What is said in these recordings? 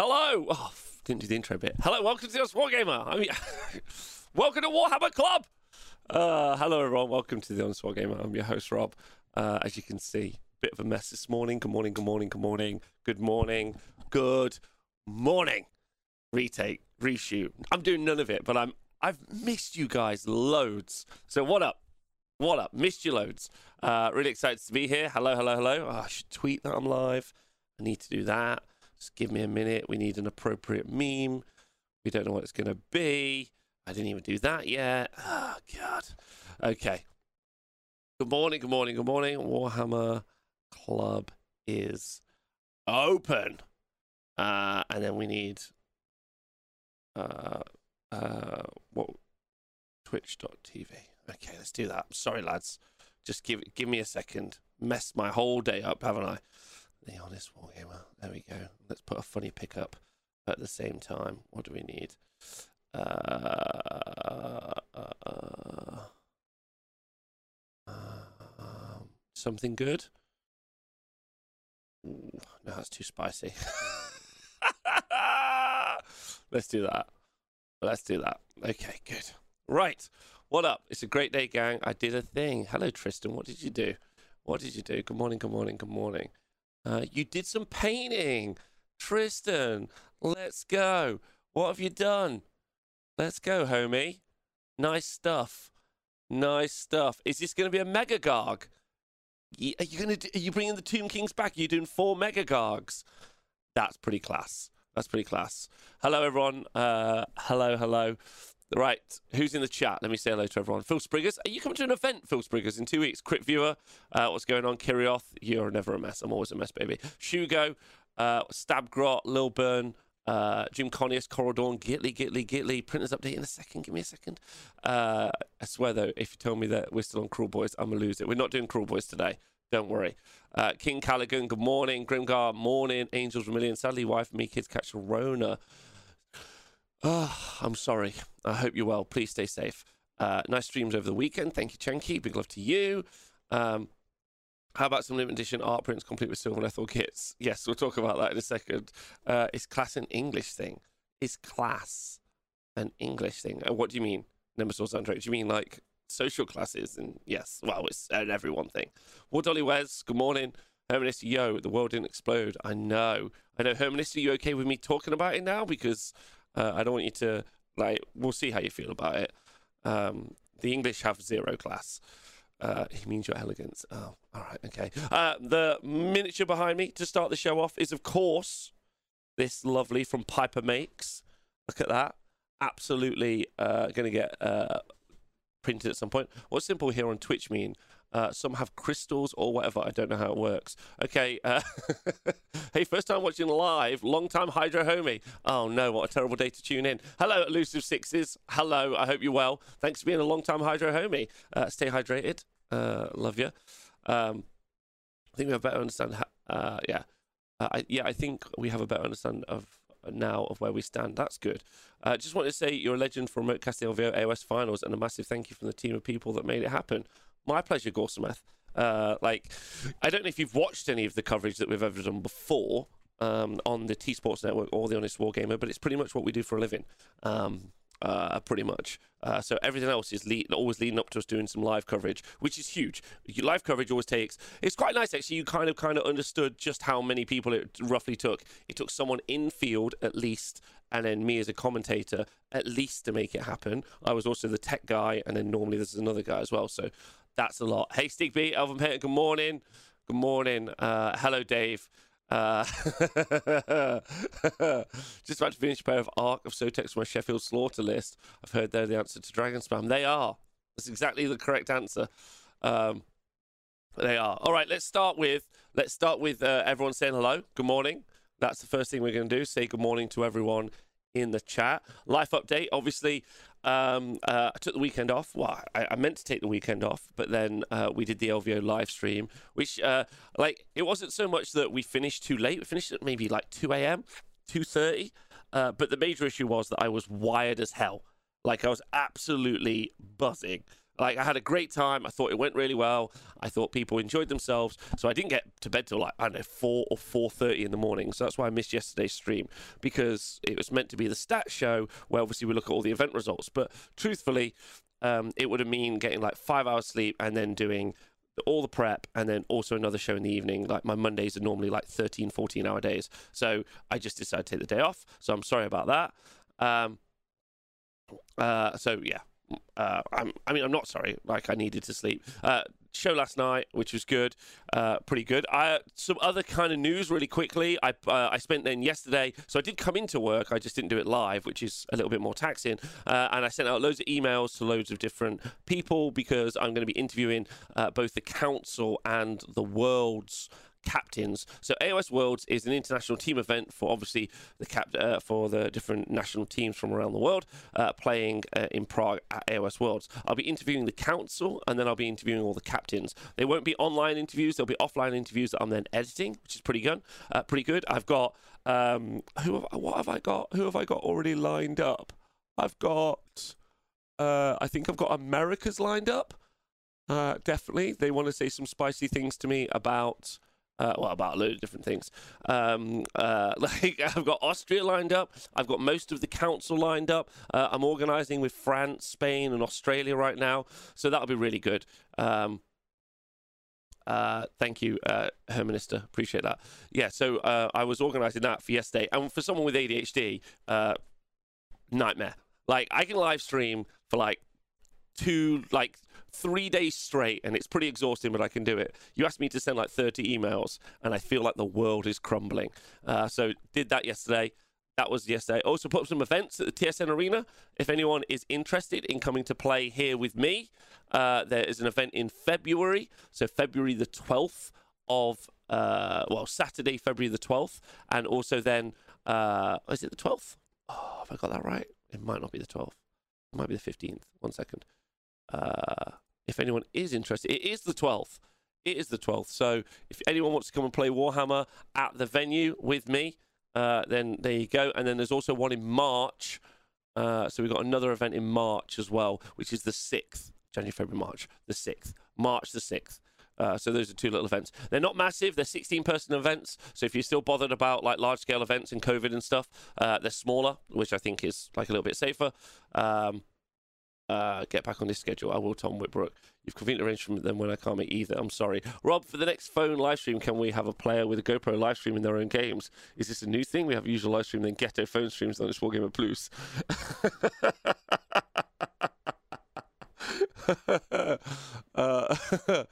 Hello. Oh, didn't do the intro bit. Hello, welcome to the Wargamer. I mean, welcome to Warhammer Club. Uh, hello, everyone. Welcome to the Honest Wargamer. I'm your host, Rob. Uh, as you can see, bit of a mess this morning. Good morning, good morning, good morning, good morning, good morning. Retake, reshoot. I'm doing none of it, but I'm I've missed you guys loads. So what up? What up? Missed you loads. Uh, really excited to be here. Hello, hello, hello. Oh, I should tweet that I'm live. I need to do that. Just give me a minute. We need an appropriate meme. We don't know what it's going to be. I didn't even do that yet. Oh, God. Okay. Good morning, good morning, good morning. Warhammer Club is open. Uh, and then we need uh, uh, what twitch.tv. Okay, let's do that. Sorry, lads. Just give give me a second. Messed my whole day up, haven't I? The honest wargamer. There we go. Let's put a funny pickup at the same time. What do we need? Uh, uh, uh, um, something good. Ooh, no, that's too spicy. Let's do that. Let's do that. Okay, good. Right. What up? It's a great day, gang. I did a thing. Hello, Tristan. What did you do? What did you do? Good morning, good morning, good morning. Uh, you did some painting. Tristan, let's go. What have you done? Let's go, homie. Nice stuff. Nice stuff. Is this going to be a mega garg? Are you going to? Are you bringing the Tomb Kings back? Are you doing four mega gargs? That's pretty class. That's pretty class. Hello, everyone. Uh, hello, hello. Right, who's in the chat? Let me say hello to everyone. Phil Spriggers, are you coming to an event, Phil Spriggers, in two weeks? Crit Viewer, uh, what's going on? Kirioth, you're never a mess. I'm always a mess, baby. Shugo, uh, Stabgrot, Lil Burn, uh, Jim Connius, Corridorn, Gitly, Gitly, Gitly. Printers update in a second. Give me a second. Uh, I swear, though, if you tell me that we're still on Kruleboyz, I'm going to lose it. We're not doing Kruleboyz today. Don't worry. Uh, King Callaghan, good morning. Grimgar, morning. Angels Vermilion, sadly, wife me, kids catch a Rona. Oh, I'm sorry. I hope you're well. Please stay safe. Uh, nice streams over the weekend. Thank you, Chenky. Big love to you. Um, how about some limited edition art prints complete with Sylvaneth kits? Yes, we'll talk about that in a second. Uh, is class an English thing? Is class an English thing? And what do you mean, Nemesis Andre? Do you mean like social classes? And yes, well, it's an everyone thing. What Dolly Wes, good morning. Hermanist, yo, the world didn't explode. I know. I know. Hermanist, are you okay with me talking about it now? Because uh, I don't want you to like. We'll see how you feel about it. Um, the English have zero class. Uh, he means your elegance. Oh, all right, okay. Uh, the miniature behind me to start the show off is, of course, this lovely from Piper Makes. Look at that. Absolutely uh, going to get uh, printed at some point. What's simple here on Twitch mean? Uh, some have crystals or whatever. I don't know how it works. Okay. Uh, hey, first time watching live, long time Hydro Homie. Oh no, what a terrible day to tune in. Hello, Elusive Sixes. Hello, I hope you're well. Thanks for being a long time Hydro Homie. Uh, stay hydrated. Uh, love you. Um, I think we have a better understand. Uh, yeah. Uh, I, yeah, I think we have a better understanding of now of where we stand. That's good. Uh, just wanted to say you're a legend for Remote Casting LVO AOS finals and a massive thank you from the team of people that made it happen. My pleasure, Gorsameth. Uh, like, I don't know if you've watched any of the coverage that we've ever done before um, on the T Sports Network or the Honest Wargamer, but it's pretty much what we do for a living. Um, uh, pretty much. Uh, so everything else is lead, always leading up to us doing some live coverage, which is huge. Live coverage always takes. It's quite nice actually. You kind of kind of understood just how many people it roughly took. It took someone in field at least, and then me as a commentator at least to make it happen. I was also the tech guy, and then normally there's another guy as well. So that's a lot. Hey, Stigby, Elvin Payton, good morning. Good morning. Uh, hello, Dave. Uh, just about to finish a pair of Ark of Sotex from my Sheffield Slaughter list. I've heard they're the answer to Dragon Spam. They are. That's exactly the correct answer. Um, they are. All right, let's start with let's start with uh, everyone saying hello. Good morning. That's the first thing we're going to do. Say good morning to everyone in the chat. Life update. Obviously, um, uh, I took the weekend off. Well, I, I, meant to take the weekend off, but then uh, we did the LVO live stream, which, uh, like, it wasn't so much that we finished too late. We finished at maybe like 2 a.m., 2.30. Uh, but the major issue was that I was wired as hell. Like, I was absolutely buzzing. Like I had a great time. I thought it went really well. I thought people enjoyed themselves. So I didn't get to bed till like I don't know four or four thirty in the morning. So that's why I missed yesterday's stream because it was meant to be the stat show where obviously we look at all the event results. But truthfully, um, it would have mean getting like five hours sleep and then doing all the prep and then also another show in the evening like my mondays are normally like 13 14 hour days so i just decided to take the day off so i'm sorry about that um uh so yeah uh, I'm, I mean, I'm not sorry. Like I needed to sleep. Uh, show last night, which was good, uh, pretty good. I some other kind of news really quickly. I uh, I spent then yesterday, so I did come into work. I just didn't do it live, which is a little bit more taxing. Uh, and I sent out loads of emails to loads of different people because I'm going to be interviewing uh, both the council and the world's captains. So AOS Worlds is an international team event for obviously the cap uh, for the different national teams from around the world uh, playing uh, in Prague at AOS Worlds. I'll be interviewing the council and then I'll be interviewing all the captains. They won't be online interviews; they'll be offline interviews that I'm then editing, which is pretty good. Uh, pretty good. I've got um, who have, what have I got? Who have I got already lined up? I've got. Uh, I think I've got America's lined up. Uh, definitely, they want to say some spicy things to me about uh, well, about a load of different things. Um, uh, like I've got Austria lined up. I've got most of the council lined up. Uh, I'm organising with France, Spain, and Australia right now, so that'll be really good. Um, uh, thank you, uh, Hermanist. Appreciate that. Yeah, so uh, I was organising that for yesterday, and for someone with ADHD, nightmare. Like I can live stream for like two, like three days straight, and it's pretty exhausting, but I can do it. You asked me to send like 30 emails, and I feel like the world is crumbling. Uh, so did that yesterday. That was yesterday. Also put up some events at the TSN Arena. If anyone is interested in coming to play here with me, uh, there is an event in February. So February the 12th of, uh, well, Saturday, February the 12th. And also then, uh, is it the 12th? Oh, have I got that right? It might not be the 12th. It might be the 15th. One second. Uh, if anyone is interested, it is the 12th. It is the 12th. So if anyone wants to come and play Warhammer at the venue with me, uh, then there you go. And then there's also one in March. Uh, so we've got another event in March as well, which is the 6th. January, February, March, the 6th. March the 6th. Uh, so those are two little events. They're not massive. They're 16 person events. So if you're still bothered about like large scale events and COVID and stuff, uh, they're smaller, which I think is like a little bit safer. Um, uh, get back on this schedule. I will, Tom Whitbrook. You've conveniently arranged for them when I can't make either. I'm sorry. Rob, for the next phone live stream, can we have a player with a GoPro live streaming their own games? Is this a new thing? We have usual live stream, then ghetto phone streams on this Wargamer Plus. uh,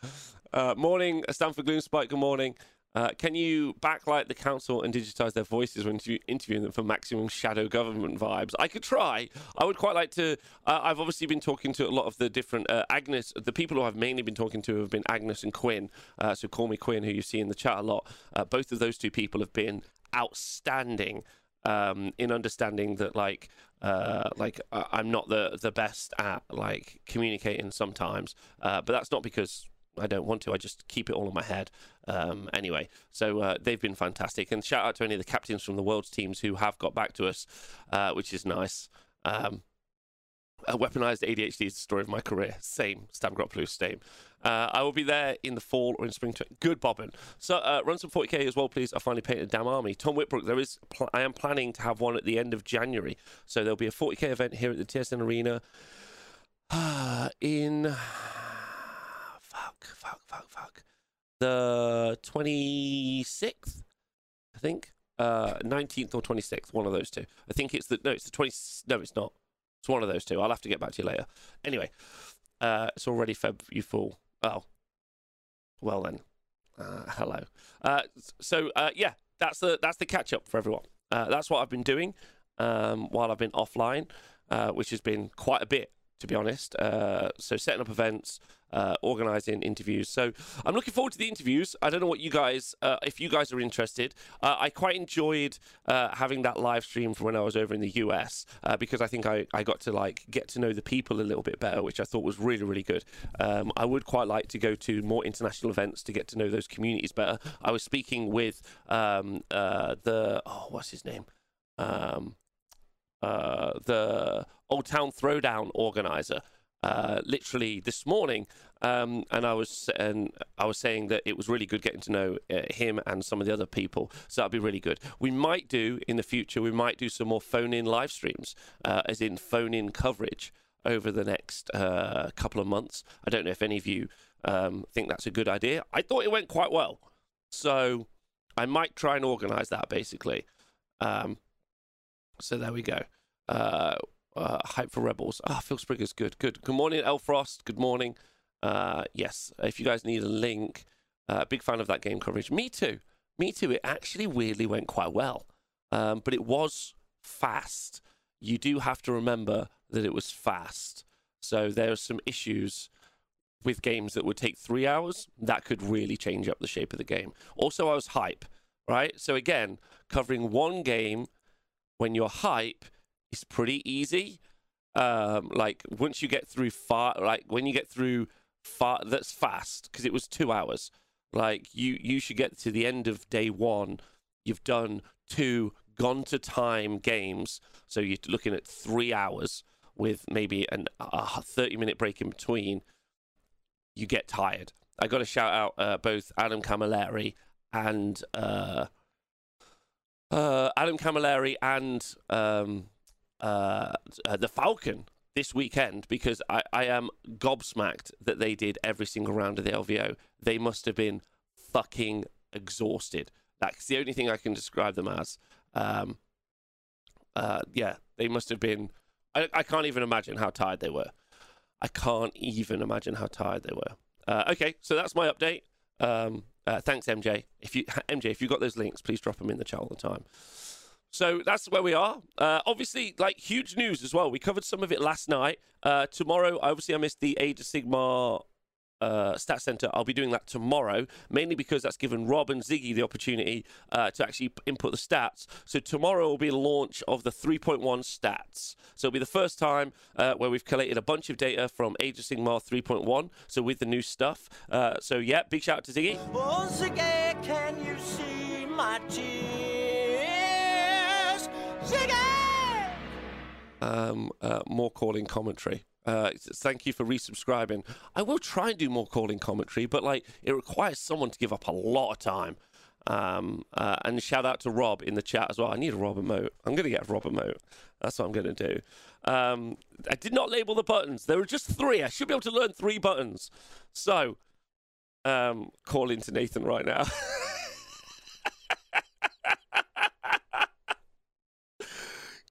uh, morning, Stanford Gloom Spike. Good morning. Uh, can you backlight the council and digitize their voices when interview- interviewing them for maximum shadow government vibes? I could try. I would quite like to. Uh, I've obviously been talking to a lot of the different uh, Agnes. The people who I've mainly been talking to have been Agnes and Quinn. Uh, so call me Quinn, who you see in the chat a lot. Uh, both of those two people have been outstanding um, in understanding that, like, uh, like I'm not the the best at like communicating sometimes, but that's not because I don't want to. I just keep it all in my head. Um, anyway, so uh, they've been fantastic. And shout out to any of the captains from the world's teams who have got back to us, uh, which is nice. Um, weaponized ADHD is the story of my career. Same. Stabgrot Plus, same. Uh, I will be there in the fall or in spring. Good bobbin. So uh, run some 40k as well, please. I finally painted a damn army. Tom Whitbrook, there is. Pl- I am planning to have one at the end of January. So there'll be a 40k event here at the TSN Arena in fuck, fuck, fuck, fuck. The 26th, I think. Uh, 19th or 26th, one of those two. I think it's the, no, it's the 20, no, it's not. It's one of those two. I'll have to get back to you later. Anyway, uh, it's already Feb, you fool. Oh, well then. Uh, hello. Uh, so, uh, yeah, that's the, that's the catch up for everyone. Uh, that's what I've been doing um, while I've been offline, uh, which has been quite a bit, to be honest. Uh, so, setting up events, uh, organizing interviews. So I'm looking forward to the interviews. I don't know what you guys, uh, if you guys are interested. Uh, I quite enjoyed uh, having that live stream from when I was over in the US uh, because I think I, I got to like get to know the people a little bit better, which I thought was really really good. Um, I would quite like to go to more international events to get to know those communities better. I was speaking with um, the oh what's his name. Um, the Old Town Throwdown organizer, uh, literally this morning, um, and I was and I was saying that it was really good getting to know uh, him and some of the other people. So that'd be really good. We might do in the future. We might do some more phone-in live streams, uh, as in phone-in coverage over the next uh, couple of months. I don't know if any of you um, think that's a good idea. I thought it went quite well, so I might try and organise that basically. Um, so there we go. Uh, uh, hype for Rebels. Ah, Phil Sprigger's good. Good. Good morning, Elfrost. Good morning. Uh, yes, if you guys need a link, uh, big fan of that game coverage. Me too. Me too. It actually weirdly went quite well, um, but it was fast. You do have to remember that it was fast. So there are some issues with games that would take three hours that could really change up the shape of the game. Also, I was hype, right? So again, covering one game when you're hype is pretty easy. Um, like once you get through far, like when you get through far, that's fast because it was two hours. Like you, you should get to the end of day one. You've done two gone to time games, so you're looking at three hours with maybe an, a 30 minute break in between. You get tired. I got to shout out uh, both Adam Camilleri and uh, uh, Adam Camilleri and um, uh, the Falcon this weekend because I, I am gobsmacked that they did every single round of the LVO. They must have been fucking exhausted. That's the only thing I can describe them as. Um, uh, yeah, they must have been. I, I can't even imagine how tired they were. I can't even imagine how tired they were. Uh, okay, so that's my update. Um, uh, thanks, MJ. If you MJ, if you got those links, please drop them in the chat all the time. So that's where we are. Uh, obviously, like huge news as well. We covered some of it last night. Uh, tomorrow, obviously, I missed the Age of Sigmar uh, Stat Center. I'll be doing that tomorrow, mainly because that's given Rob and Ziggy the opportunity uh, to actually input the stats. So tomorrow will be the launch of the 3.1 stats. So it'll be the first time uh, where we've collated a bunch of data from Age of Sigmar 3.1. So with the new stuff. Uh, so yeah, big shout out to Ziggy. Um, uh, more calling commentary. Uh, thank you for resubscribing. I will try and do more calling commentary, but like it requires someone to give up a lot of time. Um, uh, and shout out to Rob in the chat as well. I need a Rob emote. I'm going to get a Rob emote. That's what I'm going to do. Um, I did not label the buttons. There were just three. I should be able to learn three buttons. So, um, call into Nathan right now.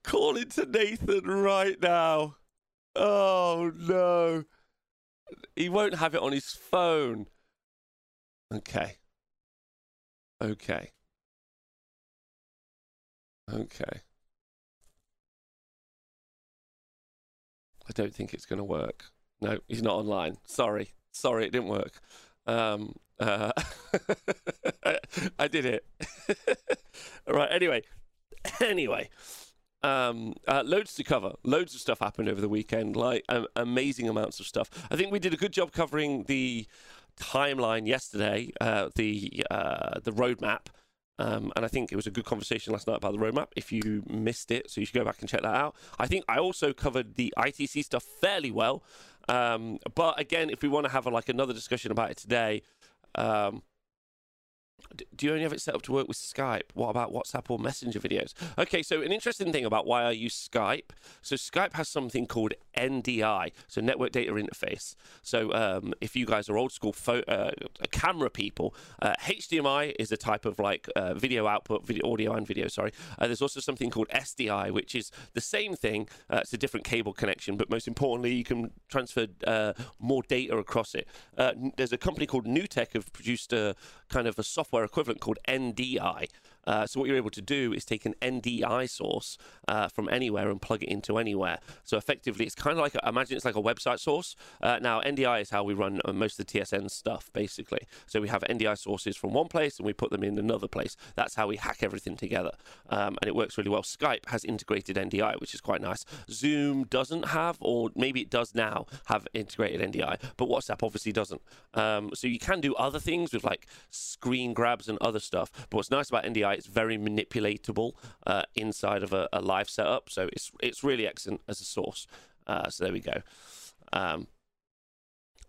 call to Nathan right now. Oh no. He won't have it on his phone. Okay. Okay. Okay. I don't think it's going to work. No, he's not online. Sorry. Sorry, it didn't work. Um, uh, I did it. All right. Anyway. Anyway. Um, uh, loads to cover. Loads of stuff happened over the weekend, like um, amazing amounts of stuff. I think we did a good job covering the timeline yesterday, uh, the uh, the roadmap, um, and I think it was a good conversation last night about the roadmap. If you missed it, so you should go back and check that out. I think I also covered the ITC stuff fairly well, um, but again, if we want to have a, like another discussion about it today. Um, do you only have it set up to work with Skype? What about WhatsApp or Messenger videos? Okay, so an interesting thing about why I use Skype. So Skype has something called NDI, so Network Data Interface. So um, if you guys are old school uh, camera people, uh, HDMI is a type of like uh, video output, video audio and video. Sorry. Uh, there's also something called SDI, which is the same thing. Uh, it's a different cable connection, but most importantly, you can transfer uh, more data across it. there's a company called NewTek have produced a kind of a software equivalent called NDI. Uh, so what you're able to do is take an NDI source uh, from anywhere and plug it into anywhere. So effectively, it's kind of like imagine it's like a website source. Uh, now NDI is how we run uh, most of the TSN stuff, basically. So we have NDI sources from one place and we put them in another place. That's how we hack everything together, um, and it works really well. Skype has integrated NDI, which is quite nice. Zoom doesn't have, or maybe it does now have integrated NDI, but WhatsApp obviously doesn't. Um, so you can do other things with like screen grabs and other stuff. But what's nice about NDI it's very manipulatable uh, inside of a, a, live setup. So it's it's really excellent as a source. Uh, so there we go. Um,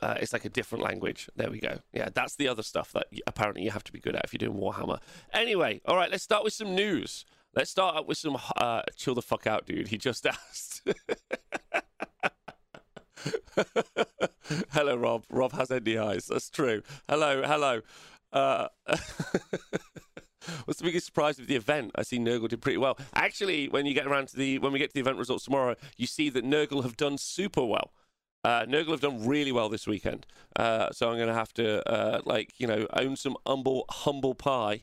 uh, it's like a different language. There we go. Yeah, that's the other stuff that apparently you have to be good at if you're doing Warhammer. Anyway, all right, let's start with some news. Let's start up with some uh, chill the fuck out, dude. He just asked. hello, Rob. Rob has NDIs. That's true. Hello, hello. Uh, what's the biggest surprise of the event? I see Nurgle did pretty well. Actually, when you get around to the when we get to the event results tomorrow, you see that Nurgle have done super well. Uh, Nurgle have done really well this weekend, uh, so I'm going to have to uh, like you know own some humble humble pie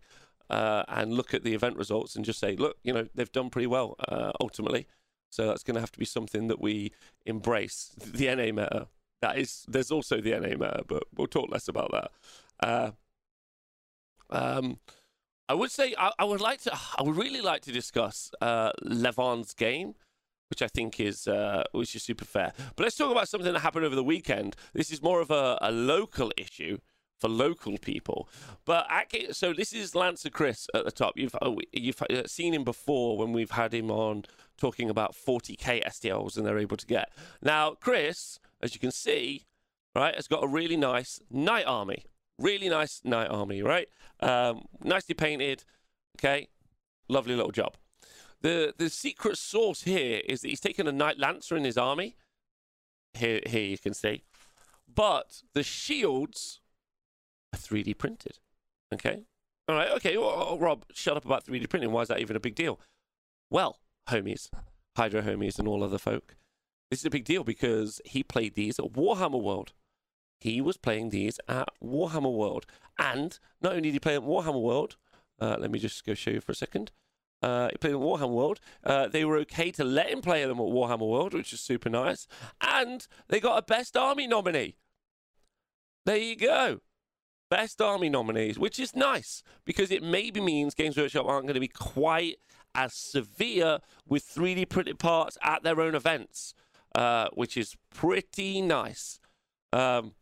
uh, and look at the event results and just say, look, you know they've done pretty well uh, ultimately. So that's going to have to be something that we embrace. The NA meta. That is, there's also the NA meta, but we'll talk less about that. Uh, um, I would say I, I would like to. I would really like to discuss uh, Levon's game, which I think is uh, which is super fair. But let's talk about something that happened over the weekend. This is more of a, a local issue for local people. But so this is Lancer Chris at the top. You've oh, you've uh, seen him before when we've had him on talking about 40k STLs and they're able to get. Now Chris, as you can see, right, has got a really nice knight army. Really nice knight army, right? Um, nicely painted. Okay, lovely little job. The the secret source here is that he's taken a knight lancer in his army. Here here you can see, but the shields are 3D printed. Okay, all right, okay. Well, Rob, shut up about 3D printing. Why is that even a big deal? Well, homies, Hydro homies, and all other folk, this is a big deal because he played these at Warhammer World he was playing these at Warhammer World. And not only did he play at Warhammer World, uh, let me just go show you for a second. Uh, he played at Warhammer World. Uh, they were okay to let him play them at Warhammer World, which is super nice. And they got a Best Army nominee. There you go. Best Army nominees, which is nice because it maybe means Games Workshop aren't going to be quite as severe with 3D printed parts at their own events, uh, which is pretty nice. Um,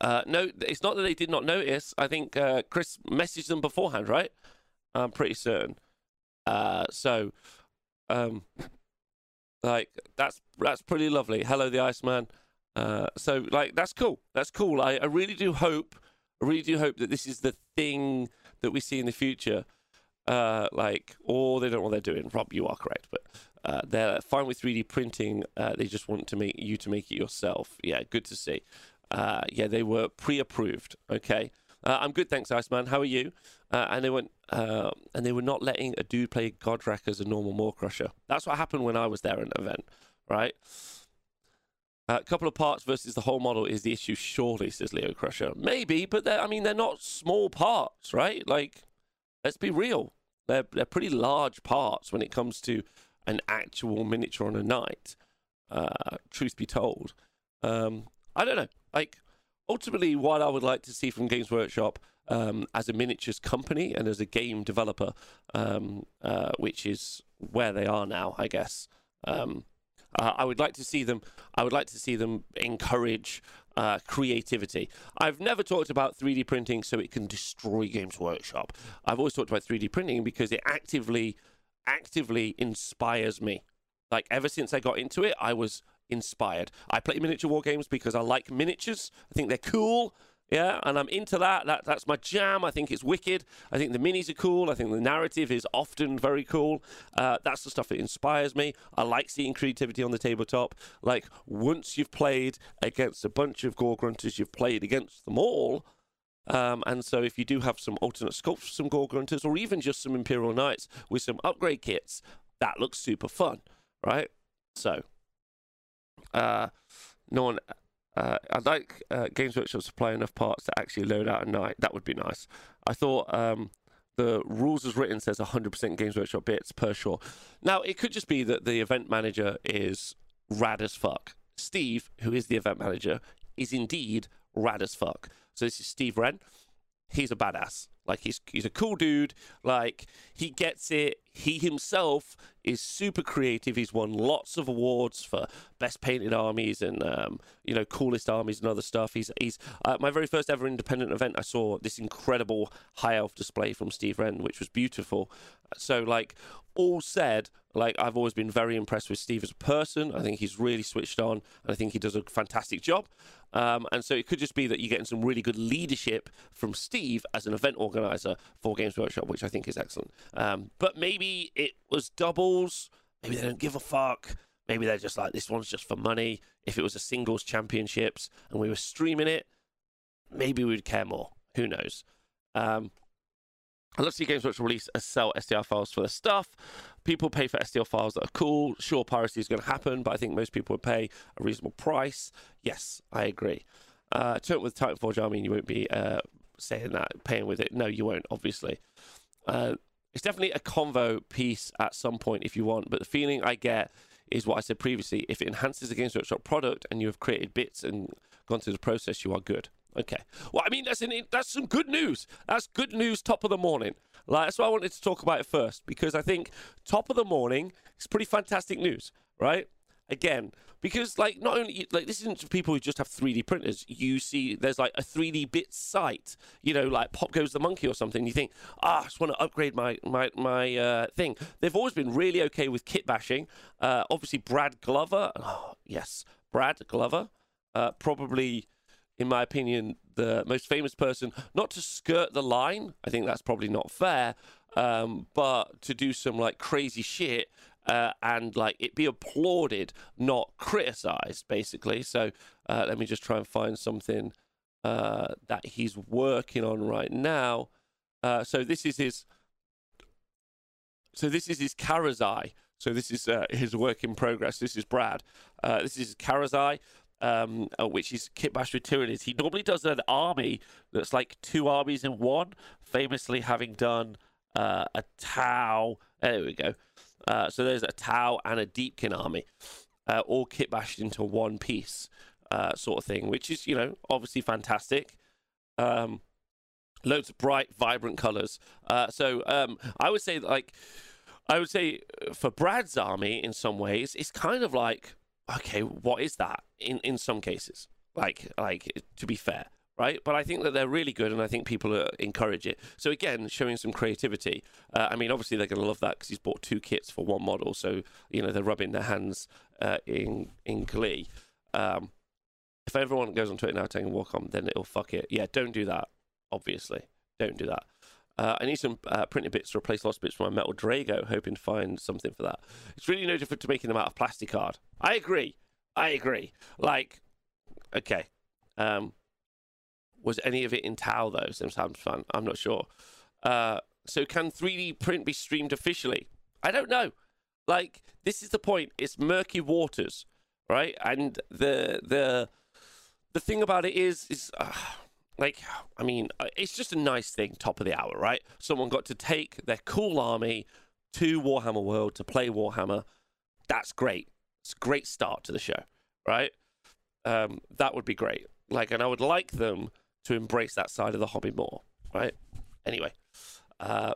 uh, no, it's not that they did not notice. I think uh, Chris messaged them beforehand, right? I'm pretty certain. Uh, so, um, like that's that's pretty lovely. Hello, the Iceman. Uh, so, like that's cool. That's cool. I, I really do hope. I really do hope that this is the thing that we see in the future. Uh, like, or they don't know what they're doing. Rob, you are correct, but uh, they're fine with 3D printing. Uh, they just want to make you to make it yourself. Yeah, good to see. Uh, yeah, they were pre-approved. Okay, uh, I'm good, thanks, Iceman. How are you? Uh, and they went, uh, and they were not letting a dude play Gordrakk as a normal Maw-Krusha. That's what happened when I was there at an event, right? A couple of parts versus the whole model is the issue, surely, says Leo Crusher. Maybe, but I mean, they're not small parts, right? Like, let's be real. They're, they're pretty large parts when it comes to an actual miniature on a knight. Uh, truth be told. Um, I don't know. Like, ultimately, what I would like to see from Games Workshop um, as a miniatures company and as a game developer, um, uh, which is where they are now, I guess. Um, uh, I would like to see them. I would like to see them encourage uh, creativity. I've never talked about 3D printing so it can destroy Games Workshop. I've always talked about 3D printing because it actively, actively inspires me. Like ever since I got into it, I was inspired. I play miniature war games because I like miniatures. I think they're cool. Yeah, and I'm into that. That that's my jam. I think it's wicked. I think the minis are cool. I think the narrative is often very cool. Uh, that's the stuff that inspires me. I like seeing creativity on the tabletop. Like once you've played against a bunch of gore-gruntas, you've played against them all. Um, and so if you do have some alternate sculpts for some gore-gruntas, or even just some imperial knights with some upgrade kits, that looks super fun, right? So uh, no one. Uh, I'd like uh, Games Workshop to supply enough parts to actually load out a night. That would be nice. I thought um, the rules as written says 100% Games Workshop bits per sure. Now it could just be that the event manager is rad as fuck. Steve, who is the event manager, is indeed rad as fuck. So this is Steve Wren. He's a badass. Like he's he's a cool dude. Like he gets it. He himself is super creative. He's won lots of awards for best painted armies and um, you know coolest armies and other stuff. He's he's uh, my very first ever independent event. I saw this incredible high elf display from Steve Wren, which was beautiful. So like all said, like I've always been very impressed with Steve as a person. I think he's really switched on, and I think he does a fantastic job. Um, and so it could just be that you're getting some really good leadership from Steve as an event organizer for Games Workshop, which I think is excellent. Um, but maybe it was doubles. Maybe they don't give a fuck. Maybe they're just like, this one's just for money. If it was a singles championships and we were streaming it, maybe we'd care more. Who knows? Um, I'd love to see Games Workshop release a sell STL files for their stuff. People pay for STL files that are cool. Sure, piracy is going to happen, but I think most people would pay a reasonable price. Yes, I agree. Uh, to it with Titanforge Army, you won't be uh, saying that, paying with it. No, you won't, obviously. Uh, it's definitely a convo piece at some point if you want, but the feeling I get is what I said previously. If it enhances the Games Workshop product and you have created bits and gone through the process, you are good. Okay. Well, I mean, that's an, that's some good news. That's good news, top of the morning. Like, that's why I wanted to talk about it first because I think top of the morning is pretty fantastic news, right? Again, because like not only like this isn't for people who just have 3D printers. You see, there's like a 3D bit site, you know, like Pop Goes the Monkey or something. You think, ah, I just want to upgrade my my my uh, thing. They've always been really okay with kit bashing. Uh, obviously, Brad Glover, oh, yes, Brad Glover, uh, probably in my opinion, the most famous person, not to skirt the line, I think that's probably not fair, um, but to do some like crazy shit uh, and like it be applauded, not criticized, basically. So uh, let me just try and find something uh, that he's working on right now. Uh, so this is his. So this is his Karazai. So this is uh, his work in progress. This is Brad. Uh, this is Karazai um, which is Kitbash with Tyranids. He normally does an army that's like two armies in one, famously having done uh, a Tau. There we go. Uh, so there's a Tau and a Deepkin army, uh, all kitbashed into one piece, uh, sort of thing, which is, you know, obviously fantastic. Um, loads of bright, vibrant colors. Uh, so um, I would say, like, I would say for Brad's army, in some ways, it's kind of like okay, what is that in, in some cases? Like, like to be fair, right? But I think that they're really good, and I think people uh, encourage it. So again, showing some creativity. Uh, I mean, obviously they're going to love that because he's bought two kits for one model, so you know they're rubbing their hands uh, in in glee. Um, if everyone goes on Twitter now taking Warcom, then it'll fuck it. Yeah, don't do that. Obviously, don't do that. Uh, I need some uh, printed bits to replace lost bits from my metal Drago, hoping to find something for that. It's really no different to making them out of plastic card. I agree. I agree. Like, okay. Um, was any of it in Tau, though? Sometimes fun. I'm not sure. Uh, so, can 3D print be streamed officially? I don't know. Like, this is the point. It's murky waters, right? And the the the thing about it is, is uh, like, I mean, uh, it's just a nice thing, top of the hour, right? Someone got to take their cool army to Warhammer World to play Warhammer. That's great. It's a great start to the show, right? Um, that would be great. Like, and I would like them to embrace that side of the hobby more, right? Anyway, uh,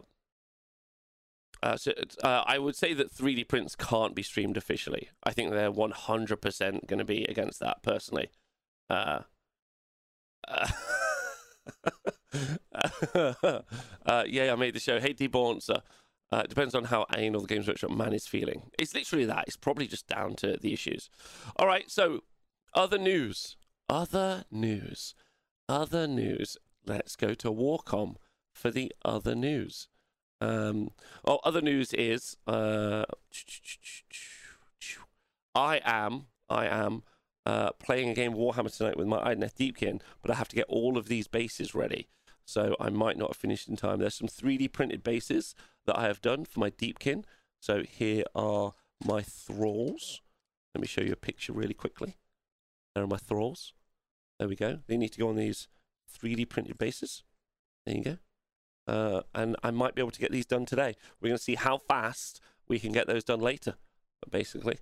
uh, so uh, I would say that 3D prints can't be streamed officially. I think they're 100% going to be against that personally. Uh, uh uh, yeah, I made the show. Hey, D Bouncer. Uh, depends on how anal the Games Workshop man is feeling. It's literally that. It's probably just down to the issues. All right, so other news. Other news. Other news. Let's go to Warcom for the other news. Um, oh, other news is uh, I am, I am uh, playing a game of Warhammer tonight with my Idoneth Deepkin, but I have to get all of these bases ready. So I might not have finished in time. There's some 3D printed bases that I have done for my Deepkin. So here are my thralls. Let me show you a picture really quickly. There are my thralls. There we go. They need to go on these 3D printed bases. There you go. Uh, and I might be able to get these done today. We're going to see how fast we can get those done later, but basically.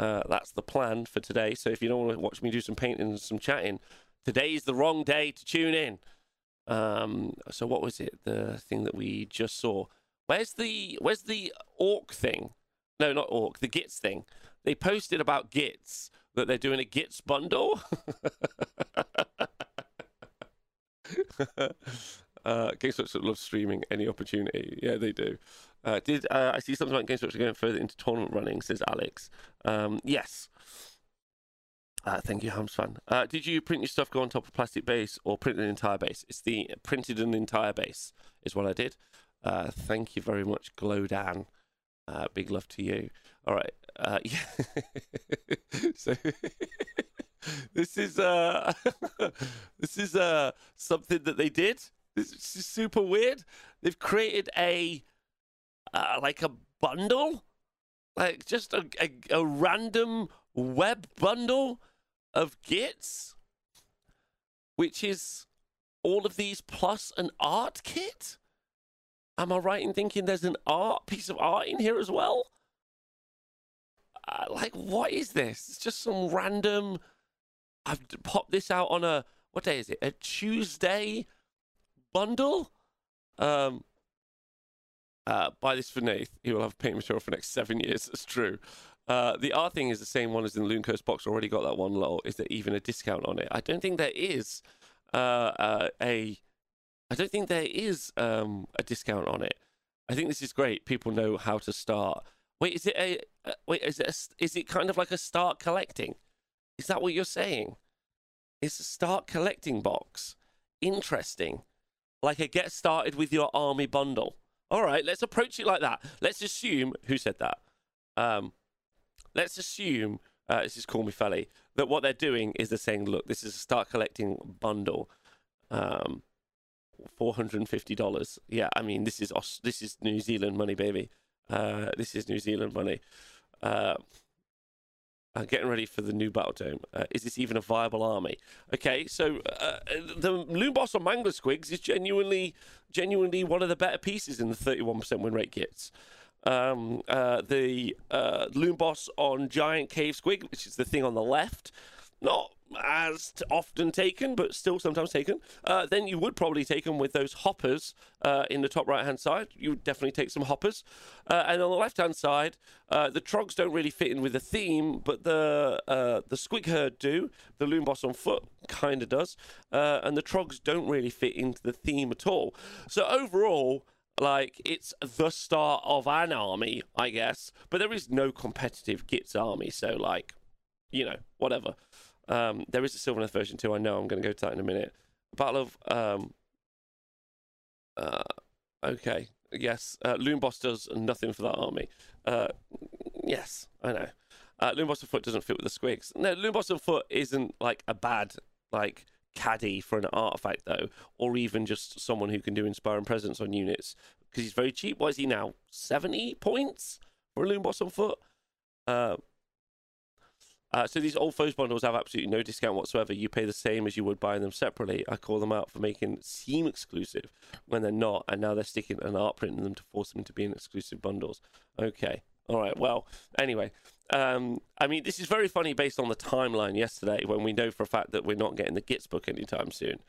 Uh, that's the plan for today. So if you don't want to watch me do some painting and some chatting, today's the wrong day to tune in. Um, so what was it? The thing that we just saw. Where's the Where's the orc thing? No, not orc. The gits thing. They posted about gits that they're doing a gits bundle. uh, GameStop love streaming any opportunity. Yeah, they do. Uh, did uh, I see something about GameStop going further into tournament running? Says Alex. Um, yes. Uh, thank you, Hams fan. Uh, did you print your stuff go on top of plastic base or print an entire base? It's the printed an entire base is what I did. Uh, thank you very much, Glodan. Uh, big love to you. All right. Uh, yeah. so this is uh this is uh something that they did. This is super weird. They've created a uh, like a bundle, like just a, a, a random web bundle of gits, which is all of these plus an art kit. Am I right in thinking there's an art piece of art in here as well? Uh, like, what is this? It's just some random. I've popped this out on a what day is it? A Tuesday bundle. Um, uh, buy this for Nath. He will have paint material for next seven years. That's true. Uh, the R thing is the same one as in the Coast box. Already got that one low. Is there even a discount on it? I don't think there is uh, uh, a. I don't think there is um, a discount on it. I think this is great. People know how to start. Wait, is it a? Uh, wait, is it? A, is it kind of like a start collecting? Is that what you're saying? It's a start collecting box. Interesting. Like a get started with your army bundle. All right, let's approach it like that. Let's assume who said that. Um, let's assume uh, this is Call Me Felly that what they're doing is they're saying, look, this is a start collecting bundle, um, four hundred and fifty dollars. Yeah, I mean this is this is New Zealand money, baby. Uh, this is New Zealand money. Uh, I'm getting ready for the new battletome. Uh, is this even a viable army? Okay, so uh, the Loon Boss on Mangler Squigs is genuinely, genuinely one of the better pieces in the 31% win rate kits. Um, uh, the uh, Loon Boss on Giant Cave Squig, which is the thing on the left, not as often taken, but still sometimes taken. Uh, then you would probably take them with those hoppers uh, in the top right hand side. You would definitely take some hoppers. Uh, and on the left hand side, uh, the trogs don't really fit in with the theme, but the uh, the squig herd do. The loon boss on foot kind of does, uh, and the trogs don't really fit into the theme at all. So overall. Like it's the start of an army, I guess, but there is no competitive Gits army, so like, you know, whatever. Um, there is a Sylvaneth version too. I know. I'm going to go to that in a minute. Battle of. Um, uh, okay. Yes. Uh, Loon Boss does nothing for that army. Uh, yes, I know. Uh, Loon Boss on foot doesn't fit with the squigs. No, Loon Boss on foot isn't like a bad like caddy for an artifact though, or even just someone who can do inspiring presence on units because he's very cheap. What is he now? Seventy points for a Loon Boss on foot. Uh, uh, so these old foes bundles have absolutely no discount whatsoever. You pay the same as you would buying them separately. I call them out for making seem exclusive when they're not, and now they're sticking an art print in them to force them to be in exclusive bundles. Okay, all right. Well, anyway, um, I mean, this is very funny based on the timeline yesterday when we know for a fact that we're not getting the Gits book anytime soon.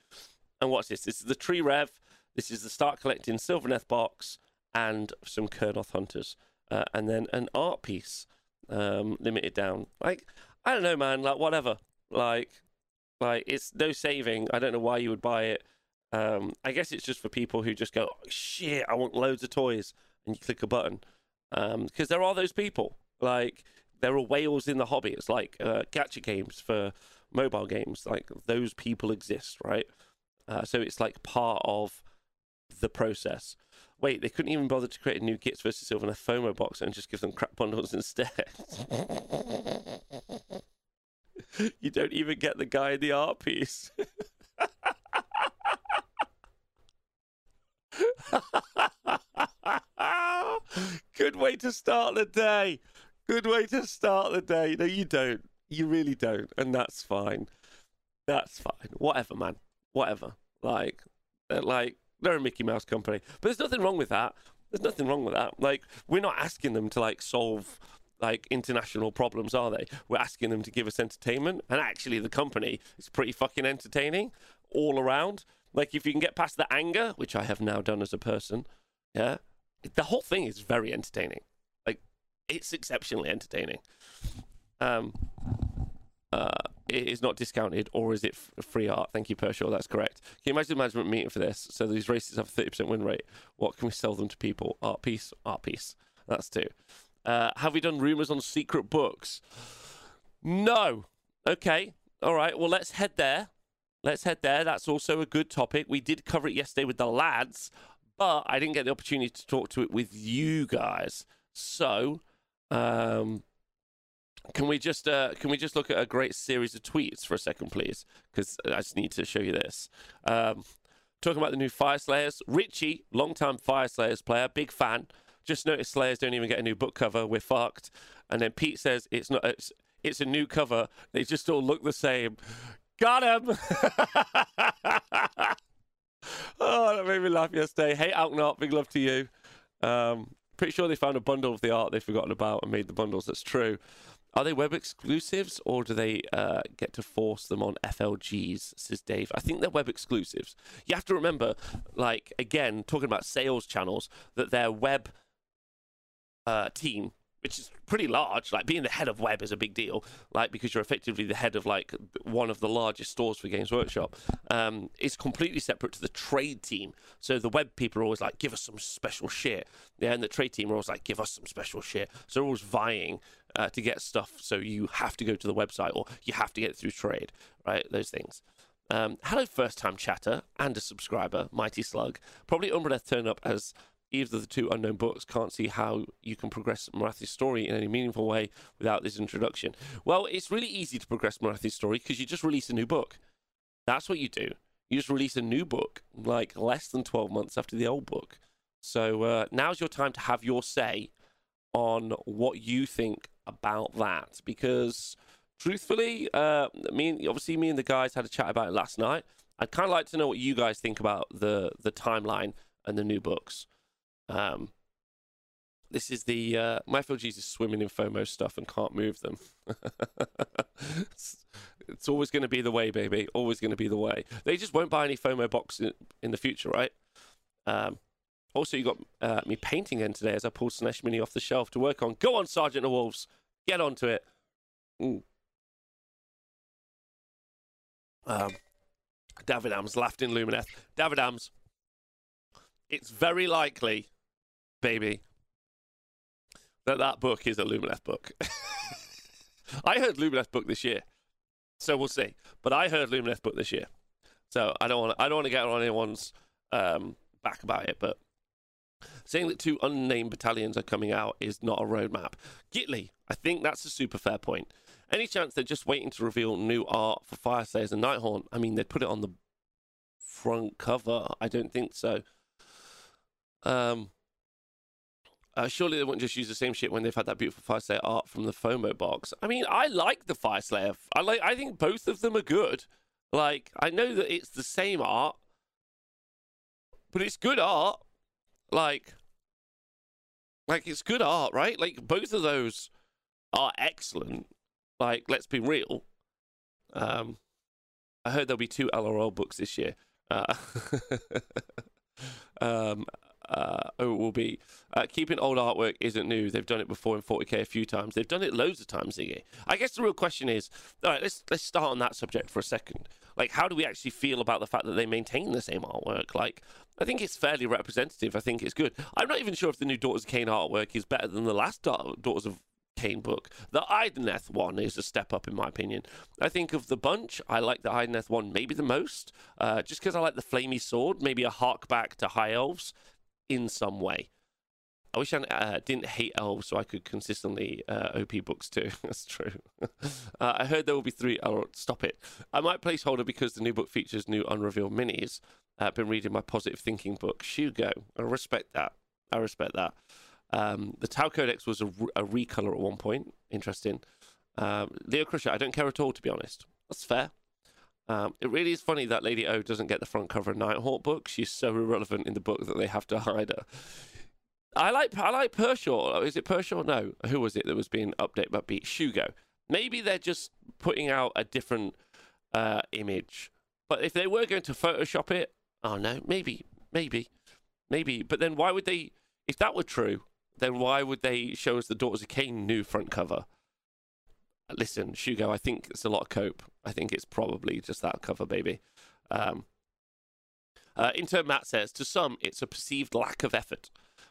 And what's this? This is the Tree Rev. This is the Start Collecting Sylvaneth box and some Kurnoth Hunters, uh, and then an art piece um, limited down. Like I don't know, man. Like whatever. Like, like it's no saving. I don't know why you would buy it. Um, I guess it's just for people who just go, oh, shit, I want loads of toys, and you click a button. Because um, there are those people. Like there are whales in the hobby. It's like uh, gacha games for mobile games. Like those people exist, right? Uh, so it's like part of the process. Wait, they couldn't even bother to create a new Gits versus a FOMO box and just give them crap bundles instead. you don't even get the guy in the art piece. Good way to start the day. Good way to start the day. No, you don't. You really don't. And that's fine. That's fine. Whatever, man. Whatever. Like, like, they're a Mickey Mouse company. But there's nothing wrong with that. There's nothing wrong with that. Like, we're not asking them to, like, solve like international problems, are they? We're asking them to give us entertainment, and actually, the company is pretty fucking entertaining all around. Like if you can get past the anger, which I have now done as a person, yeah, the whole thing is very entertaining. Like it's exceptionally entertaining. Um, uh, it is not discounted, or is it free art? Thank you, Pershaw. That's correct. Can you imagine the management meeting for this? So these races have a thirty percent win rate. What can we sell them to people? Art piece, art piece. That's two. Uh, have we done rumors on secret books? No. Okay. All right. Well, let's head there. Let's head there. That's also a good topic. We did cover it yesterday with the lads, but I didn't get the opportunity to talk to it with you guys. So, um, can we just uh, can we just look at a great series of tweets for a second, please? Because I just need to show you this. Um, talking about the new Fyreslayers, Richie, long-time Fyreslayers player, big fan. Just noticed Slayers don't even get a new book cover. We're fucked. And then Pete says it's not. It's, it's a new cover. They just all look the same. Got him. oh, that made me laugh yesterday. Hey, Alknot, big love to you. Um, pretty sure they found a bundle of the art they've forgotten about and made the bundles. That's true. Are they web exclusives or do they uh, get to force them on FLGs? Says Dave. I think they're web exclusives. You have to remember, like, again, talking about sales channels, that their web uh, team which is pretty large. Like being the head of web is a big deal, like because you're effectively the head of like one of the largest stores for Games Workshop. Um, it's completely separate to the trade team. So the web people are always like, give us some special shit, yeah, and the trade team are always like, give us some special shit. So they're always vying uh, to get stuff. So you have to go to the website or you have to get it through trade, right? Those things. Um, hello, first time chatter and a subscriber, Mighty Slug. Probably Umbreath turned up as either of the two unknown books can't see how you can progress Morathi's story in any meaningful way without this introduction. Well, it's really easy to progress Morathi's story because you just release a new book. That's what you do. You just release a new book like less than 12 months after the old book. So uh, now's your time to have your say on what you think about that because truthfully, uh, me and, obviously me and the guys had a chat about it last night. I'd kind of like to know what you guys think about the the timeline and the new books. Um, this is the uh, my FLGs is swimming in FOMO stuff and can't move them. it's, it's, always going to be the way, baby. Always going to be the way. They just won't buy any FOMO box in, in the future, right? Um, also, you got uh, me painting in today as I pulled Slaanesh Mini off the shelf to work on. Go on, Sergeant of Wolves. Get onto it. Um, David Ams laughed in Lumineth. David Ams, it's very likely baby, that that book is a Lumineth book. I heard Lumineth book this year, so we'll see. But I heard Lumineth book this year, so I don't want I don't want to get on anyone's um, back about it. But saying that two unnamed battalions are coming out is not a roadmap. Gitli, I think that's a super fair point. Any chance they're just waiting to reveal new art for Fyreslayers and Nighthaunt? I mean, they'd put it on the front cover. I don't think so. Um, uh, surely they wouldn't just use the same shit when they've had that beautiful Fyreslayer art from the FOMO box. I mean, I like the Fyreslayer. I like. I think both of them are good. Like, I know that it's the same art, but it's good art. Like, like it's good art, right? Like both of those are excellent. Like, let's be real. Um, I heard there'll be two LRL books this year. Uh, um, uh, it will be uh, keeping old artwork isn't new. They've done it before in 40k a few times. They've done it loads of times, Ziggy. I guess the real question is, all right, let's let's start on that subject for a second. Like, how do we actually feel about the fact that they maintain the same artwork? Like, I think it's fairly representative. I think it's good. I'm not even sure if the new Daughters of Khaine artwork is better than the last Daughters of Khaine book. The Idoneth one is a step up, in my opinion. I think of the bunch, I like the Idoneth one maybe the most, uh, just because I like the flamey sword, maybe a hark back to High Elves in some way. I wish I uh, didn't hate elves so I could consistently uh, OP books too. That's true. uh, I heard there will be three. Oh, stop it. I might placeholder because the new book features new unrevealed minis. I've been reading my positive thinking book, Shugo. I respect that. I respect that. Um, the Tau Codex was a, a recolor at one point. Interesting. Um, Leo Crusher, I don't care at all, to be honest. That's fair. Um, it really is funny that Lady O doesn't get the front cover of Nighthaunt book. She's so irrelevant in the book that they have to hide her. I like I like Pershaw. Is it Pershaw? No. Who was it that was being updated by Beat? Shugo. Maybe they're just putting out a different uh, image. But if they were going to Photoshop it, Oh no, maybe, maybe, maybe. But then why would they? If that were true, then why would they show us the Daughters of Khaine new front cover? Listen, Shugo, I think it's a lot of cope. I think it's probably just that cover, baby. Um, uh, intern Matt says, to some, it's a perceived lack of effort.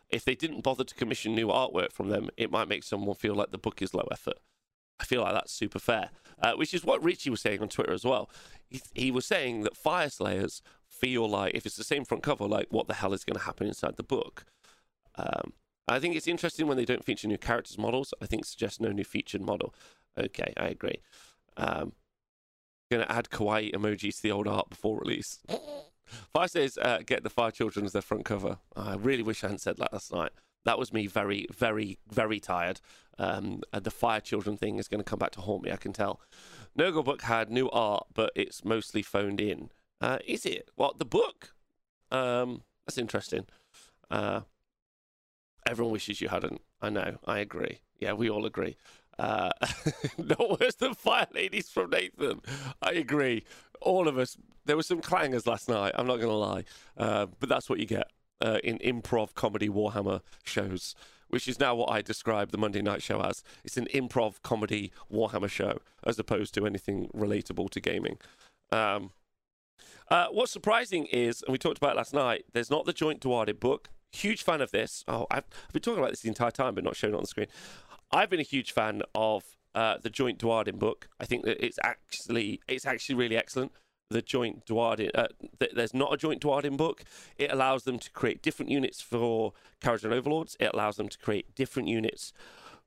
If they didn't bother to commission new artwork from them, it might make someone feel like the book is low effort. I feel like that's super fair, uh, which is what Richie was saying on Twitter as well. He, he was saying that Fyreslayers feel like, if it's the same front cover, like what the hell is going to happen inside the book? Um, I think it's interesting when they don't feature new characters models. I think it suggests no new featured model. Okay, I agree. Um, going to add kawaii emojis to the old art before release. Fire says, uh, get the Fire Children as their front cover. I really wish I hadn't said that last night. That was me very, very, very tired. Um, the Fire Children thing is going to come back to haunt me, I can tell. Nurgle book had new art, but it's mostly phoned in. Uh, is it? What, the book? Um, that's interesting. Uh, everyone wishes you hadn't. I know. I agree. Yeah, we all agree. Uh, not worse than Fire Ladies from Nathan. I agree. All of us. There were some clangers last night. I'm not going to lie, uh, but that's what you get uh, in improv comedy Warhammer shows, which is now what I describe the Monday night show as. It's an improv comedy Warhammer show, as opposed to anything relatable to gaming. Um, uh, what's surprising is, and we talked about it last night, there's not the joint Duardin book. Huge fan of this. Oh, I've, I've been talking about this the entire time, but not showing it on the screen. I've been a huge fan of uh, the joint Duardin book. I think that it's actually it's actually really excellent. The joint Duardin, uh, th- there's not a joint Duardin book. It allows them to create different units for Kharadron Overlords. It allows them to create different units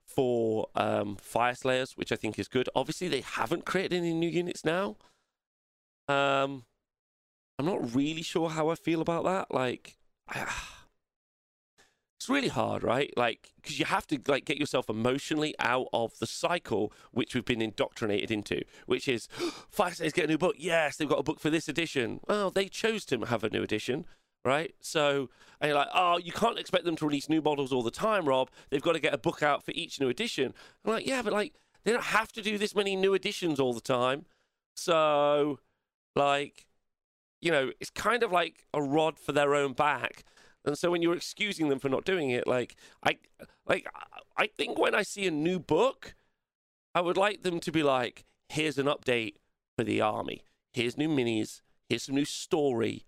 for um, Fyreslayers, which I think is good. Obviously, they haven't created any new units now. Um, I'm not really sure how I feel about that. Like, it's really hard, right? Like, because you have to like get yourself emotionally out of the cycle which we've been indoctrinated into, which is Fyreslayers get a new book. Yes, they've got a book for this edition. Well, they chose to have a new edition, right? So, and you're like, oh, you can't expect them to release new models all the time, Rob. They've got to get a book out for each new edition. I'm like, yeah, but like, they don't have to do this many new editions all the time. So, like, you know, it's kind of like a rod for their own back. And so when you're excusing them for not doing it, like I like I think when I see a new book, I would like them to be like, here's an update for the army. Here's new minis, here's some new story,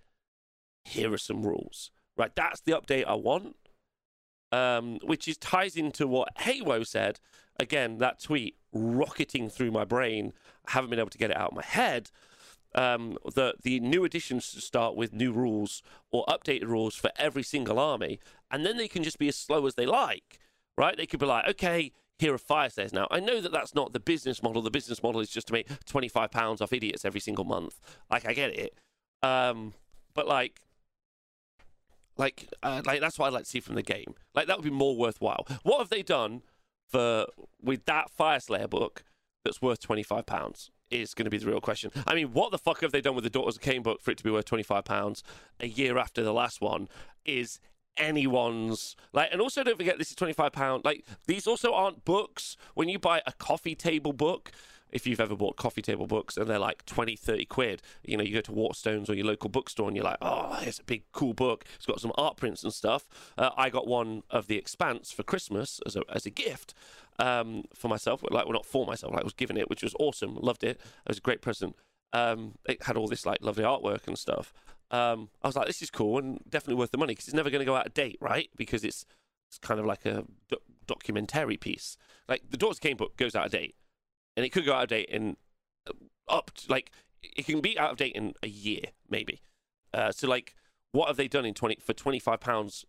here are some rules. Right, that's the update I want. Um, which is ties into what Haywo said. Again, that tweet rocketing through my brain. I haven't been able to get it out of my head um, the the new additions to start with new rules or updated rules for every single army, and then they can just be as slow as they like, right? They could be like, okay, here are Fyreslayers now. I know that that's not the business model. The business model is just to make twenty five pounds off idiots every single month. Like I get it, um, but like. Like, uh, like that's what I'd like to see from the game. Like that would be more worthwhile. What have they done for with that Fyreslayer book that's worth twenty five pounds? Is going to be the real question. I mean, what the fuck have they done with the Daughters of Khaine book for it to be worth twenty five pounds a year after the last one? Is anyone's like and also don't forget this is 25 pound like these also aren't books when you buy a coffee table book if you've ever bought coffee table books and they're like 20 30 quid you know you go to waterstones or your local bookstore and you're like oh it's a big cool book it's got some art prints and stuff uh, i got one of the expanse for christmas as a, as a gift um, for myself. Like, well, not for myself. Like, I was given it, which was awesome. Loved it. It was a great present. Um, it had all this like lovely artwork and stuff. Um, I was like, this is cool and definitely worth the money because it's never going to go out of date, right? Because it's it's kind of like a do- documentary piece. Like the Daughters Khaine book goes out of date, and it could go out of date in uh, up to, like it can be out of date in a year maybe. Uh, so like, what have they done in twenty for twenty five pounds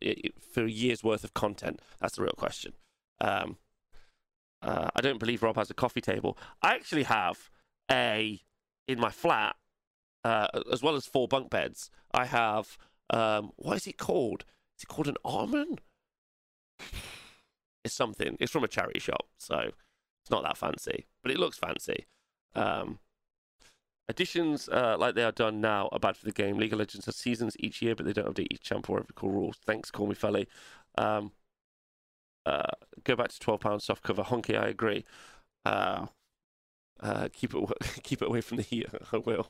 for a year's worth of content? That's the real question. Um, uh, I don't believe Rob has a coffee table. I actually have a in my flat, uh, as well as four bunk beds. I have um, what is it called? Is it called an almond? It's something. It's from a charity shop, so it's not that fancy, but it looks fancy. Um, additions uh, like they are done now are bad for the game. League of Legends has seasons each year, but they don't update each champ or every cool rules. Thanks, call me Felly. Um, uh, go back to twelve pound soft cover. Honky, I agree. Uh, uh, keep it keep it away from the heat. I will.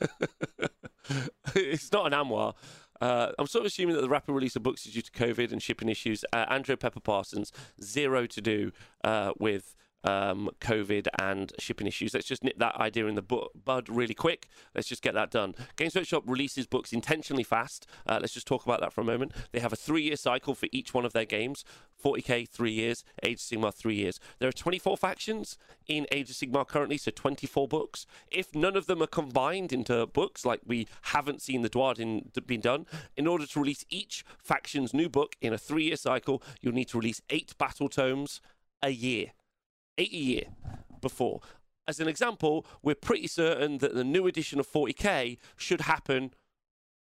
it's not an Amwar. Uh, I'm sort of assuming that the rapid release of books is due to COVID and shipping issues. Uh, Andrew Pepper Parsons, zero to do uh, with um, COVID and shipping issues. Let's just nip that idea in the bu- bud really quick. Let's just get that done. Games Workshop releases books intentionally fast. Uh, let's just talk about that for a moment. They have a three year cycle for each one of their games 40k, three years, Age of Sigmar, three years. There are 24 factions in Age of Sigmar currently, so 24 books. If none of them are combined into books, like we haven't seen the Duardin being done, in order to release each faction's new book in a three year cycle, you'll need to release eight battletomes a year a year before. As an example, we're pretty certain that the new edition of 40k should happen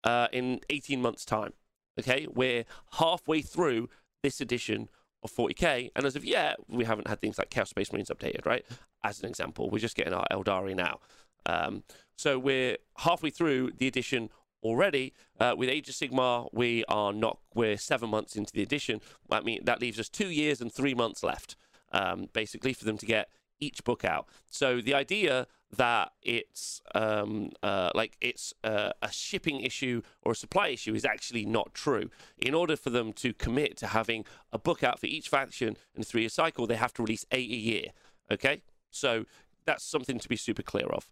uh, in 18 months' time. Okay, we're halfway through this edition of 40k, and as of yet, we haven't had things like Chaos Space Marines updated, right? As an example, we're just getting our Aeldari now. Um, so we're halfway through the edition already. Uh, with Age of Sigmar, we are not. We're seven months into the edition. I mean, that leaves us two years and three months left um, basically, for them to get each book out. So the idea that it's um, uh, like it's uh, a shipping issue or a supply issue is actually not true. In order for them to commit to having a book out for each faction in a three-year cycle, they have to release eight a year. Okay, so that's something to be super clear of.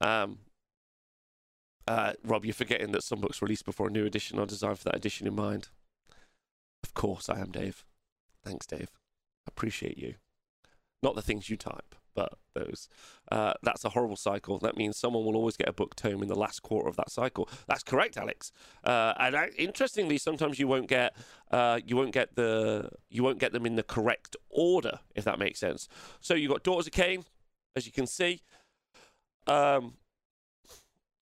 Um, uh, Rob, you're forgetting that some books released before a new edition are designed for that edition in mind. Of course, I am, Dave. Thanks, Dave appreciate you. Not the things you type, but those. Uh, that's a horrible cycle. That means someone will always get a book tome in the last quarter of that cycle. That's correct, Alex. Uh, and I, interestingly, sometimes you won't get uh, you won't get the you won't get them in the correct order, if that makes sense. So you've got Daughters of Khaine, as you can see. Um,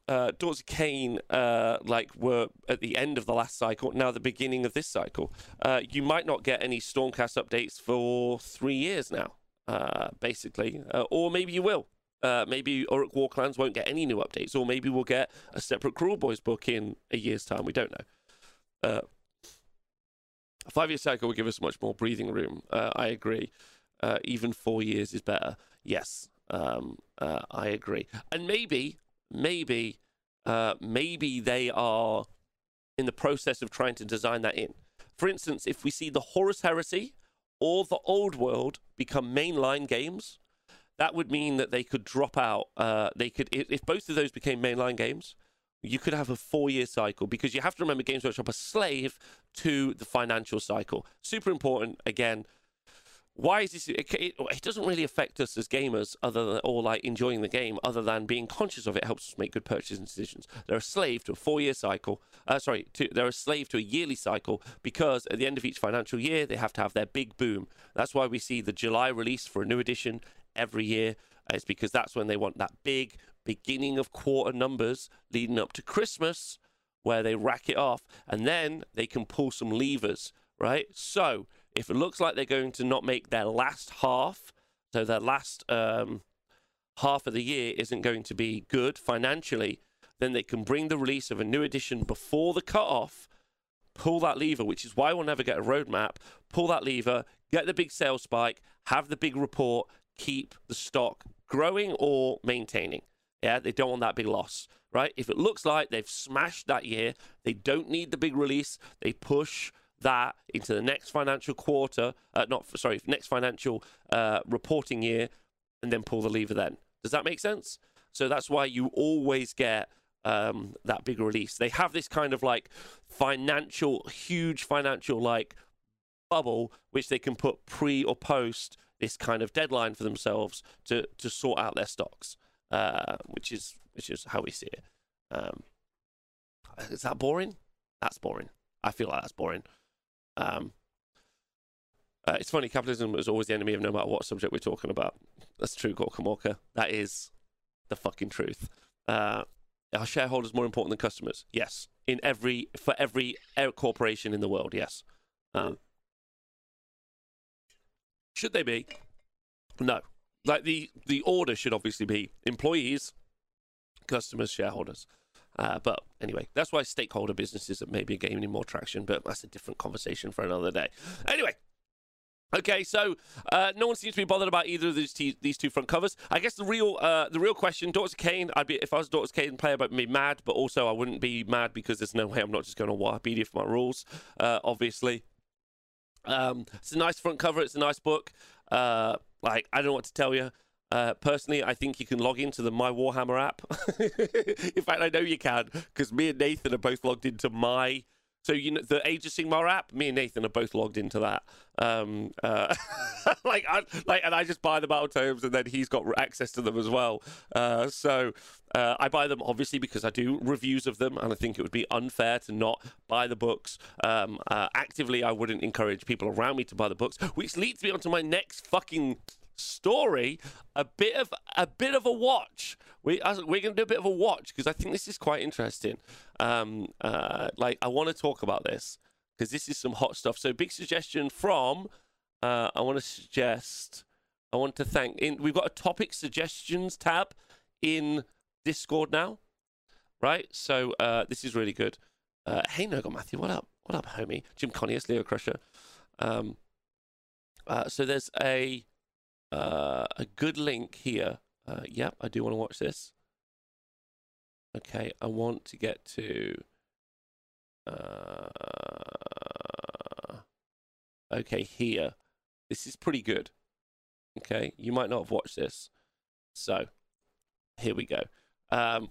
uh, of Khaine, uh, like were at the end of the last cycle, now the beginning of this cycle. Uh, you might not get any Stormcast updates for three years now, uh, basically, uh, or maybe you will. Uh, maybe Orruk Warclans won't get any new updates, or maybe we'll get a separate Kruleboyz book in a year's time. We don't know. a five-year cycle will give us much more breathing room. I agree. even four years is better. Yes, um, I agree. And maybe maybe uh, maybe they are in the process of trying to design that in. For instance, if we see the Horus Heresy or the Old World become mainline games, that would mean that they could drop out. Uh, they could, if both of those became mainline games, you could have a four-year cycle because you have to remember Games Workshop are slave to the financial cycle. Super important. Again, why is this? It, it, doesn't really affect us as gamers, other than or like enjoying the game, other than being conscious of it helps us make good purchasing decisions. They're a slave to a four-year cycle. Uh, sorry, to, they're a slave to a yearly cycle because at the end of each financial year they have to have their big boom. That's why we see the July release for a new edition every year. Uh, it's because that's when they want that big beginning of quarter numbers leading up to Christmas, where they rack it off, and then they can pull some levers. Right, so if it looks like they're going to not make their last half, so their last um, half of the year isn't going to be good financially, then they can bring the release of a new edition before the cutoff, pull that lever, which is why we'll never get a roadmap. Pull that lever, get the big sales spike, have the big report, keep the stock growing or maintaining. Yeah, they don't want that big loss, right? If it looks like they've smashed that year, they don't need the big release, they push that into the next financial quarter, uh, not sorry, next financial uh, reporting year, and then pull the lever. Then does that make sense? So that's why you always get um, that big release. They have this kind of like financial, huge financial like bubble, which they can put pre or post this kind of deadline for themselves to to sort out their stocks, uh, which is which is how we see it. Um, is that boring? That's boring. I feel like that's boring. Um, uh, it's funny, capitalism is always the enemy of no matter what subject we're talking about. That's true, Gorka Walker. That is the fucking truth. Uh, are shareholders more important than customers? Yes. In every for every corporation in the world, yes. Um, should they be? No. Like the the order should obviously be employees, customers, shareholders. Uh, but anyway, that's why stakeholder businesses are maybe gaining more traction, but that's a different conversation for another day. Anyway, Okay, so uh, no one seems to be bothered about either of these t- these two front covers. I guess the real uh, the real question, of Khaine, I'd be if I was of Khaine player, I'd be mad, but also I wouldn't be mad because there's no way I'm not just going to Wahapedia for my rules. Uh, obviously, um, it's a nice front cover. It's a nice book. Uh, like I don't know what to tell you. Uh, personally, I think you can log into the My Warhammer app. in fact, I know you can because me and Nathan are both logged into my so you know the Age of Sigmar app. Me and Nathan are both logged into that. Um, uh, like, I, like, and I just buy the battletomes, and then he's got access to them as well. Uh, so uh, I buy them obviously because I do reviews of them, and I think it would be unfair to not buy the books. Um, uh, actively, I wouldn't encourage people around me to buy the books, which leads me onto my next fucking story a bit of a bit of a watch. We we're going to do a bit of a watch because i think this is quite interesting. Um uh like i want to talk about this because this is some hot stuff. So big suggestion from uh i want to suggest i want to thank in we've got a topic suggestions tab in discord now right? So uh this is really good. Uh hey no matthew what up? What up homie? Jim connius leo crusher. Um uh, so there's a uh, a good link here. Uh, yep, I do want to watch this. Okay, I want to get to. Uh, okay, here. This is pretty good. Okay, you might not have watched this. So, here we go. Um,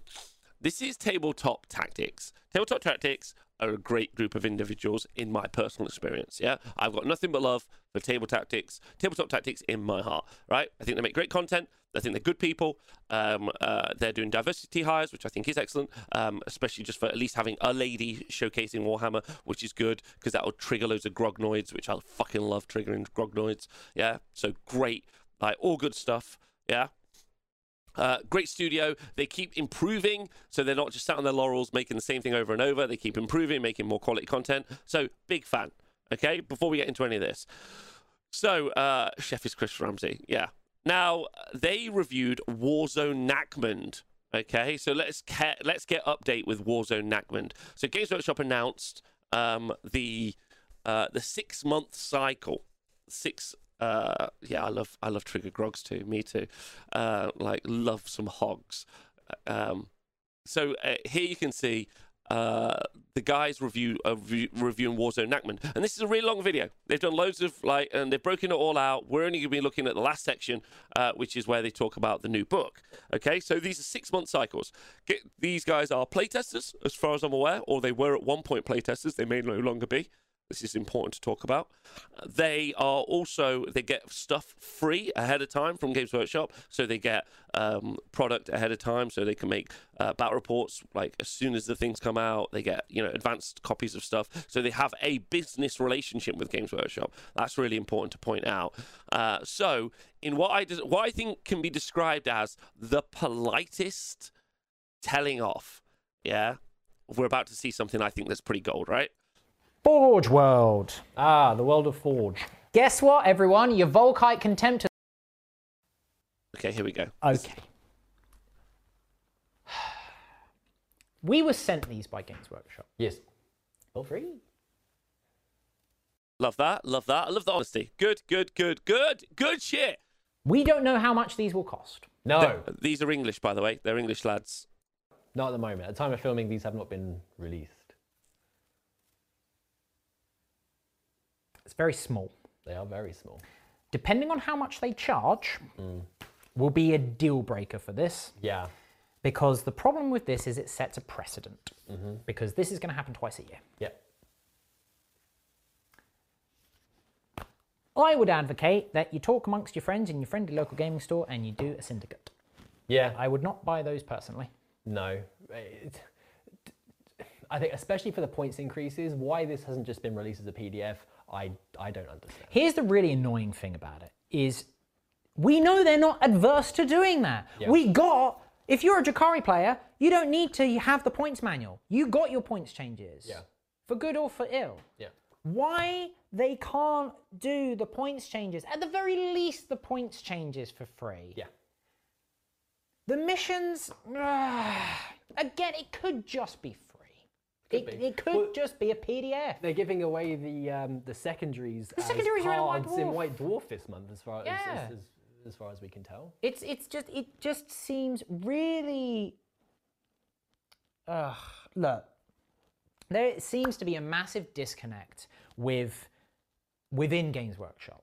this is Tabletop Tactics. Tabletop Tactics are a great group of individuals in my personal experience. Yeah, I've got nothing but love for table tactics, tabletop tactics in my heart. Right, I think they make great content. I think they're good people. Um, uh, they're doing diversity hires, which I think is excellent, um, especially just for at least having a lady showcasing Warhammer, which is good because that will trigger loads of grognoids, which I fucking love triggering grognoids. Yeah, so great, like all good stuff. Yeah, uh, great studio. They keep improving, so they're not just sat on their laurels making the same thing over and over. They keep improving, making more quality content. So, big fan. Okay, before we get into any of this. So, uh, chef is Chris Ramsey. Yeah. Now, they reviewed Warzone Nachmund. Okay, so let's ca- let's get update with Warzone Nachmund. So, Games Workshop announced um, the uh, the six month cycle, six uh, yeah, I love I love trigger grogs too. Me too. Uh, like love some hogs. Um, so uh, here you can see uh, the guys review uh, re- reviewing Warzone Nachmund, and this is a really long video. They've done loads of like, and they've broken it all out. We're only going to be looking at the last section, uh, which is where they talk about the new book. Okay, so these are six month cycles. Get, these guys are playtesters, as far as I'm aware, or they were at one point playtesters. They may no longer be. This is important to talk about. They are also they get stuff free ahead of time from Games Workshop, so they get um, product ahead of time, so they can make uh, battle reports like as soon as the things come out. They get you know advanced copies of stuff, so they have a business relationship with Games Workshop. That's really important to point out. Uh, so in what I what I think can be described as the politest telling off, yeah, we're about to see something I think that's pretty gold, right? Forge World. Ah, the world of Forge. Guess what, everyone? Your Volkite Contempt. Okay, here we go. Okay. We were sent these by Games Workshop. Yes. For free. Love that. Love that. I love the honesty. Good, good, good, good, good shit. We don't know how much these will cost. No, These are English, by the way. They're English lads. not at the moment. At the time of filming, these have not been released. It's very small. They are very small. Depending on how much they charge, will be a deal breaker for this. Yeah. Because the problem with this is it sets a precedent. Mm-hmm. Because this is going to happen twice a year. Yep. I would advocate that you talk amongst your friends in your friendly local gaming store and you do a syndicate. Yeah. I would not buy those personally. No. It- I think, especially for the points increases, why this hasn't just been released as a PDF, I, I don't understand. Here's the really annoying thing about it is we know they're not adverse to doing that. Yeah. We got if you're a Jakari player, you don't need to have the points manual. You got your points changes. Yeah. For good or for ill. Yeah. Why they can't do the points changes? At the very least, the points changes for free. Yeah. The missions, again, it could just be free. It, be. it could Well- just be a PDF. They're giving away the um, the secondaries. The secondaries are in White cards in Dwarf. White Dwarf this month, as far Yeah. as, as, as, far as we can tell. It's it's just it just seems really. Ugh, look, there seems to be a massive disconnect with within Games Workshop.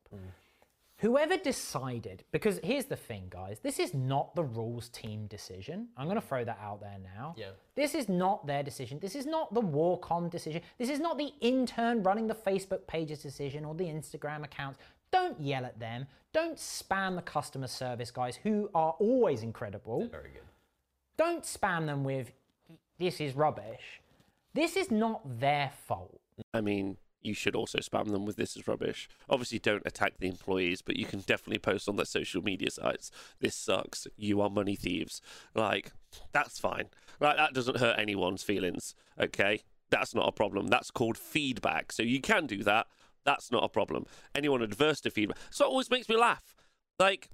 Whoever decided, because here's the thing, guys, this is not the rules team decision. I'm going to throw that out there now. Yeah. This is not their decision. This is not the Warcom decision. This is not the intern running the Facebook pages decision or the Instagram accounts. Don't yell at them. Don't spam the customer service guys who are always incredible. Very good. Don't spam them with, this is rubbish. This is not their fault. I mean, you should also spam them with this is rubbish. Obviously, don't attack the employees, but you can definitely post on their social media sites. This sucks. You are money thieves. Like, that's fine. Like, that doesn't hurt anyone's feelings. Okay, that's not a problem. That's called feedback. So you can do that. That's not a problem. Anyone adverse to feedback. So it always makes me laugh. Like,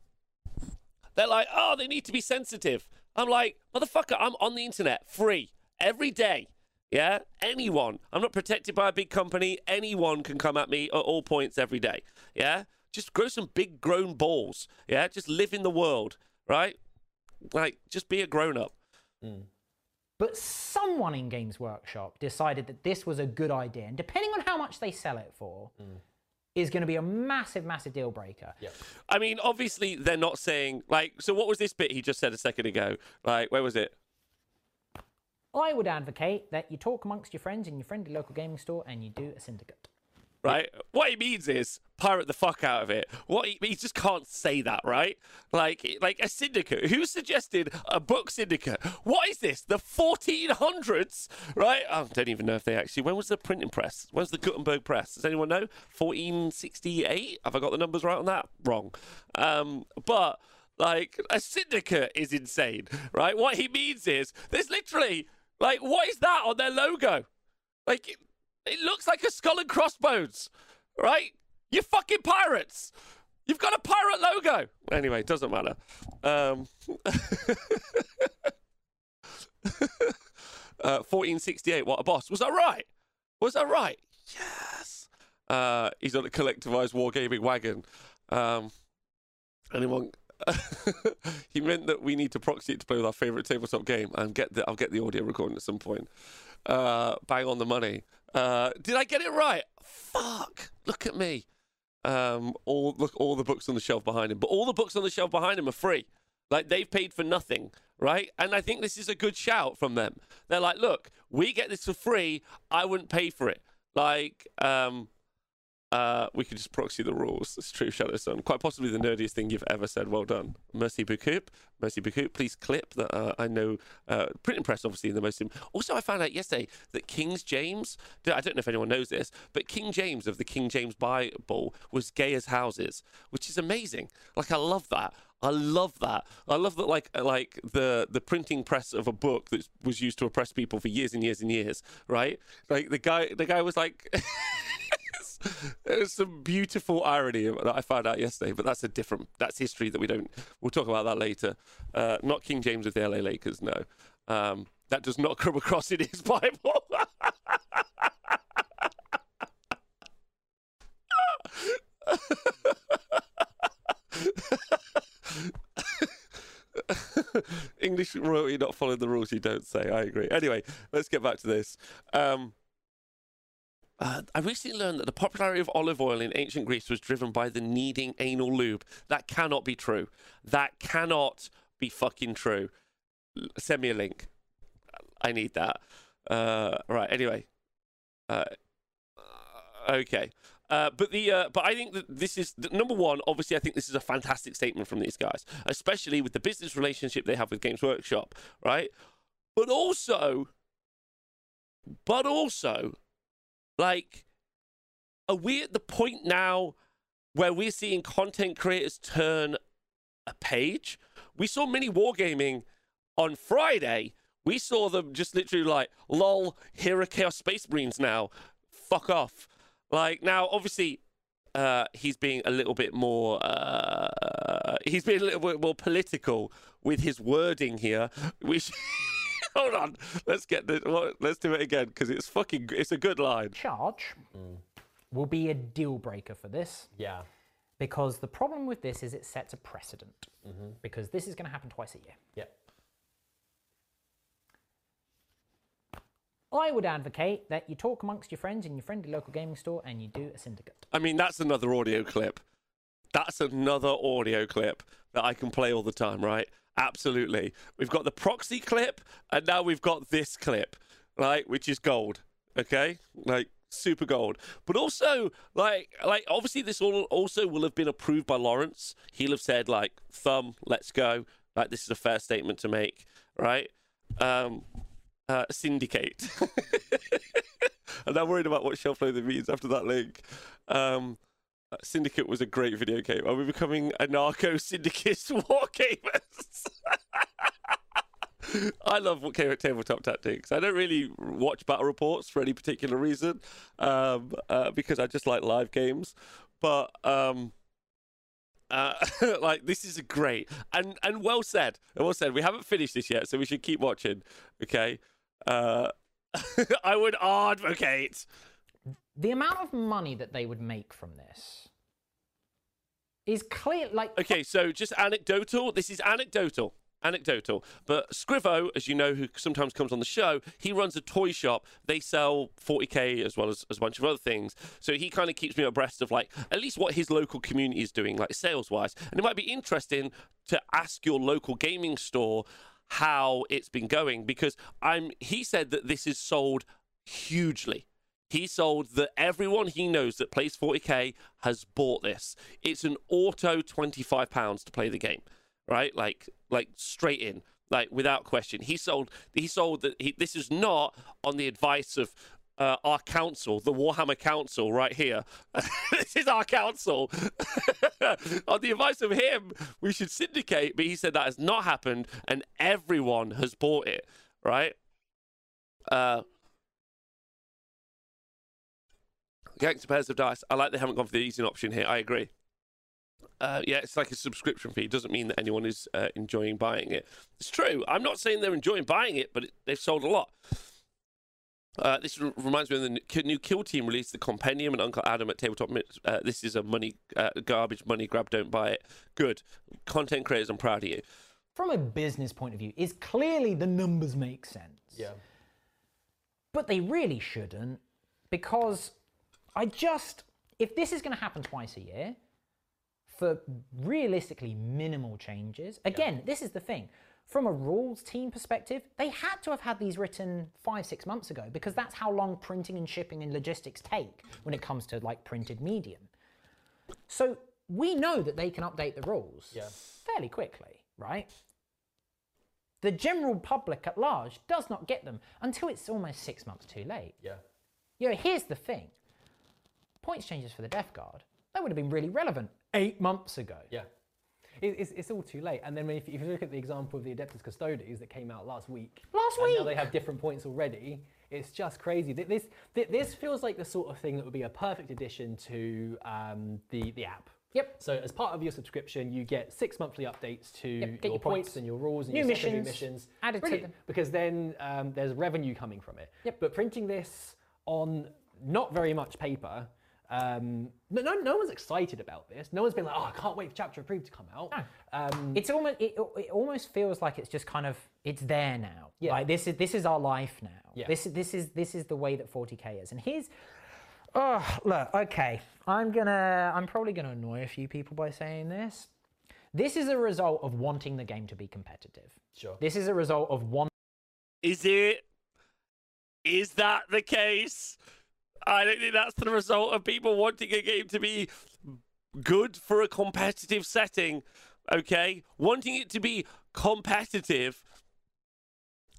they're like, oh, they need to be sensitive. I'm like, motherfucker, I'm on the internet free every day. Yeah, anyone. I'm not protected by a big company. Anyone can come at me at all points every day. Yeah, just grow some big grown balls. Yeah, just live in the world, right? Like, just be a grown up. Mm. But someone in Games Workshop decided that this was a good idea, and depending on how much they sell it for, mm. is going to be a massive, massive deal breaker. Yeah. I mean, obviously, they're not saying like. So, what was this bit he just said a second ago? Like, where was it? I would advocate that you talk amongst your friends in your friendly local gaming store and you do a syndicate. right? What he means is pirate the fuck out of it. What he, he just can't say that, right? Like, like a syndicate. Who suggested a book syndicate? What is this? The 1400s, right? I don't even know if they actually. When was the printing press? When's the Gutenberg press? Does anyone know? 1468. Have I got the numbers right on that? Wrong. Um, but. Like a syndicate is insane, right? What he means is there's literally like what is that on their logo? Like it, it looks like a skull and crossbones, right? You're fucking pirates. You've got a pirate logo. Anyway, it doesn't matter. Um, uh, 1468. What a boss. Was that right? Was that right? Yes. Uh, he's on a collectivized wargaming wagon. Um, anyone? he meant that we need to proxy it to play with our favorite tabletop game and get the. I'll get the audio recording at some point. Uh, bang on the money. Uh, did I get it right? Fuck! Look at me. Um, all look, all the books on the shelf behind him, but all the books on the shelf behind him are free. Like they've paid for nothing, right? And I think this is a good shout from them. They're like, look, we get this for free. I wouldn't pay for it. Like, um, uh, we could just proxy the rules. It's true, Shadow Sun. Quite possibly the nerdiest thing you've ever said. Well done. Mercy beaucoup. Merci beaucoup. Please clip that. Uh, I know uh, printing press, obviously, the most. Also, I found out yesterday that King James, I don't know if anyone knows this, but King James of the King James Bible was gay as houses, which is amazing. Like, I love that. I love that. I love that, like, like the the printing press of a book that was used to oppress people for years and years and years, right? Like the guy, the guy was like, there's some beautiful irony that I found out yesterday, but that's a different, that's history that we don't. We'll talk about that later. Uh, not King James with the LA Lakers, no. Um, that does not come across in his Bible. English royalty not following the rules you don't say. I agree. Anyway, let's get back to this. Um, uh, I recently learned that the popularity of olive oil in ancient Greece was driven by the needing anal lube. That cannot be true. That cannot be fucking true. Send me a link. I need that. Uh, right. Anyway. Uh, okay. Uh, but the uh, but I think that this is number one. Obviously, I think this is a fantastic statement from these guys, especially with the business relationship they have with Games Workshop, right? But also, but also, like, are we at the point now where we're seeing content creators turn a page? We saw mini wargaming on Friday. We saw them just literally like, lol, here are Chaos Space Marines now. Fuck off. Like, now, obviously, uh, he's being a little bit more, uh, he's being a little bit more political with his wording here, which. Hold on. Let's get the. Let's do it again because it's fucking. It's a good line. Charge mm. will be a deal breaker for this Yeah. because the problem with this is it sets a precedent mm-hmm. because this is going to happen twice a year. Yeah. I would advocate that you talk amongst your friends in your friendly local gaming store and you do a syndicate. I mean, that's another audio clip. That's another audio clip that I can play all the time, right? Absolutely. We've got the proxy clip, and now we've got this clip, right? Which is gold. Okay, like super gold. But also, like, like obviously, this all also will have been approved by Lawrence. He'll have said like, "Thumb, let's go." Like, this is a fair statement to make, right? Um, uh, syndicate. and I'm worried about what shelf loading means after that link. Um, Syndicate was a great video game. Are we becoming a narco syndicate war gamers? I love what came at tabletop tactics. I don't really watch battle reports for any particular reason, um, uh, because I just like live games. But um, uh, like this is great and and well said. And Well said. We haven't finished this yet, so we should keep watching. Okay. Uh, I would advocate. The amount of money that they would make from this is clear. Like, Okay, so just anecdotal. This is anecdotal. Anecdotal. But Scrivo, as you know, who sometimes comes on the show, he runs a toy shop. They sell 40k as well as, as a bunch of other things. So he kind of keeps me abreast of like at least what his local community is doing, like sales wise. And it might be interesting to ask your local gaming store how it's been going because I'm he said that this is sold hugely. He sold that everyone he knows that plays 40k has bought this. It's an auto 25 pounds to play the game, right? Like like straight in, like without question. He sold he sold that he, this is not on the advice of uh, our council, the Warhammer Council, right here. this is our council. on the advice of him, we should syndicate, but he said that has not happened, and everyone has bought it, right? Uh, Gangster pairs of dice. I like they haven't gone for the easy option here. I agree. Uh, yeah, it's like a subscription fee. It doesn't mean that anyone is uh, enjoying buying it. It's true. I'm not saying they're enjoying buying it, but it, they've sold a lot. Uh, this reminds me of the new Kill Team released the Compendium and Uncle Adam at Tabletop. Uh, this is a money uh, garbage money grab. Don't buy it. Good content creators. I'm proud of you. from a business point of view, is clearly the numbers make sense. Yeah. But they really shouldn't because I just, if this is going to happen twice a year for realistically minimal changes, again, this is the thing. From a rules team perspective, they had to have had these written five, six months ago because that's how long printing and shipping and logistics take when it comes to like printed medium. So we know that they can update the rules Yeah. fairly quickly, right? The general public at large does not get them until it's almost six months too late. Yeah. You know, here's the thing points changes for the Death Guard, that would have been really relevant eight months ago. Yeah. It, it's, it's all too late. And then if, if you look at the example of the Adeptus Custodes that came out last week, Last and now week! they have different points already. It's just crazy. Th- This this feels like the sort of thing that would be a perfect addition to um, the the app. Yep. So as part of your subscription, you get six monthly updates to Yep, your, your points. points. and your rules and New your missions missions added to them. because then um, there's revenue coming from it. Yep. But printing this on not very much paper. Um, no, no, no one's excited about this. No one's been like, "Oh, I can't wait for Chapter Approved to come out." Um, It's almost it, it almost feels like it's just kind of it's there now. Yeah. Like this is this is our life now. Yeah. This is this is this is the way that 40k is. And here's oh look, okay. I'm gonna I'm probably gonna annoy a few people by saying this. This is a result of wanting the game to be competitive. Sure. This is a result of wanting Is it? Is that the case? I don't think that's the result of people wanting a game to be good for a competitive setting. Okay, wanting it to be competitive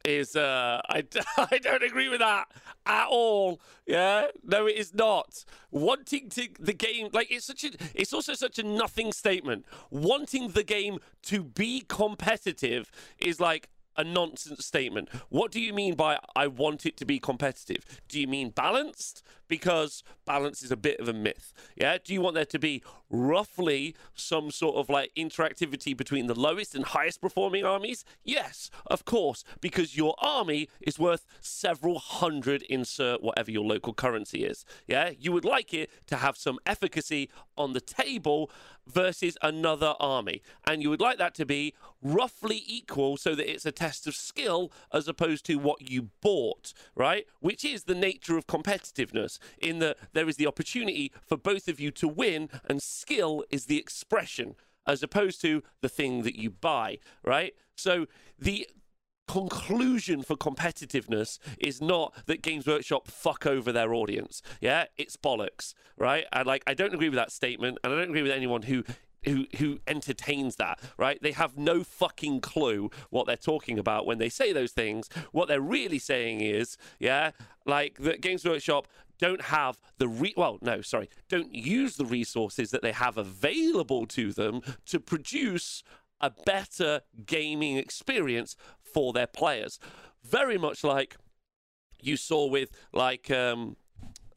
is uh I, I don't agree with that at all. Yeah? No it is not. Wanting to the game like it's such a it's also such a nothing statement. Wanting the game to be competitive is like a nonsense statement. What do you mean by i want it to be competitive do you mean balanced? Because balance is a bit of a myth. Yeah? Do you want there to be roughly some sort of like interactivity between the lowest and highest performing armies? Yes, of course, because your army is worth several hundred insert whatever your local currency is. Yeah, you would like it to have some efficacy on the table versus another army. And you would like that to be roughly equal so that it's a test of skill as opposed to what you bought, right? Which is the nature of competitiveness, in that there is the opportunity for both of you to win, and skill is the expression as opposed to the thing that you buy, right? So the conclusion for competitiveness is not that Games Workshop fuck over their audience. Yeah, it's bollocks, right? And like I don't agree with that statement, and I don't agree with anyone who who who entertains that, right? They have no fucking clue what they're talking about when they say those things. What they're really saying is, yeah, like that Games Workshop don't have the re well no sorry don't use the resources that they have available to them to produce a better gaming experience for their players. Very much like you saw with like um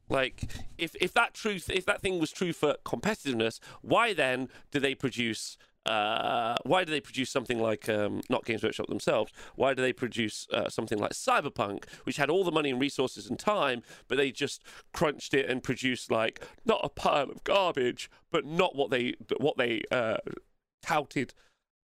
like if if that truth if that thing was true for competitiveness why then do they produce uh, why do they produce something like um, not Games Workshop themselves? Why do they produce uh, something like Cyberpunk, which had all the money and resources and time, but they just crunched it and produced like not a pile of garbage, but not what they what they uh, touted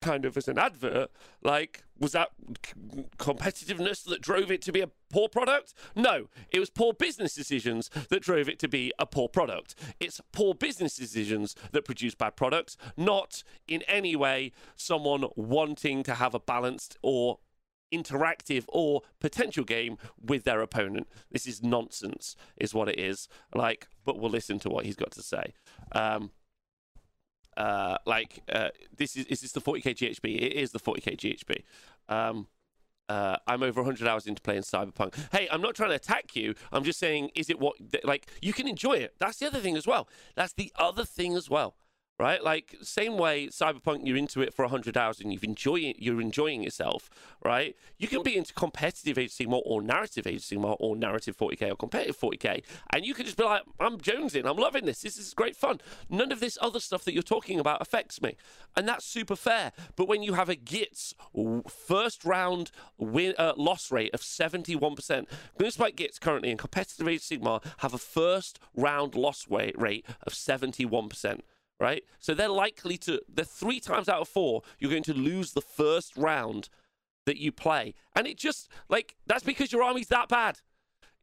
kind of as an advert, like, was that c- competitiveness that drove it to be a poor product? No, it was poor business decisions that drove it to be a poor product. It's poor business decisions that produce bad products, not in any way someone wanting to have a balanced or interactive or potential game with their opponent. This is nonsense, is what it is. Like, but we'll listen to what he's got to say. Um, uh, like uh, this is is this the 40k GHB? It is the 40k GHB. Um, uh, I'm over 100 hours into playing Cyberpunk. Hey, I'm not trying to attack you. I'm just saying, is it what like you can enjoy it? That's the other thing as well. That's the other thing as well, right? Like same way Cyberpunk, you're into it for 100 hours and you've enjoying you're enjoying yourself, right? You can be into competitive Sigmar or narrative Sigmar or narrative 40k or competitive 40k, and you can just be like, I'm jonesing, I'm loving this. This is great fun. None of this other stuff that you're talking about affects me, and that's super fair. But when you have a Gitz first round win uh, loss rate of 71%, Gloomspite Gitz currently in competitive Sigmar have a first round loss rate rate of 71% right? So they're likely to, they're three times out of four, you're going to lose the first round that you play. And it just, like, that's because your army's that bad.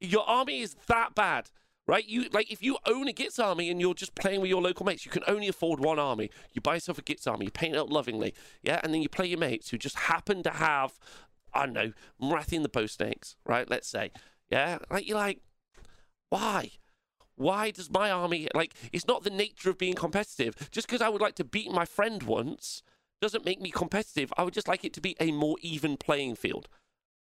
Your army is that bad. Right, you like if you own a Gitz army and you're just playing with your local mates, you can only afford one army. You buy yourself a Gitz army, you paint it up lovingly, yeah, and then you play your mates who just happen to have, I don't know, Morathi the Bow Snakes, right? Let's say, yeah, like you're like, why? Why does my army like? It's not the nature of being competitive. Just because I would like to beat my friend once doesn't make me competitive. I would just like it to be a more even playing field.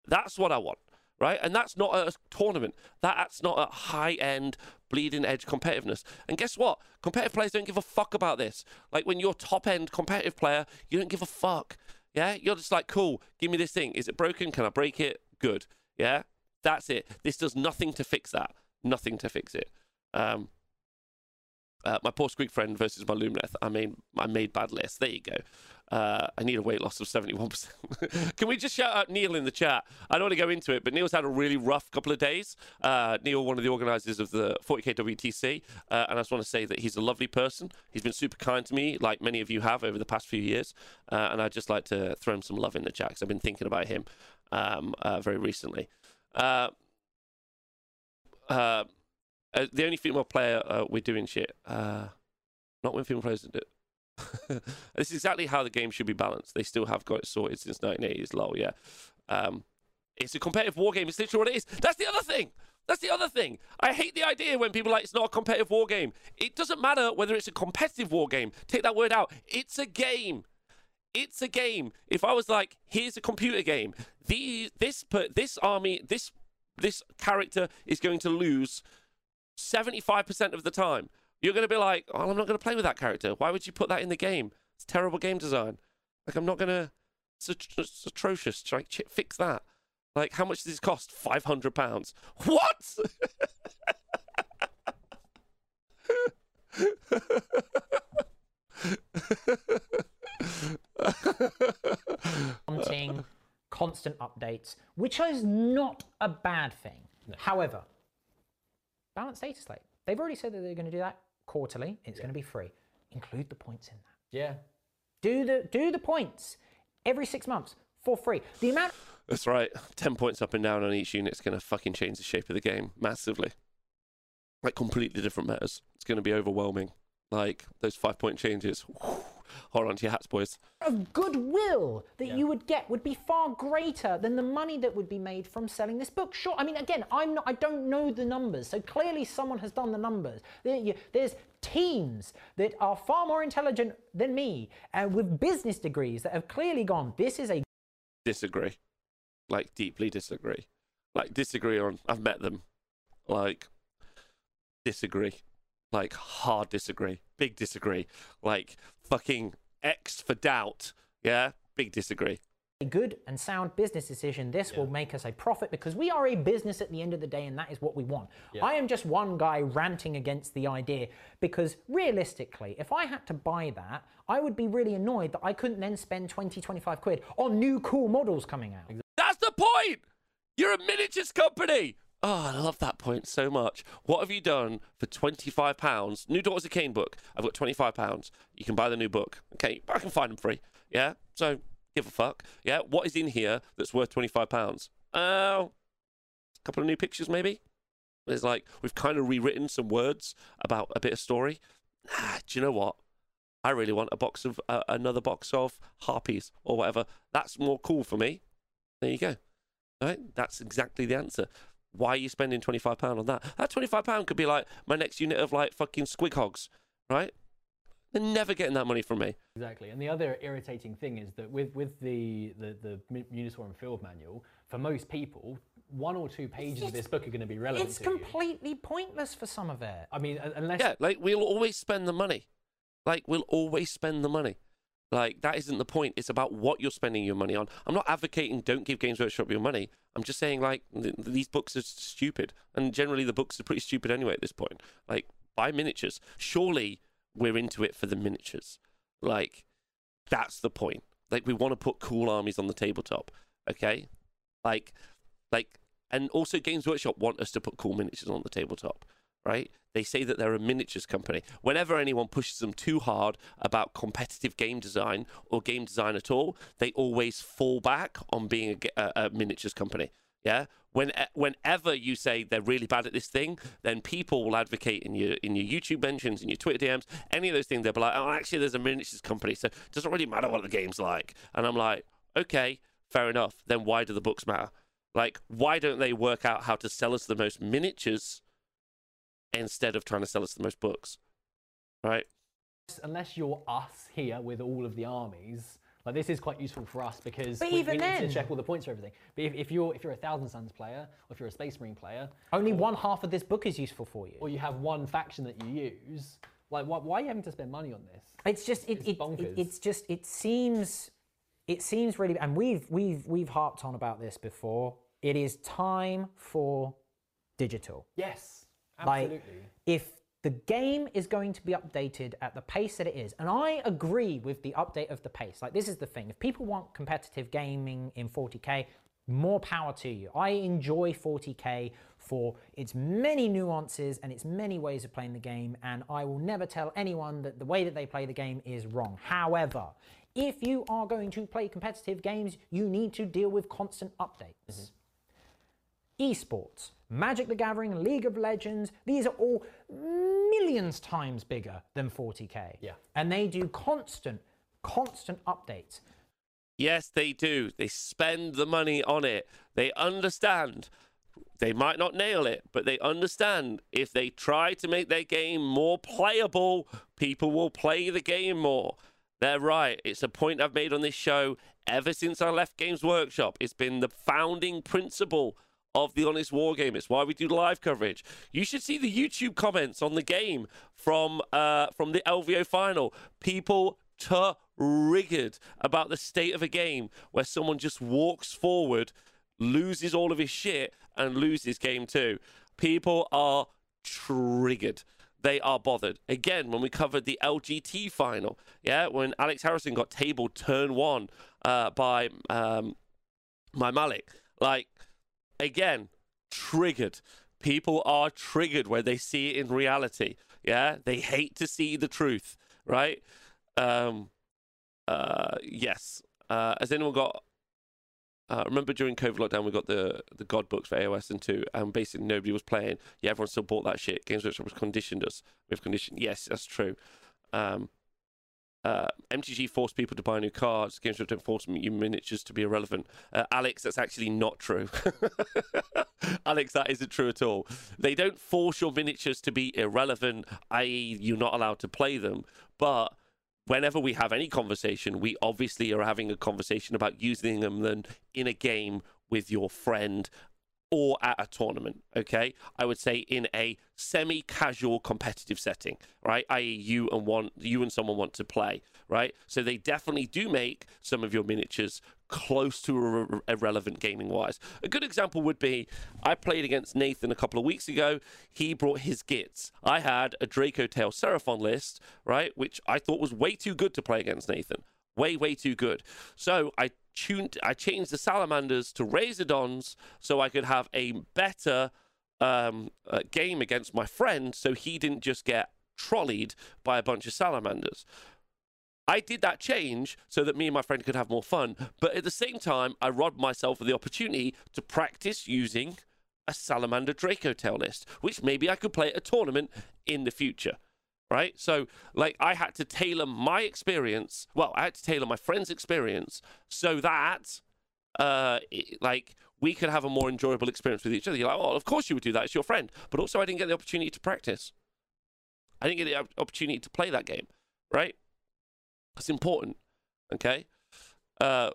That's what I want, right? And that's not a tournament. That's not a high end bleeding edge competitiveness. And guess what? Competitive players don't give a fuck about this. Like when you're top end competitive player, you don't give a fuck. Yeah, you're just like, cool. Give me this thing. Is it broken? Can I break it? Good. Yeah, that's it. This does nothing to fix that. Nothing to fix it. Um, uh, my poor Greek friend versus my Lumineth. I mean, I made bad lists. There you go. Uh, I need a weight loss of 71%. Can we just shout out Neil in the chat? I don't want to go into it, but Neil's had a really rough couple of days. Uh, Neil, one of the organisers of the 40k WTC, uh, and I just want to say that he's a lovely person. He's been super kind to me, like many of you have over the past few years. Uh, and I'd just like to throw him some love in the chat because I've been thinking about him um, uh, very recently. Uh, the only female player uh, we're doing shit. Uh, not when female players do it. this is exactly how the game should be balanced. They still have got it sorted since 1980s. Lol, yeah. Um, it's a competitive war game. It's literally what it is. That's the other thing. That's the other thing. I hate the idea when people are like it's not a competitive war game. It doesn't matter whether it's a competitive war game. Take that word out. It's a game. It's a game. If I was like, here's a computer game. The this this army this this character is going to lose 75% of the time. You're going to be like, oh, I'm not going to play with that character. Why would you put that in the game? It's terrible game design. Like, I'm not going to. It's, at- it's atrocious. Ch- fix that. Like, how much does this cost? Five hundred pounds. What? wanting constant updates, which is not a bad thing. However, balanced data slate. They've already said that they're going to do that quarterly. It's going to be free. Include the points in that. Yeah. Do the do the points every six months for free. The amount That's right. 10 points up and down on each unit's going to fucking change the shape of the game massively. Like, completely different matters. It's going to be overwhelming. Like, those five point changes. Hold on to your hats, boys. of goodwill that you would get would be far greater than the money that would be made from selling this book. Sure, I mean, again, I'm not, I don't know the numbers, so clearly someone has done the numbers. There's teams that are far more intelligent than me and with business degrees that have clearly gone. This is a Disagree. Like, deeply disagree. Like, disagree on. I've met them. Like, disagree. Like, hard disagree. Big disagree. Like, fucking X for doubt. Yeah? Big disagree. a good and sound business decision. This will make us a profit because we are a business at the end of the day, and that is what we want. I am just one guy ranting against the idea because realistically, if I had to buy that, I would be really annoyed that I couldn't then spend 20, 25 quid on new cool models coming out. That's the point. You're a miniatures company. Oh, I love that point so much. What have you done for twenty-five pounds? New Daughters of Khaine book. I've got twenty-five pounds. You can buy the new book. Okay, I can find them free. Yeah. So give a fuck. Yeah. What is in here that's worth twenty-five pounds? Oh, a couple of new pictures maybe. There's like we've kind of rewritten some words about a bit of story. Ah, do you know what? I really want a box of uh, another box of harpies or whatever. That's more cool for me. There you go. All right, that's exactly the answer. Why are you spending twenty five pound on that? That twenty five pound could be like my next unit of like fucking squig hogs, right? They're never getting that money from me. Exactly. And the other irritating thing is that with, with the, the, the Mu- Munitorum Field Manual, for most people, one or two pages of this book are going to be relevant It's to you. completely pointless for some of it. I mean, unless Yeah, like we'll always spend the money. Like we'll always spend the money. Like that isn't the point. It's about what you're spending your money on. I'm not advocating don't give Games Workshop your money. I'm just saying like th- these books are stupid, and generally the books are pretty stupid anyway at this point. Like buy miniatures. Surely we're into it for the miniatures. Like that's the point. Like we want to put cool armies on the tabletop. Okay, like like and also Games Workshop want us to put cool miniatures on the tabletop right? They say that they're a miniatures company. Whenever anyone pushes them too hard about competitive game design or game design at all, they always fall back on being a, a, a miniatures company. Yeah. When, eh, whenever you say they're really bad at this thing, then people will advocate in your in your YouTube mentions, in your Twitter DMs, any of those things. They'll be like, "Oh, actually, there's a miniatures company, so it doesn't really matter what the game's like." And I'm like, "Okay, fair enough. Then why do the books matter? Like, why don't they work out how to sell us the most miniatures instead of trying to sell us the most books. Right? unless you're us here with all of the armies, like this is quite useful for us because But we, even we need to check all the points for everything. But if, if you're if you're a Thousand Suns player, or if you're a Space Marine player, Only one half of this book is useful for you. or you have one faction that you use, like why, why are you having to spend money on this? It's just it, It's it, it it's just it seems it seems really and we've we've we've harped on about this before. It is time for digital. Yes, Like if the game is going to be updated at the pace that it is, and I agree with the update of the pace. Like this is the thing. If people want competitive gaming in 40k, more power to you. I enjoy 40k for its many nuances and its many ways of playing the game, and I will never tell anyone that the way that they play the game is wrong. However, if you are going to play competitive games, you need to deal with constant updates mm-hmm. esports, Magic the Gathering, League of Legends, these are all millions times bigger than 40k. Yeah. And they do constant, constant updates. Yes, they do. They spend the money on it. They understand. They might not nail it, but they understand if they try to make their game more playable, people will play the game more. They're right. It's a point I've made on this show ever since I left Games Workshop. It's been the founding principle of the Honest Wargamer. It's why we do live coverage. You should see the YouTube comments on the game from uh, from the LVO final. People triggered about the state of a game where someone just walks forward, loses all of his shit, and loses game two. People are triggered. they are bothered. Again, when we covered the LGT final, yeah, when Alex Harrison got tabled turn one uh, by um, my Malik, like again, triggered. People are triggered when they see it in reality. Yeah, they hate to see the truth, right? Um, uh, yes. Uh, has anyone got? Uh, remember during COVID lockdown, we got the the God books for AOS and two, and basically nobody was playing. Yeah, everyone still bought that shit. Games Workshop was conditioned us. We've conditioned. Yes, that's true. Um, uh, MTG forced people to buy new cards. Games Workshop forced you miniatures to be irrelevant. Uh, Alex, that's actually not true. Alex, that isn't true at all. They don't force your miniatures to be irrelevant, i.e., you're not allowed to play them. But whenever we have any conversation, we obviously are having a conversation about using them in a game with your friend or at a tournament, okay? I would say in a semi-casual competitive setting, right? I.e., you and one, you and someone want to play, right? So they definitely do make some of your miniatures close to ir- irrelevant gaming wise. A good example would be I played against Nathan a couple of weeks ago. He brought his gits. I had a Draco Tail Seraphon list, right, which I thought was way too good to play against Nathan. Way, way too good. So I tuned, I changed the salamanders to Razordons so I could have a better um, uh, game against my friend, so he didn't just get trolleyed by a bunch of salamanders. I did that change so that me and my friend could have more fun, but at the same time, I robbed myself of the opportunity to practice using a salamander Draco tail list, which maybe I could play at a tournament in the future. Right? So, like, I had to tailor my experience. Well, I had to tailor my friend's experience so that, uh, like, we could have a more enjoyable experience with each other. You're like, well, of course you would do that. It's your friend. But also, I didn't get the opportunity to practice. I didn't get the opportunity to play that game. Right? That's important. Okay. Uh,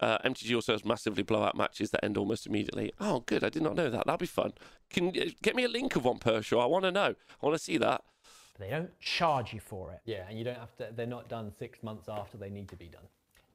uh, MTG also has massively blowout matches that end almost immediately. Oh, good. I did not know that. That'd be fun. Can you get me a link of one per show? I want to know. I want to see that. They don't charge you for it. Yeah, and you don't have to. They're not done six months after they need to be done.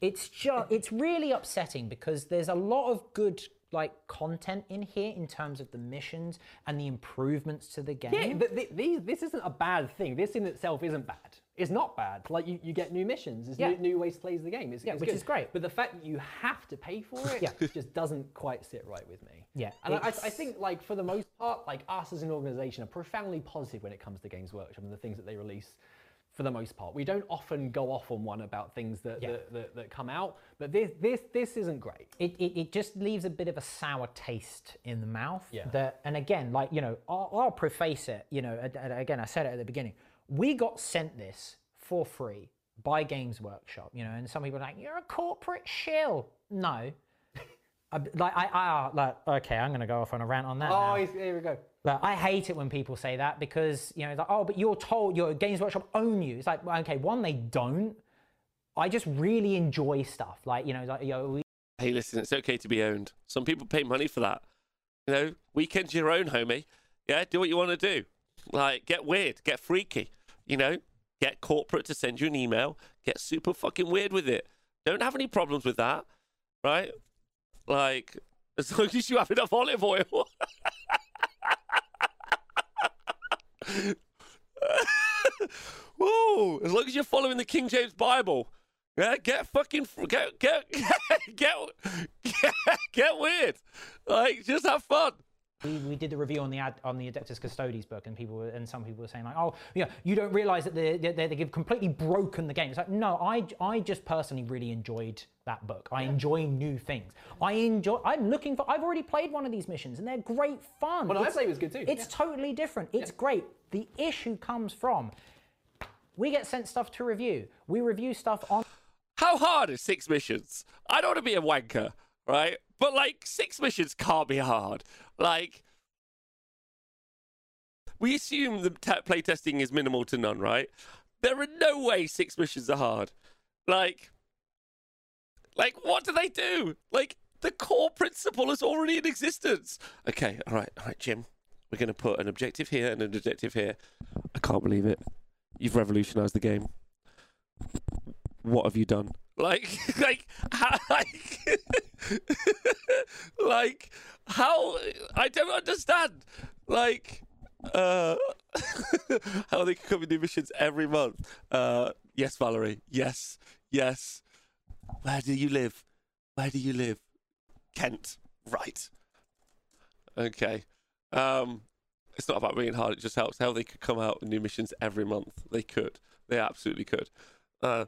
It's just it's really upsetting because there's a lot of good like content in here in terms of the missions and the improvements to the game. Yeah, th- th- these, this isn't a bad thing. This in itself isn't bad. It's not bad. Like you, you get new missions. It's Yeah. new, new ways to play the game. It's, Yeah, it's which good. is great. But the fact that you have to pay for it Yeah. just doesn't quite sit right with me. Yeah, And I, I think like for the most part, like us as an organization are profoundly positive when it comes to Games Workshop and the things that they release. For the most part, we don't often go off on one about things that, Yeah. that, that, that come out. But this this this isn't great. it, it, it just leaves a bit of a sour taste in the mouth. Yeah. That, and again, like, you know, I'll, I'll preface it, you know, again, I said it at the beginning. We got sent this for free by Games Workshop, you know, and some people are like, you're a corporate shill. No. I, like, I, I, uh, like, okay, I'm going to go off on a rant on that. Oh, now. Oh, he's- here we go. Like, I hate it when people say that because you know, like, oh, but you're told your Games Workshop own you. It's like, okay, one, they don't. I just really enjoy stuff like you know, like you know, we, Hey, listen, it's okay to be owned. Some people pay money for that. You know, weekend's your own, homie. Yeah, do what you want to do. Like, get weird, get freaky. You know, get corporate to send you an email. Get super fucking weird with it. Don't have any problems with that, right? Like, as long as you have enough olive oil. Whoa! As long as you're following the King James Bible, yeah, get fucking get get get get get, get weird. Like, just have fun. We, we did the review on the ad, on the Adeptus Custodes book, and people were, and some people were saying like, oh, yeah, you don't realize that they, they, they've completely broken the game. It's like, no, I, I just personally really enjoyed that book. I enjoy new things. I enjoy. I'm looking for. I've already played one of these missions, and they're great fun. Well, I It's- played was good too. It's totally different. It's great. The issue comes from. We get sent stuff to review. We review stuff on How hard is six missions? I don't want to be a wanker, right? But like, six missions can't be hard. Like, we assume the t- play testing is minimal to none, right? There are no way six missions are hard. Like, like what do they do? Like, the core principle is already in existence. Okay, all right, all right, Jim. We're going to put an objective here and an objective here. I can't believe it. You've revolutionized the game what have you done? Like, like, like, like, how? I don't understand. Like, Uh, how they can come with new missions every month. Uh, yes, Valerie. Yes, yes. Where do you live? Where do you live? Kent. Right. Okay. Um, it's not about being hard. It just helps. How they could come out with new missions every month. They could. They absolutely could. Uh,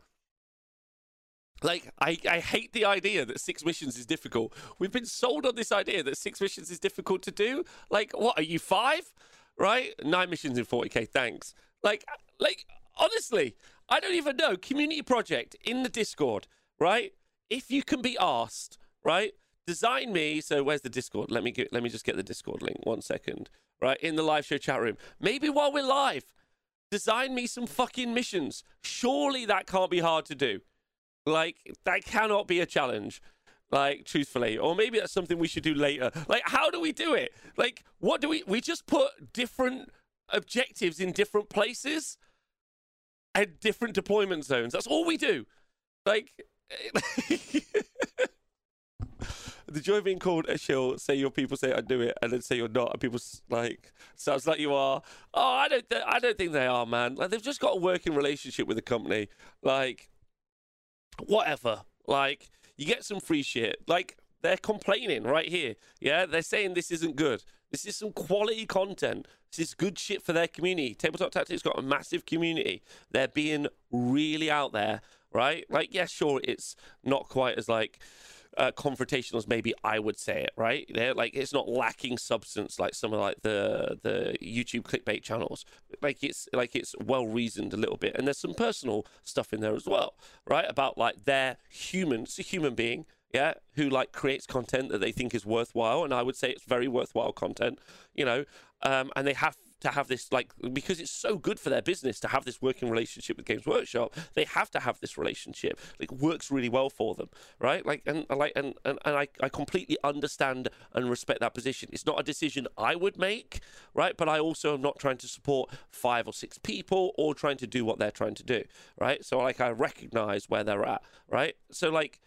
like I, I hate the idea that six missions is difficult. We've been sold on this idea that six missions is difficult to do. Like, what are you five? Right? Nine missions in 40k. Thanks. Like, like honestly, I don't even know. Community project in the Discord, right? If you can be asked, right? Design me. So where's the Discord? Let me get. Let me just get the Discord link. One second. Right in the live show chat room. Maybe while we're live, design me some fucking missions. Surely that can't be hard to do. Like that cannot be a challenge. Like truthfully, or maybe that's something we should do later. Like how do we do it? Like what do we? We just put different objectives in different places and different deployment zones. That's all we do. Like. the joy of being called a shill. Say your people say I do it, and then say you're not, and people like sounds like you are. Oh, I don't, th- I don't think they are, man. Like they've just got a working relationship with the company. Like whatever. Like you get some free shit. Like they're complaining right here. Yeah, they're saying this isn't good. This is some quality content. This is good shit for their community. Tabletop Tactics got a massive community. They're being really out there, right? Like, yeah, sure, it's not quite as like uh, confrontational as maybe I would say it, right? They're like it's not lacking substance like some of like the the YouTube clickbait channels. Like it's like it's well reasoned a little bit, and there's some personal stuff in there as well, right? About like they're human, it's a human being, yeah, who like creates content that they think is worthwhile, and I would say it's very worthwhile content, you know, um, and they have to have this like because it's so good for their business to have this working relationship with Games Workshop. They have to have this relationship. Like works really well for them, right? Like and and like and and, and I, I completely understand and respect that position. It's not a decision I would make, right? But I also am not trying to support five or six people or trying to do what they're trying to do, right? So like I recognize where they're at, right? So like,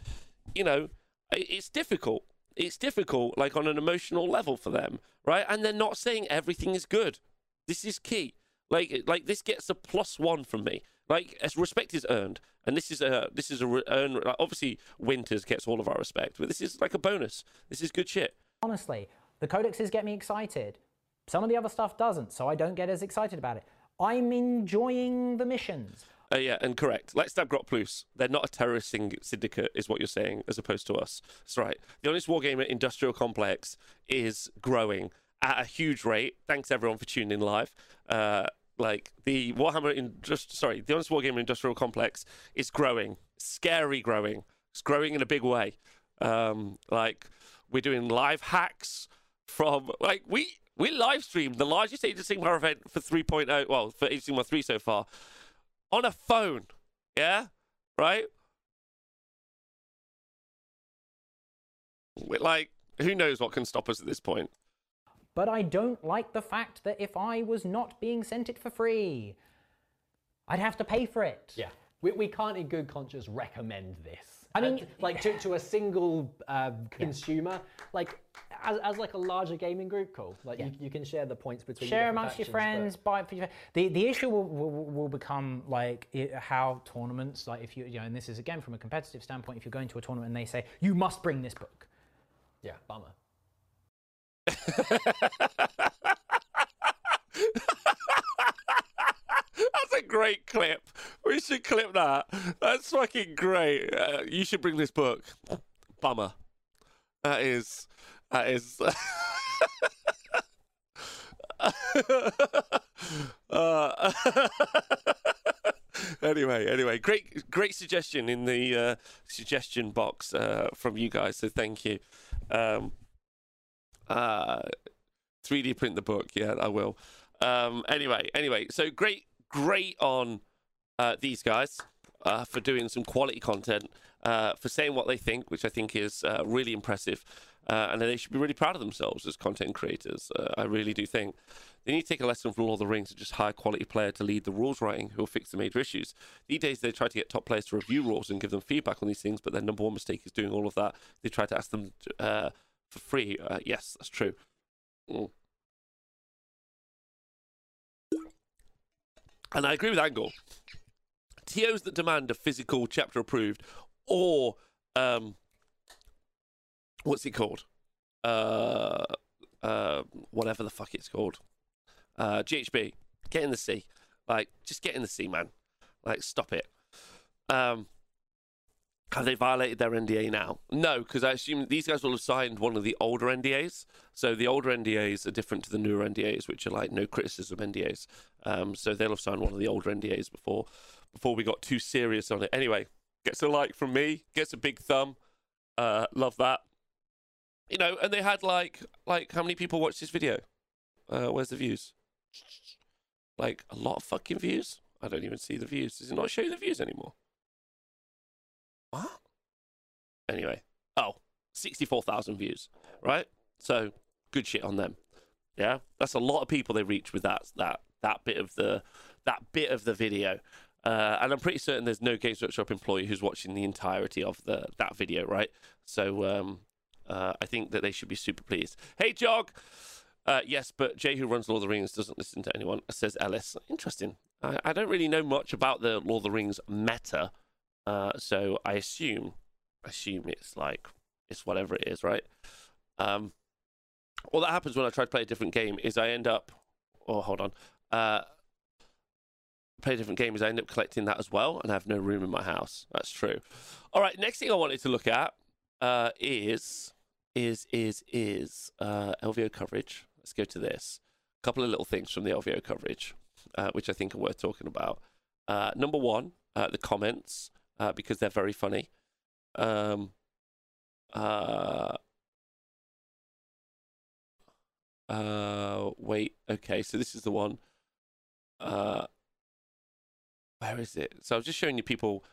you know, it's difficult. It's difficult, like on an emotional level for them, right? And they're not saying everything is good. This is key. Like, like this gets a plus one from me. Like, as respect is earned, and this is a this is a re- earn. Like, obviously, Winters gets all of our respect, but this is like a bonus. This is good shit. Honestly, the codexes get me excited. Some of the other stuff doesn't, so I don't get as excited about it. I'm enjoying the missions. Uh, yeah, and correct. Let's Stabgrot Plus. They're not a terrorist syndicate, is what you're saying, as opposed to us. That's right. The Honest Wargamer industrial complex is growing at a huge rate. Thanks everyone for tuning in live. Uh, like the Warhammer in just sorry, the Honest Wargamer industrial complex is growing, scary growing. It's growing in a big way. Um, like we're doing live hacks from like we we live streamed the largest Age of Sigmar event for 3.0, well for Age of Sigmar 3 so far on a phone. Yeah? Right? We're like, who knows what can stop us at this point? But I don't like the fact that if I was not being sent it for free, I'd have to pay for it. Yeah. We, we can't in good conscience recommend this. I mean- And, like to, to a single uh, consumer, like as, as like a larger gaming group, cool. Like you, you can share the points between Share amongst your factions, but- friends. Buy it for your, the the issue will, will, will become like i how tournaments like if you you know and this is again from a competitive standpoint if you're going to a tournament and they say you must bring this book Yeah, bummer. That's a great clip. We should clip that. That's fucking great. Uh, you should bring this book. Bummer. That is. That is. uh, anyway, anyway, great, great suggestion in the uh, suggestion box uh, from you guys. So thank you. Um, uh, 3D print the book. Yeah, I will. Um, anyway, anyway, so great, great on uh, these guys uh, for doing some quality content, uh, for saying what they think, which I think is uh, really impressive. Uh, and they should be really proud of themselves as content creators. Uh, I really do think they need to take a lesson from Lord of the Rings and just hire quality player to lead the rules writing who will fix the major issues. These days, they try to get top players to review rules and give them feedback on these things, but their number one mistake is doing all of that. They try to ask them uh, for free. Uh, yes, that's true. Mm. and I agree with Angle. TOs that demand a physical chapter approved or um, what's it called? Uh, uh, whatever the fuck it's called. Uh, GHB, get in the sea. Like, just get in the sea, man. Like, stop it. Um, have they violated their NDA now? No, because I assume these guys will have signed one of the older NDAs. So the older NDAs are different to the newer NDAs, which are like no criticism NDAs. Um, so they'll have signed one of the older NDAs before before we got too serious on it. Anyway, gets a like from me, gets a big thumb. Uh, love that. You know, and they had like like how many people watched this video? Uh, where's the views? Like a lot of fucking views. I don't even see the views. Does it not show you the views anymore? What? Anyway, oh, 64,000 views, right? So good shit on them. Yeah, that's a lot of people they reach with that that that bit of the that bit of the video. Uh, and I'm pretty certain there's no Games Workshop employee who's watching the entirety of the that video, right? So um, uh, I think that they should be super pleased. Hey, Jog. Uh, yes, but Jay, who runs Lord of the Rings, doesn't listen to anyone, says Ellis. Interesting. I, I don't really know much about the Lord of the Rings meta, uh, so I assume, assume it's like it's whatever it is, right? Um, all that happens when I try to play a different game is I end up. Oh, hold on. Uh, play a different game is I end up collecting that as well, and I have no room in my house. That's true. All right, next thing I wanted to look at uh, is is is is uh, LVO coverage. Let's go to this. A couple of little things from the LVO coverage, uh, which I think are worth talking about. Uh, number one, uh, the comments uh, because they're very funny. Um, uh, uh, wait. Okay, so this is the one. Uh, where is it? So I was just showing you people.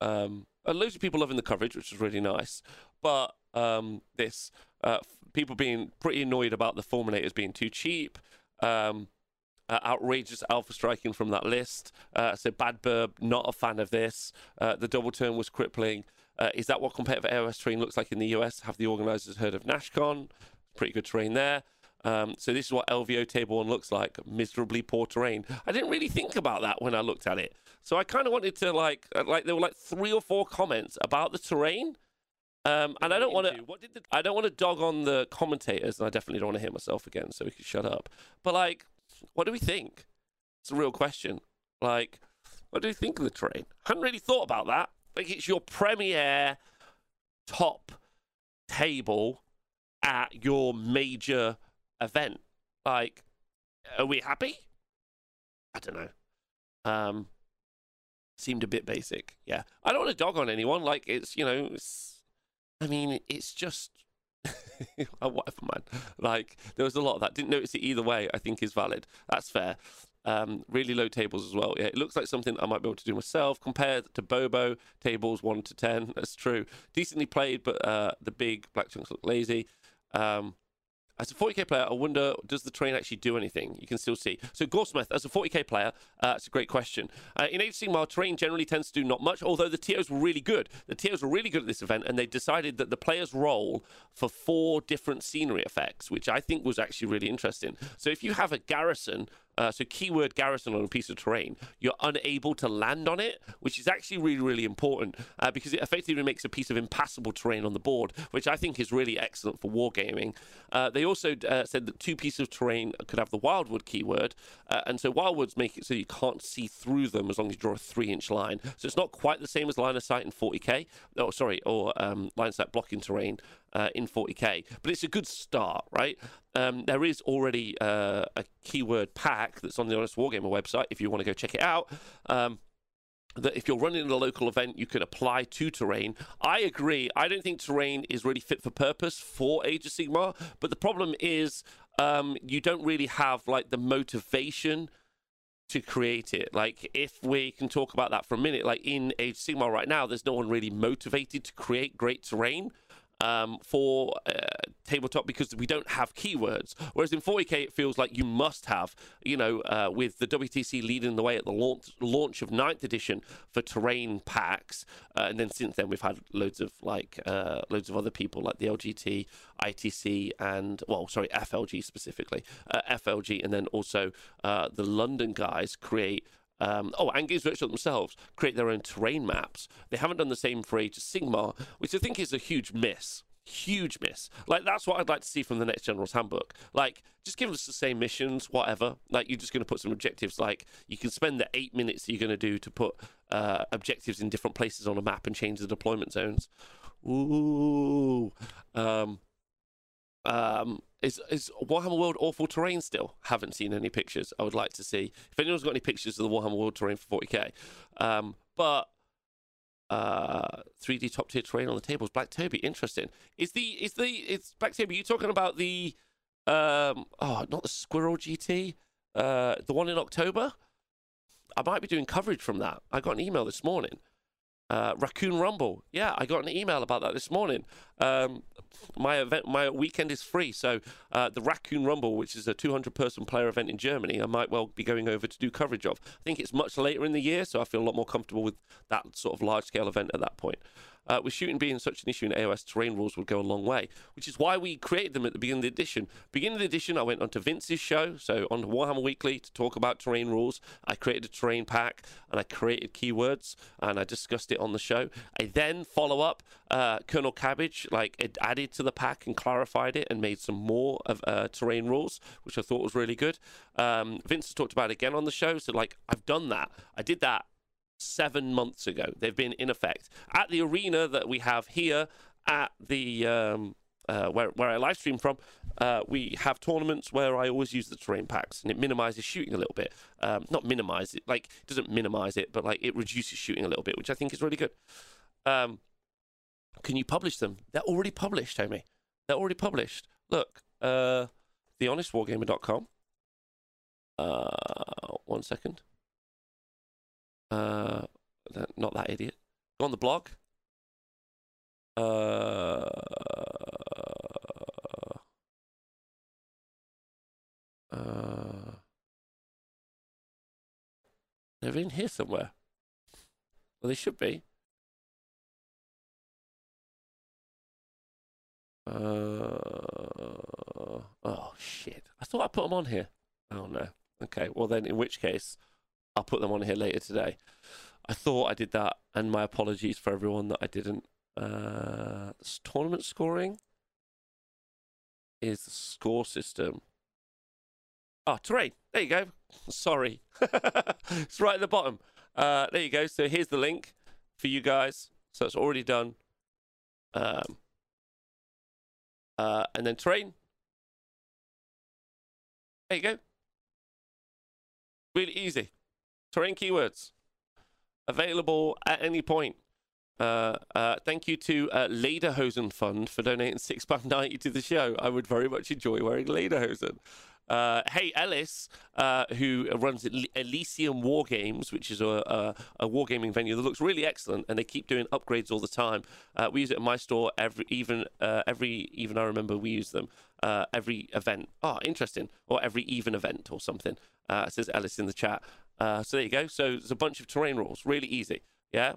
Um, uh, loads of people loving the coverage, which is really nice. But um, this uh, people being pretty annoyed about the Fulminators being too cheap. Um, uh, outrageous alpha striking from that list. Uh, so Bad Burb, not a fan of this. Uh, the double turn was crippling. Uh, is that what competitive AOS terrain looks like in the US? Have the organisers heard of Nashcon? Pretty good terrain there. Um, so this is what LVO Table 1 looks like. Miserably poor terrain. I didn't really think about that when I looked at it. So I kind of wanted to like, uh, like there were like three or four comments about the terrain. Um, and I don't want to. What did the, I don't want to dog on the commentators, and I definitely don't want to hit myself again. So we can shut up. But like, what do we think? It's a real question. Like, what do you think of the terrain? hadn't really thought about that. Like, it's your premier top table at your major event. Like, are we happy? I don't know. Um, seemed a bit basic. Yeah, I don't want to dog on anyone. Like, it's you know, it's. I mean, it's just. whatever, man. Like, there was a lot of that. Didn't notice it either way. I think is valid. That's fair. Um, really low tables as well. Yeah, it looks like something I might be able to do myself. Compared to Bobo tables one to ten, that's true. Decently played, but uh, the big black chunks look lazy. Um, as a 40k player, I wonder does the terrain actually do anything? You can still see. So Gorsmith, as a 40k player, uh, it's a great question. Uh, in Age of Sigmar, terrain generally tends to do not much, although the TOs were really good. The TOs were really good at this event, and they decided that the players roll for four different scenery effects, which I think was actually really interesting. So if you have a garrison uh, so keyword garrison on a piece of terrain, you're unable to land on it, which is actually really, really important uh, because it effectively makes a piece of impassable terrain on the board, which I think is really excellent for wargaming. Uh, they also uh, said that two pieces of terrain could have the wildwood keyword, uh, and so wildwoods make it so you can't see through them as long as you draw a three-inch line. So it's not quite the same as line of sight in 40k. Oh, sorry, or um, line of sight blocking terrain uh, in 40k, but it's a good start, right? Um, there is already uh, a keyword pack that's on the Honest Wargamer website if you want to go check it out. Um, that if you're running a local event, you can apply to terrain. I agree. I don't think terrain is really fit for purpose for Age of Sigmar, but the problem is um, you don't really have like the motivation to create it. Like, if we can talk about that for a minute, like in Age of Sigmar right now, there's no one really motivated to create great terrain um, for uh, tabletop because we don't have keywords. Whereas in 40k, it feels like you must have, you know, uh, with the WTC leading the way at the launch, launch of 9th edition for terrain packs. Uh, and then since then, we've had loads of like uh, loads of other people like the LGT, ITC, and well, sorry, FLG specifically, uh, FLG, and then also uh, the London guys create Um, oh, and Games Workshop themselves create their own terrain maps. They haven't done the same for Age of Sigmar, which I think is a huge miss. Huge miss. Like that's what I'd like to see from the next General's Handbook. Like, just give us the same missions, whatever. Like you're just going to put some objectives. Like you can spend the eight minutes you're going to do to put uh, objectives in different places on a map and change the deployment zones. Ooh. Um, um, is is Warhammer World awful terrain still? Haven't seen any pictures. I would like to see if anyone's got any pictures of the Warhammer World terrain for 40k. Um, but uh, 3D top tier terrain on the tables. Black Toby, interesting. Is the is the it's Black Toby? You talking about the um oh not the Squirrel GT, uh the one in October? I might be doing coverage from that. I got an email this morning. Uh, Raccoon Rumble. Yeah, I got an email about that this morning. Um, my event, my weekend is free, so uh, the Raccoon Rumble, which is a 200 person player event in Germany, I might well be going over to do coverage of. I think it's much later in the year, so I feel a lot more comfortable with that sort of large scale event at that point. Uh, with shooting being such an issue in AOS, terrain rules would go a long way, which is why we created them at the beginning of the edition. Beginning of the edition, I went onto Vince's show, so on Warhammer Weekly, to talk about terrain rules. I created a terrain pack and I created keywords and I discussed it on the show. I then follow up, uh, Colonel Cabbage, like it added to the pack and clarified it and made some more of uh, terrain rules, which I thought was really good. Um, Vince talked about again on the show, so like I've done that. I did that seven months ago. They've been in effect at the arena that we have here at the um, uh, where where I live stream from. Uh, we have tournaments where I always use the terrain packs, and it minimizes shooting a little bit. Um, not minimize it, like it doesn't minimize it, but like it reduces shooting a little bit, which I think is really good. Um, can you publish them? They're already published, Amy. They're already published. Look, uh, thehonestwargamer.com. Uh, one second. Uh, not that idiot. Go on the blog. Uh, uh, they're in here somewhere. Well, they should be. Uh, oh shit! I thought I put them on here. Oh no. Okay. Well then, in which case, I'll put them on here later today. I thought I did that, and my apologies for everyone that I didn't. Uh, tournament scoring is the score system. Oh, terrain. There you go. Sorry, it's right at the bottom. Uh, there you go. So here's the link for you guys. So it's already done. Um, uh, and then terrain. There you go. Really easy. Terrain keywords available at any point. Uh, uh, thank you to uh, Lederhosen Fund for donating six pound ninety to the show. I would very much enjoy wearing Lederhosen. Uh, hey Ellis, uh, who runs Elysium War Games, which is a, a, a wargaming venue that looks really excellent, and they keep doing upgrades all the time. Uh, we use it in my store every even uh, every even I remember we use them uh, every event. Oh, interesting, or every even event or something. Uh, says Ellis in the chat. Uh, so there you go. So there's a bunch of terrain rules, really easy. Yeah,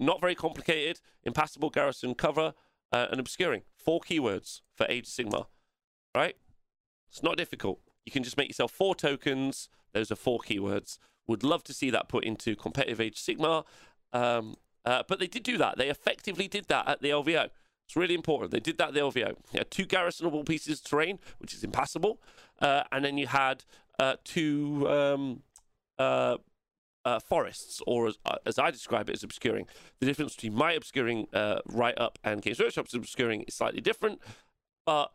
not very complicated. Impassable garrison cover uh, and obscuring. Four keywords for Age Sigmar. Right? It's not difficult. You can just make yourself four tokens. Those are four keywords. Would love to see that put into competitive Age Sigmar. Um, uh, but they did do that. They effectively did that at the LVO. It's really important. They did that at the LVO. You had two garrisonable pieces of terrain, which is impassable, uh, and then you had uh, two um, uh, uh, forests, or as, uh, as I describe it, as obscuring. The difference between my obscuring uh, right up and Games Workshop's obscuring is slightly different, but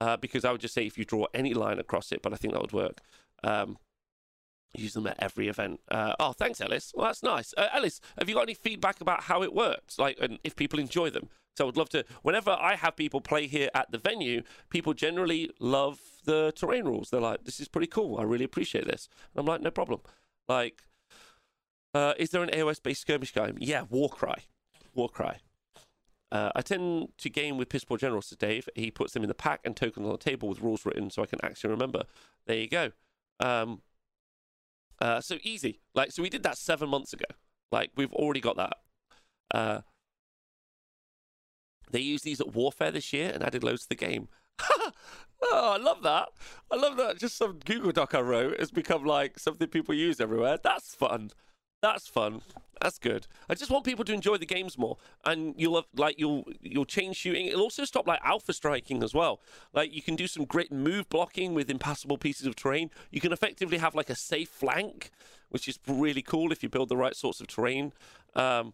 uh, because I would just say if you draw any line across it, but I think that would work. Um, use them at every event. Uh, oh, thanks, Ellis. Well, that's nice. Uh, Ellis, have you got any feedback about how it works? Like, and if people enjoy them? So I would love to. Whenever I have people play here at the venue, people generally love the terrain rules. They're like, "This is pretty cool. I really appreciate this." And I'm like, "No problem." Like, uh, is there an AOS-based skirmish game? Yeah, Warcry. Warcry. Uh, I tend to game with piss poor generals, says Dave. He puts them in the pack and tokens on the table with rules written so I can actually remember. There you go. Um, uh, so easy. Like, so we did that seven months ago. Like, we've already got that. Uh, they used these at Warfare this year and added loads to the game. Oh, I love that. I love that. Just some Google Doc I wrote has become like something people use everywhere. That's fun. That's fun. That's good. I just want people to enjoy the games more, and you'll have, like you'll you'll change shooting. It'll also stop like alpha striking as well. Like you can do some great move blocking with impassable pieces of terrain. You can effectively have like a safe flank, which is really cool if you build the right sorts of terrain. Um,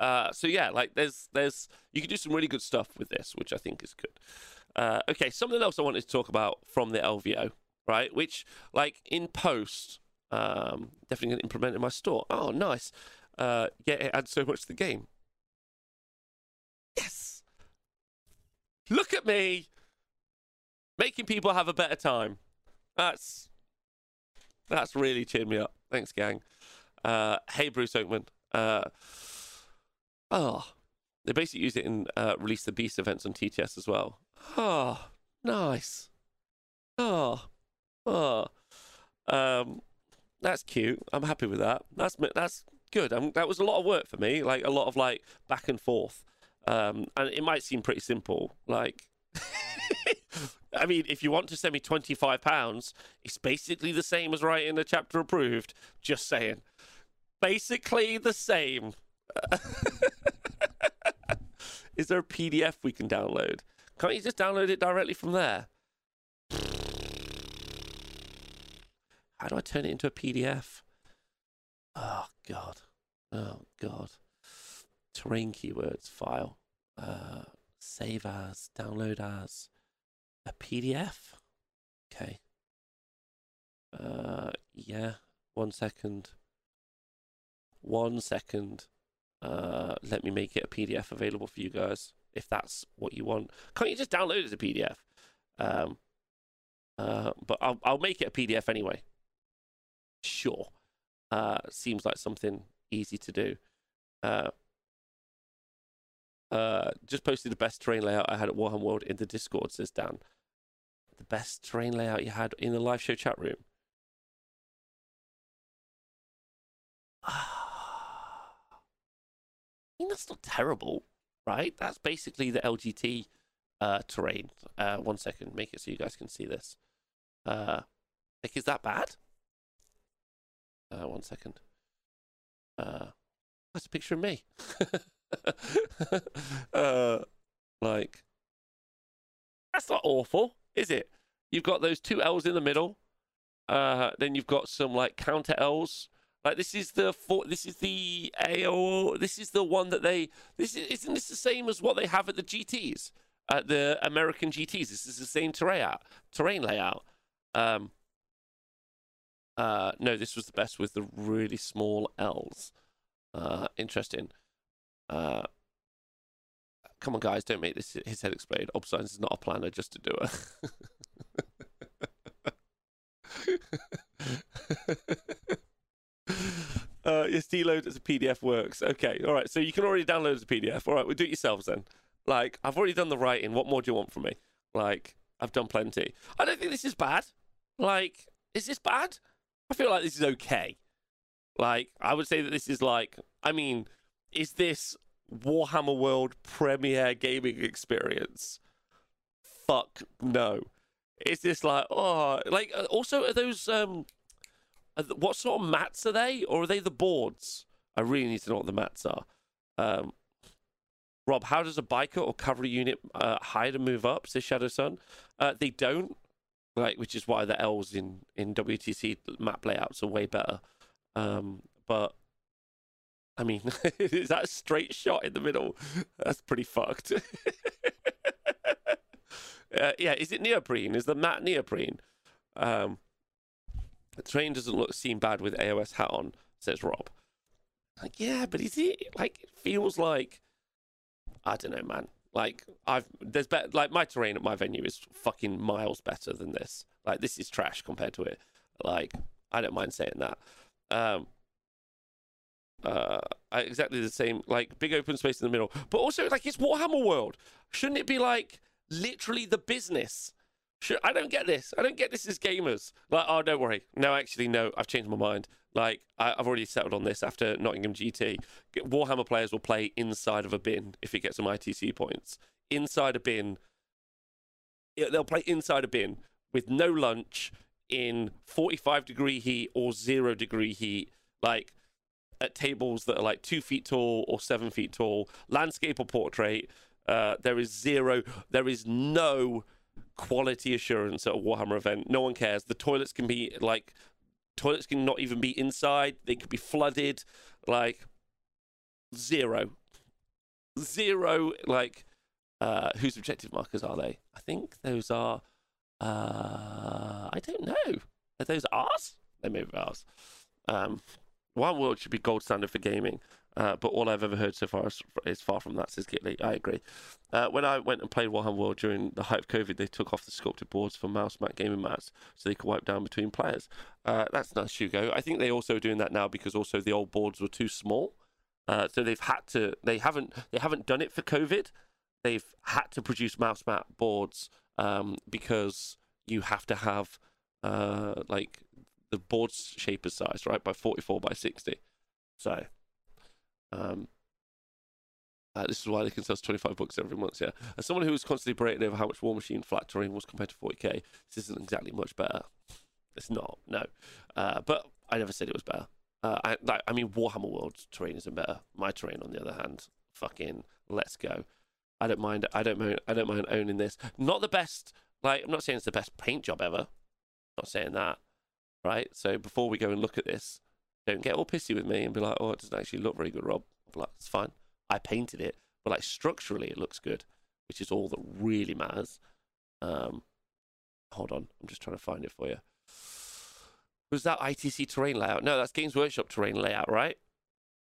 uh, so yeah, like there's there's you can do some really good stuff with this, which I think is good. Uh, okay, something else I wanted to talk about from the LVO, right? Which like in post um, definitely to implement in my store. Oh, nice. Uh, yeah, it adds so much to the game. Yes. Look at me making people have a better time. That's that's really cheered me up. Thanks, gang. Uh, hey, Bruce Oakman. Uh, oh, they basically use it in uh, release the beast events on TTS as well. Oh, nice. Oh, oh. Um, that's cute. I'm happy with that. That's that's good. Um, that was a lot of work for me. Like a lot of like back and forth. Um, and it might seem pretty simple. Like, I mean, if you want to send me twenty five pounds, it's basically the same as writing a chapter approved. Just saying, basically the same. Is there a PDF we can download? Can't you just download it directly from there? How do I turn it into a PDF? Oh God. Oh God. Terrain keywords file. Uh, save as, download as a PDF. Okay. Uh, yeah. One second. One second. Uh, let me make it a PDF available for you guys if that's what you want. Can't you just download it as a PDF? Um, uh, but I'll I'll make it a PDF anyway sure. Uh, seems like something easy to do. Uh, uh, just posted the best terrain layout I had at Warhammer World in the Discord, says Dan. The best terrain layout you had in the live show chat room. Mean, that's not terrible, right? That's basically the LGT uh, terrain. Uh, one second, make it so you guys can see this. Uh, like, is that bad? Uh, one second. Uh, that's a picture of me. uh, like, that's not awful, is it? You've got those two L's in the middle. Uh, then you've got some like counter L's. Like this is the for, this is the AO. This is the one that they. This is, isn't this the same as what they have at the GTS, at the American GTS. This is the same terrain terrain layout. Um, uh, no, this was the best with the really small L's. Uh, interesting. Uh, come on, guys, don't make this his head explode. Obsidian is not a planner, just to do it. uh, yes, deload as a PDF works. Okay, all right. So you can already download as a PDF. All right, we'll do it yourselves then. Like, I've already done the writing. What more do you want from me? Like, I've done plenty. I don't think this is bad. Like, is this bad? I feel like this is okay. Like, I would say that this is like, I mean, is this Warhammer World premiere gaming experience? Fuck no. Is this like, oh, like, uh, also, are those, um, what sort of mats are they? Or are they the boards? I really need to know what the mats are. Um, Rob, how does a biker or cavalry unit uh, hide and move up? Says Shadow Sun. Uh, they don't like which is why the L's in in WTC map layouts are way better. Um, but I mean, is that a straight shot in the middle? That's pretty fucked. uh, yeah, is it neoprene? Is the mat neoprene? Um, the train doesn't look seem bad with AOS hat on, says Rob. Like, yeah, but is it like it feels like I don't know, man. Like I've there's better like my terrain at my venue is fucking miles better than this. Like this is trash compared to it. Like I don't mind saying that. Um uh exactly the same like big open space in the middle. But also like it's Warhammer World. Shouldn't it be like literally the business? I don't get this. I don't get this as gamers. Like, oh, don't worry. No, actually, no. I've changed my mind. Like, I, have already settled on this after Nottingham GT. Warhammer players will play inside of a bin if it gets some ITC points. Inside a bin they'll play inside a bin with no lunch in 45 degree heat or zero degree heat, like at tables that are like two feet tall or seven feet tall, landscape or portrait. Uh, there is zero, there is no quality assurance at a Warhammer event. No one cares. The toilets can be like, toilets can not even be inside, they could be flooded. Like, zero. Zero, like, uh, whose objective markers are they? I think those are, uh, I don't know. Are those ours? They may be ours. Um, one world should be gold standard for gaming, uh, but all I've ever heard so far is, is far from that, says Gitley. I agree. Uh, when I went and played Warhammer World during the height of COVID, they took off the sculpted boards for mouse mat gaming mats so they could wipe down between players. Uh, that's nice, Hugo. I think they're also doing that now because also the old boards were too small. Uh, so they've had to. They haven't. They haven't done it for COVID. They've had to produce mouse mat boards um, because you have to have uh, like the board's shape is size right by 44 by 60. So, um, uh, this is why they can sell us 25 books every month. Yeah, as someone who was constantly berating over how much Warmachine flat terrain was compared to 40k, this isn't exactly much better. It's not, no. Uh, but I never said it was better. Uh, I, I mean, Warhammer World terrain isn't better. My terrain, on the other hand, fucking let's go. I don't mind. I don't mind. I don't mind owning this. Not the best. Like, I'm not saying it's the best paint job ever. Not saying that, right? So before we go and look at this, don't get all pissy with me and be like, "Oh, it doesn't actually look very good, Rob." Be like, it's fine. I painted it, but like structurally, it looks good, which is all that really matters. Um, hold on, I'm just trying to find it for you. Was that ITC terrain layout? No, that's Games Workshop terrain layout, right?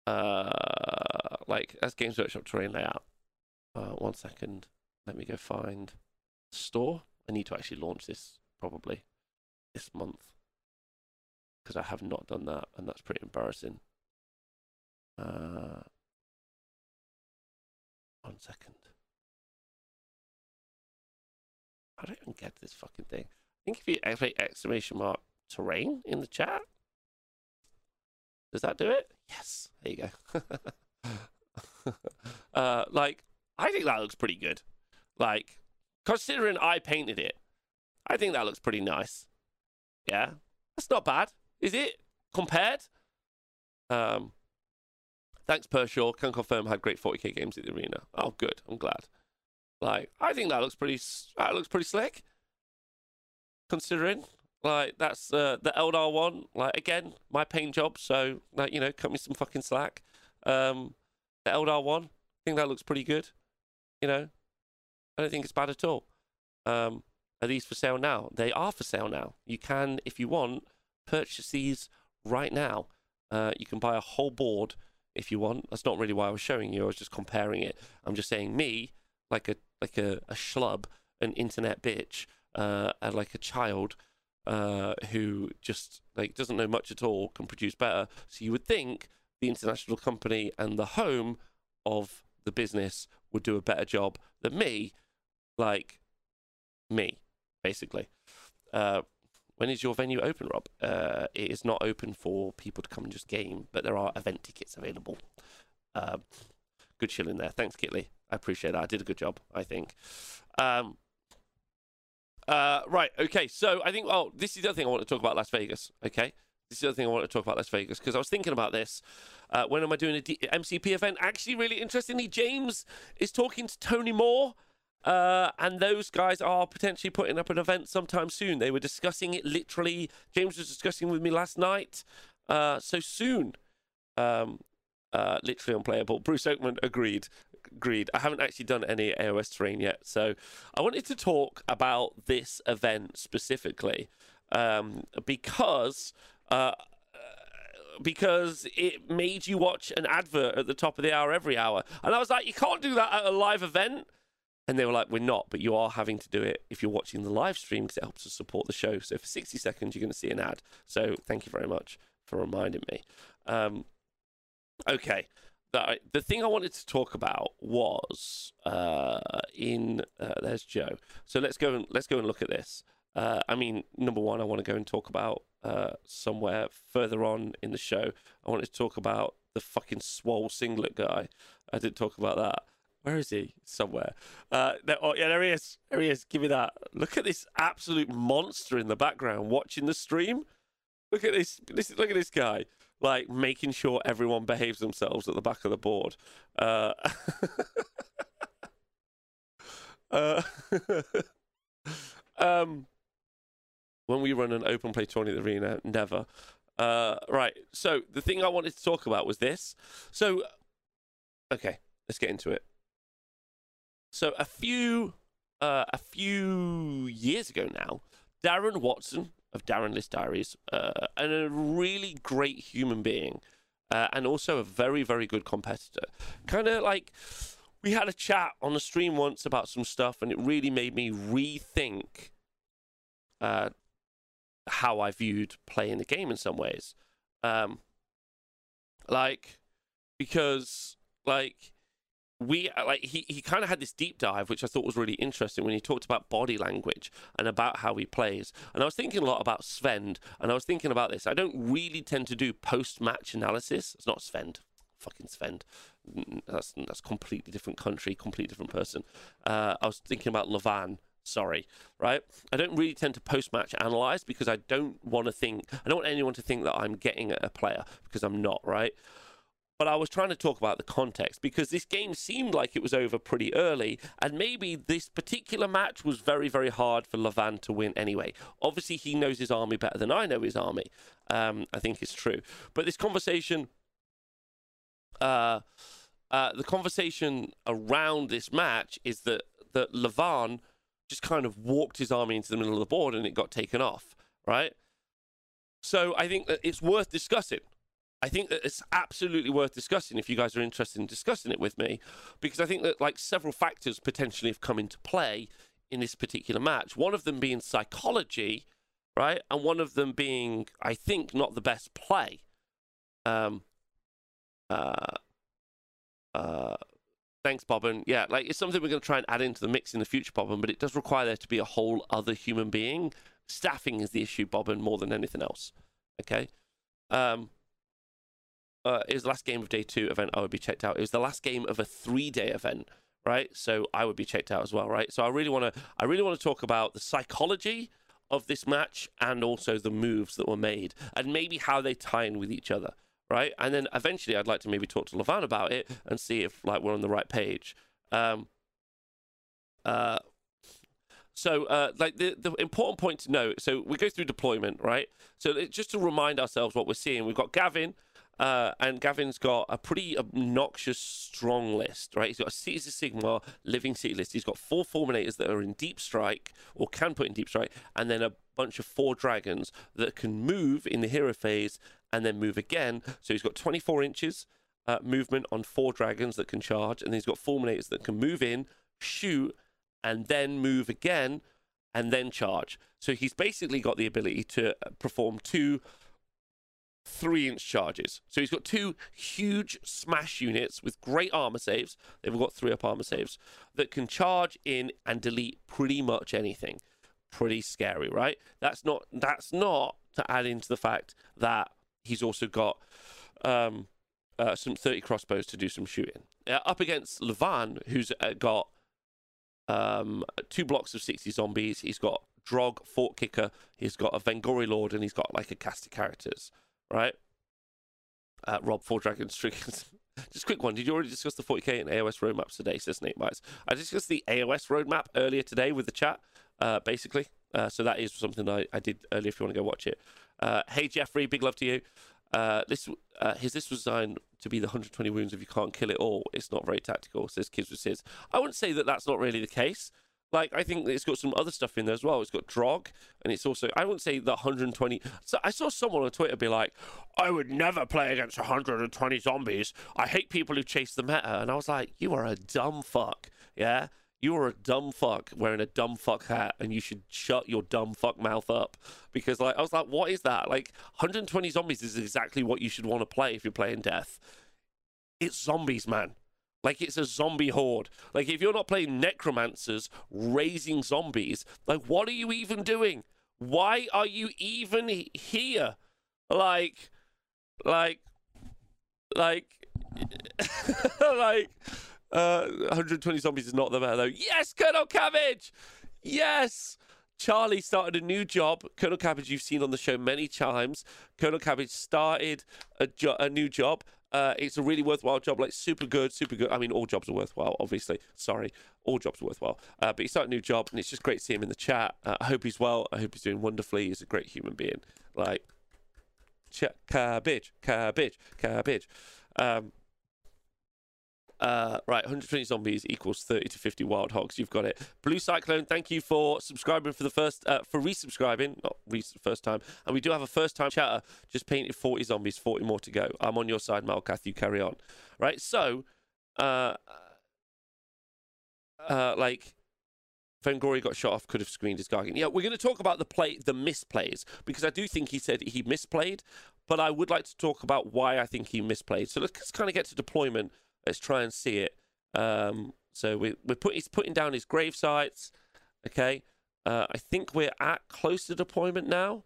Uh, like that's Games Workshop terrain layout. Uh, one second, let me go find the store. I need to actually launch this probably this month because I have not done that, and that's pretty embarrassing. Uh, one second. I don't even get this fucking thing. I think if you exclamation mark terrain in the chat, does that do it? Yes. There you go. uh, like, I think that looks pretty good. Like, considering I painted it, I think that looks pretty nice. Yeah, that's not bad, is it? Compared. Um, thanks, Pershaw. Can confirm had great 40k games at the arena. Oh, good. I'm glad. Like, I think that looks pretty. That looks pretty slick. Considering, like, that's uh, the Eldar one. Like, again, my paint job. So, like, you know, cut me some fucking slack. Um, the Eldar one. I think that looks pretty good. You know, I don't think it's bad at all. Um, are these for sale now? They are for sale now. You can, if you want, purchase these right now. Uh, you can buy a whole board if you want. That's not really why I was showing you. I was just comparing it. I'm just saying me, like a like a, a schlub, an internet bitch, uh, and like a child uh, who just like doesn't know much at all, can produce better. So you would think the international company and the home of the business would do a better job than me, like me, basically. Uh, when is your venue open, Rob? Uh, it is not open for people to come and just game, but there are event tickets available. Um, good chill in there. Thanks, Gitley. I appreciate that. I did a good job, I think. Um, uh, right. Okay. So I think. Oh, this is the other thing I want to talk about Las Vegas. Okay. This is the other thing I want to talk about Las Vegas because I was thinking about this. Uh, when am I doing a D- MCP event? Actually, really interestingly, James is talking to Tony Moore. Uh, and those guys are potentially putting up an event sometime soon. They were discussing it literally. James was discussing with me last night. Uh, so soon. Um, uh, literally unplayable. Bruce Oakman agreed. Agreed. I haven't actually done any AOS terrain yet, so I wanted to talk about this event specifically um, because uh, because it made you watch an advert at the top of the hour every hour, and I was like, you can't do that at a live event. And they were like, we're not, but you are having to do it if you're watching the live stream because it helps us support the show. So for 60 seconds, you're going to see an ad. So thank you very much for reminding me. Um, okay. The, the thing I wanted to talk about was uh, in uh, there's Joe. So let's go and let's go and look at this. Uh, I mean, number one, I want to go and talk about uh, somewhere further on in the show. I wanted to talk about the fucking swole singlet guy. I didn't talk about that. Where is he? Somewhere. Uh, there, oh, yeah, there he is. There he is. Give me that. Look at this absolute monster in the background watching the stream. Look at this. this look at this guy. Like making sure everyone behaves themselves at the back of the board. Uh, uh, um, when we run an open play tourney at the arena, never. Uh, right. So the thing I wanted to talk about was this. So, okay, let's get into it. So a few, uh, a few years ago now, Darren Watson of Darren List Diaries, uh, and a really great human being, uh, and also a very, very good competitor. Kind of like we had a chat on the stream once about some stuff, and it really made me rethink uh, how I viewed playing the game in some ways. Um, like, because, like, we like he, he kind of had this deep dive which i thought was really interesting when he talked about body language and about how he plays. And i was thinking a lot about svend and i was thinking about this. I don't really tend to do post-match analysis. It's not svend fucking svend that's that's completely different country completely different person. Uh, i was thinking about levan sorry right? I don't really tend to post-match analyze because i don't want to think i don't want anyone to think that i'm getting at a player because i'm not right but I was trying to talk about the context because this game seemed like it was over pretty early, and maybe this particular match was very, very hard for Levan to win anyway. Obviously, he knows his army better than I know his army. Um, I think it's true. But this conversation, uh, uh, the conversation around this match is that that Levan just kind of walked his army into the middle of the board and it got taken off, right? So I think that it's worth discussing. I think that it's absolutely worth discussing if you guys are interested in discussing it with me, because I think that like several factors potentially have come into play in this particular match. One of them being psychology, right, and one of them being, I think, not the best play. Um. Uh. Uh. Thanks, Bobbin. Yeah, like it's something we're going to try and add into the mix in the future, Bobbin, but it does require there to be a whole other human being. Staffing is the issue, Bobbin, more than anything else. Okay. Um uh, it was the last game of day two event. I would be checked out. It was the last game of a three day event, right? So I would be checked out as well, right? So I really want to, I really want to talk about the psychology of this match and also the moves that were made and maybe how they tie in with each other, right? And then eventually, I'd like to maybe talk to Levan about it and see if like we're on the right page. Um, uh, so, uh, like the, the important point to note. So we go through deployment, right? So just to remind ourselves what we're seeing, we've got Gavin, uh, and Gavin's got a pretty obnoxious strong list, right? He's got a Cities of Sigmar living city list. He's got four Fulminators that are in deep strike or can put in deep strike, and then a bunch of four dragons that can move in the hero phase and then move again. So he's got 24 inches uh, movement on four dragons that can charge, and he's got Fulminators that can move in, shoot, and then move again, and then charge. So he's basically got the ability to uh, perform two three inch charges. So he's got two huge smash units with great armor saves. They've got three up armor saves that can charge in and delete pretty much anything. Pretty scary, right? That's not that's not to add into the fact that he's also got um, uh, some 30 crossbows to do some shooting. Uh, up against Levan, who's uh, got um, two blocks of 60 zombies. He's got Drogg, Fort Kicker. He's got a Vengori Lord, and he's got like a cast of characters right? Uh, Rob, Four Dragons, Triggers. Just quick one. Did you already discuss the 40k and AOS roadmaps today? Says Nate Myers. I discussed the AOS roadmap earlier today with the chat, uh, basically. Uh, so that is something I, I did earlier if you want to go watch it. Uh, hey, Jeffrey, big love to you. Uh, this uh, his this was designed to be the 120 wounds if you can't kill it all. It's not very tactical, says Kids with Says. I wouldn't say that that's not really the case. Like I think it's got some other stuff in there as well. It's got Drogg, and it's also I wouldn't say the 120. So I saw someone on Twitter be like, "I would never play against 120 zombies. I hate people who chase the meta." And I was like, "You are a dumb fuck, yeah." You are a dumb fuck wearing a dumb fuck hat, and you should shut your dumb fuck mouth up. Because like I was like, what is that? Like 120 zombies is exactly what you should want to play if you're playing death. It's zombies, man. Like it's a zombie horde. Like if you're not playing necromancers raising zombies, like what are you even doing? Why are you even here? Like, like, like, like, Uh, 120 zombies is not the matter though. Yes, Colonel Cabbage. Yes. Charlie started a new job. Colonel Cabbage, you've seen on the show many times. Colonel Cabbage started a, jo- a new job. Uh, it's a really worthwhile job, like super good, super good. I mean, all jobs are worthwhile, obviously. Sorry, all jobs are worthwhile. Uh, but he started a new job, and it's just great to see him in the chat. Uh, I hope he's well. I hope he's doing wonderfully. He's a great human being. Like, ch- cabbage, cabbage, cabbage. Um, uh, right, 120 zombies equals 30 to 50 wild hogs. You've got it. Blue Cyclone, thank you for subscribing for the first, uh, for resubscribing, not re- first time. And we do have a first time chatter. Just painted 40 zombies, 40 more to go. I'm on your side, Malkath. You carry on. Right, so, uh, uh, like, Vengori got shot off, could have screened his Gargant. Yeah, we're going to talk about the play, the misplays, because I do think he said he misplayed, but I would like to talk about why I think he misplayed. So let's kind of get to deployment. Let's try and see it. Um, so we, we're put, he's putting down his grave sites. Okay. Uh, I think we're at close to deployment now.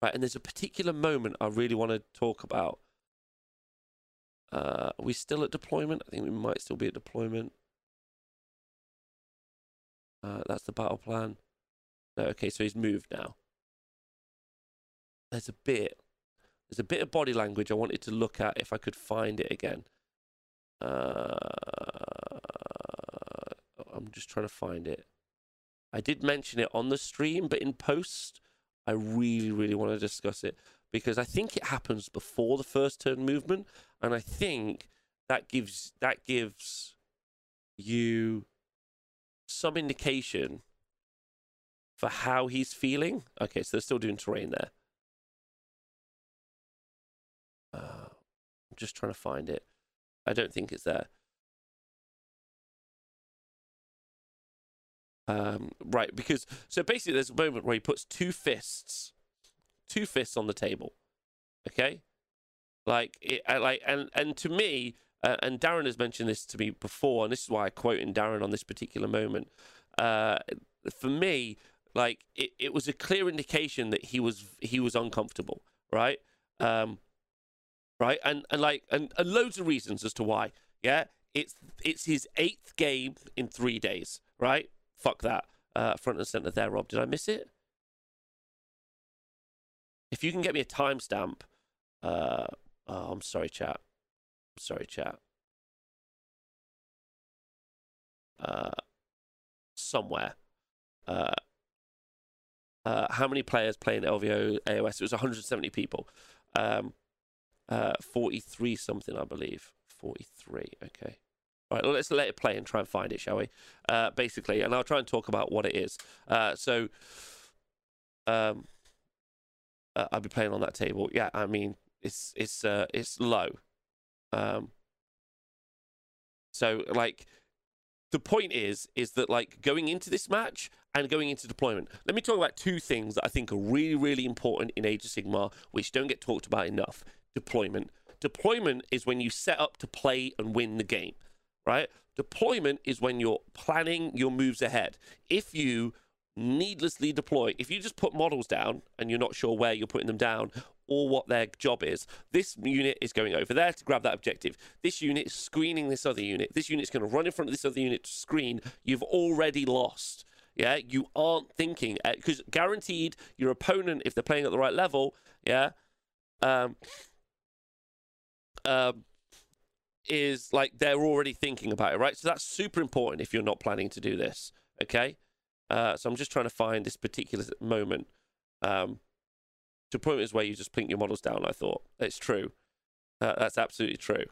Right, and there's a particular moment I really want to talk about. Uh, are we still at deployment? I think we might still be at deployment. Uh, that's the battle plan. No, okay, so he's moved now. There's a bit. There's a bit of body language I wanted to look at if I could find it again. Uh, I'm just trying to find it. I did mention it on the stream, but in post, I really, really want to discuss it because I think it happens before the first turn movement, and I think that gives that gives you some indication for how he's feeling. Okay, so they're still doing terrain there. Uh, I'm just trying to find it. I don't think it's there. Um, right, because so basically, there's a moment where he puts two fists, two fists on the table. Okay, like it, like, and and to me, uh, and Darren has mentioned this to me before, and this is why I quoting Darren on this particular moment. Uh, for me, like it, it was a clear indication that he was he was uncomfortable, right? Um, right, and and like and, and loads of reasons as to why. Yeah, it's it's his eighth game in three days, right? Fuck that. Uh, front and center there, Rob. Did I miss it? If you can get me a timestamp, uh, oh, I'm sorry, chat. I'm sorry, chat. Uh, somewhere. Uh, uh, how many players playing LVO AOS? It was 170 people. Um, uh, 43 something, I believe. 43. Okay. All right, well, let's let it play and try and find it, shall we? Uh, basically, and I'll try and talk about what it is. Uh, so, um, uh, I'll be playing on that table. Yeah, I mean, it's it's uh, it's low. Um, so like, the point is is that like going into this match and going into deployment. Let me talk about two things that I think are really really important in Age of Sigmar, which don't get talked about enough. Deployment. Deployment is when you set up to play and win the game right? Deployment is when you're planning your moves ahead. If you needlessly deploy, if you just put models down and you're not sure where you're putting them down or what their job is, this unit is going over there to grab that objective. This unit is screening this other unit. This unit's going to run in front of this other unit to screen. You've already lost. Yeah, you aren't thinking because guaranteed your opponent, if they're playing at the right level, yeah, um, um, is like they're already thinking about it, right? So that's super important if you're not planning to do this. Okay. Uh, so I'm just trying to find this particular moment. Um, to point is where you just plink your models down. I thought it's true. Uh, that's absolutely true.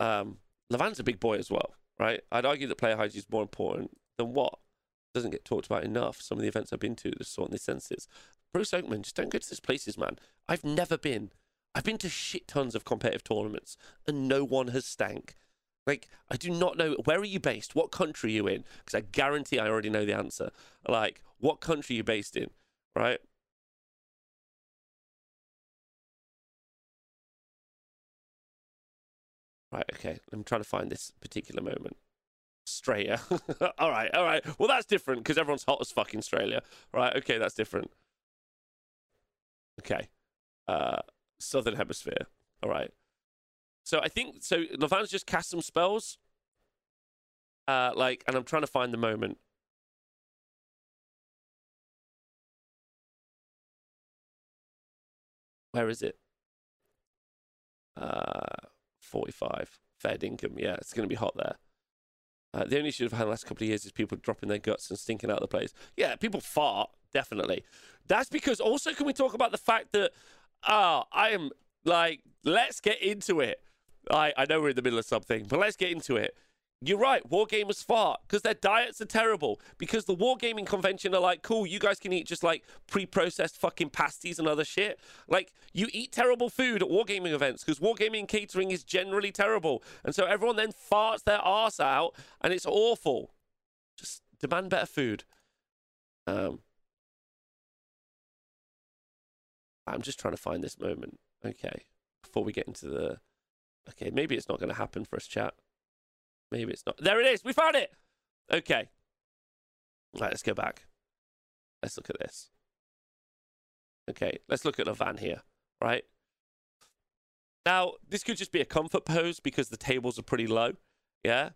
Um, Levan's a big boy as well, right? I'd argue that player hygiene is more important than what doesn't get talked about enough. Some of the events I've been to, the sort of the senses. Bruce Oakman, just don't go to these places, man. I've never been. I've been to shit tons of competitive tournaments and no one has stank. Like, I do not know where are you based? What country are you in? Because I guarantee I already know the answer. Like, what country are you based in? Right? Right, okay. I'm trying to find this particular moment. Australia. all right, all right. Well, that's different because everyone's hot as fucking Australia. Right, okay, that's different. Okay. Uh, Southern Hemisphere. All right. So I think so. Levan's just cast some spells. Uh, like, and I'm trying to find the moment. Where is it? Uh, 45. Fair income. Yeah, it's going to be hot there. Uh, the only issue I've had the last couple of years is people dropping their guts and stinking out of the place. Yeah, people fart, definitely. That's because also, can we talk about the fact that, ah, I am like, let's get into it. I, I know we're in the middle of something, but let's get into it. You're right, wargamers fart because their diets are terrible. Because the wargaming convention are like, cool, you guys can eat just like pre processed fucking pasties and other shit. Like, you eat terrible food at wargaming events because wargaming catering is generally terrible. And so everyone then farts their ass out and it's awful. Just demand better food. Um, I'm just trying to find this moment. Okay. Before we get into the. Okay, maybe it's not going to happen for us, chat. Maybe it's not. There it is. We found it. Okay. Right, let's go back. Let's look at this. Okay, let's look at the van here, right? Now, this could just be a comfort pose because the tables are pretty low, yeah?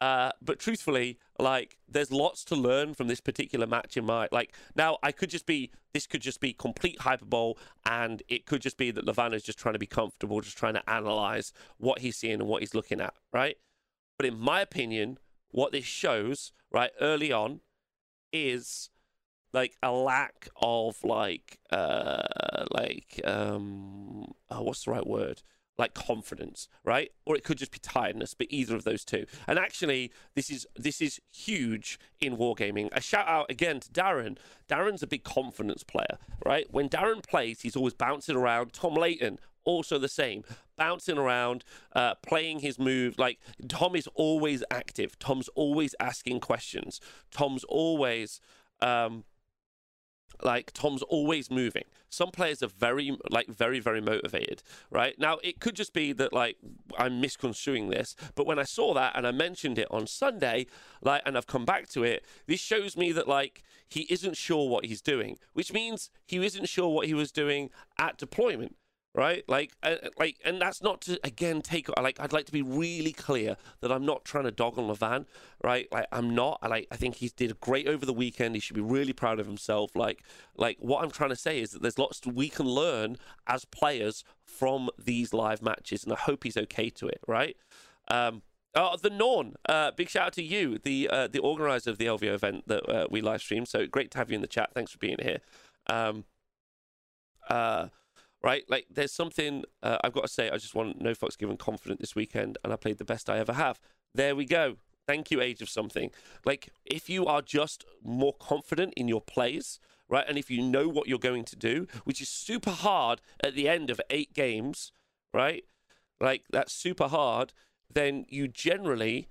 Uh, but truthfully, like, there's lots to learn from this particular match in my like. Now, I could just be this could just be complete hyperbole, and it could just be that Levan is just trying to be comfortable, just trying to analyze what he's seeing and what he's looking at, right? But in my opinion, what this shows, right, early on, is like a lack of like uh like um oh, what's the right word like confidence right? Or it could just be tiredness but either of those two. And actually this is this is huge in wargaming. A shout out again to darren. Darren's a big confidence player right? When darren plays he's always bouncing around. Tom layton also the same bouncing around uh, playing his move. Like tom is always active. Tom's always asking questions. Tom's always um like Tom's always moving. Some players are very like very very motivated, right? Now it could just be that like I'm misconstruing this, but when I saw that and I mentioned it on Sunday, like and I've come back to it, this shows me that like he isn't sure what he's doing, which means he isn't sure what he was doing at deployment right like uh, like and that's not to again take like i'd like to be really clear that i'm not trying to dog on levan right like i'm not I like i think he did great over the weekend he should be really proud of himself like like what i'm trying to say is that there's lots we can learn as players from these live matches and i hope he's okay to it right um Oh, the Norn. Uh, big shout out to you, the uh, the organizer of the LVO event that uh, we live streamed. So great to have you in the chat. Thanks for being here. Um, uh, right? Like, there's something uh, I've got to say. I just want No Fox Given confident this weekend, and I played the best I ever have. There we go. Thank you, Age of Something. Like, if you are just more confident in your plays, right, and if you know what you're going to do, which is super hard at the end of eight games, right? Like, that's super hard, then you generally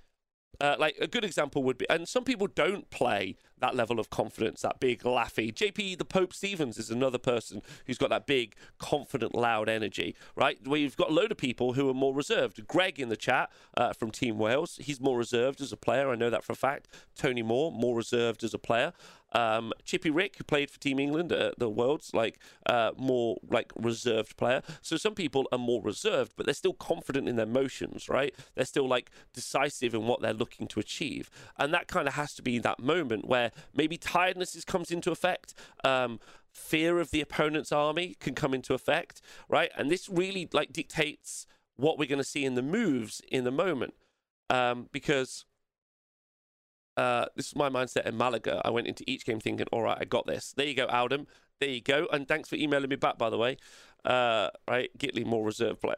uh, like a good example would be, and some people don't play that level of confidence, that big laughy. JP the Pope Stevens is another person who's got that big, confident, loud energy, right? You've got a load of people who are more reserved. Greg in the chat uh, from Team Wales, he's more reserved as a player. I know that for a fact. Tony Moore, more reserved as a player. Um, Chippy Rick, who played for Team England at the Worlds, like uh, more like reserved player. So some people are more reserved, but they're still confident in their motions, right? They're still like decisive in what they're looking to achieve, and that kind of has to be that moment where maybe tiredness is, comes into effect. Um, fear of the opponent's army can come into effect, right? And this really like dictates what we're going to see in the moves in the moment, um, because uh, this is my mindset in Malaga. I went into each game thinking, all right, I got this. There you go, Aldem. There you go. And thanks for emailing me back, by the way. Uh, right, Gitley, more reserve player.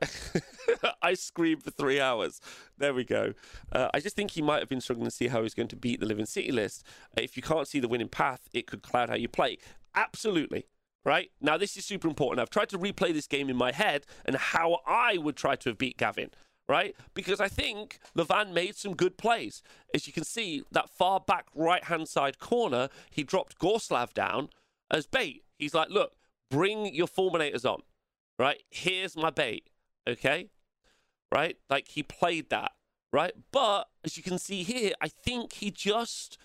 I screamed for three hours. There we go. Uh, I just think he might have been struggling to see how he's going to beat the Living City list. Uh, if you can't see the winning path, it could cloud how you play. Absolutely. Right? Now, this is super important. I've tried to replay this game in my head and how I would try to have beat Gavin right? Because I think Levan made some good plays. As you can see, that far back right hand side corner, he dropped Gorslav down as bait. He's like, look, bring your fulminators on, right? Here's my bait, okay? Right? Like he played that, right? But as you can see here, I think he just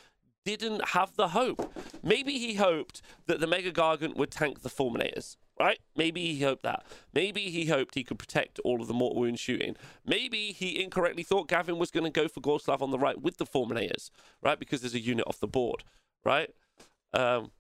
didn't have the hope. Maybe he hoped that the Mega Gargant would tank the fulminators, right? Maybe he hoped that. Maybe he hoped he could protect all of the mortal wound shooting. Maybe he incorrectly thought Gavin was going to go for Gorslav on the right with the Fulminators, right? Because there's a unit off the board, right? Um,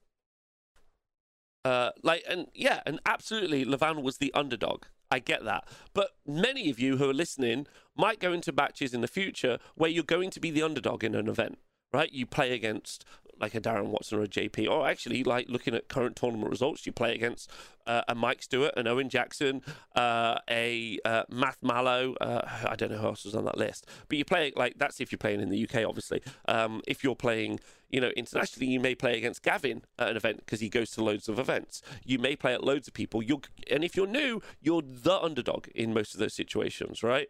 uh, like, and yeah, and absolutely, Levan was the underdog. I get that. But many of you who are listening might go into matches in the future where you're going to be the underdog in an event, right? You play against like a Darren Watson or a JP, or actually, like looking at current tournament results, you play against uh, a Mike Stewart, an Owen Jackson, uh, a uh, Math Mallow. Uh, I don't know who else was on that list, but you play like that's if you're playing in the UK, obviously. Um, if you're playing, you know, internationally, you may play against Gavin at an event because he goes to loads of events. You may play at loads of people. You're, and if you're new, you're the underdog in most of those situations, right?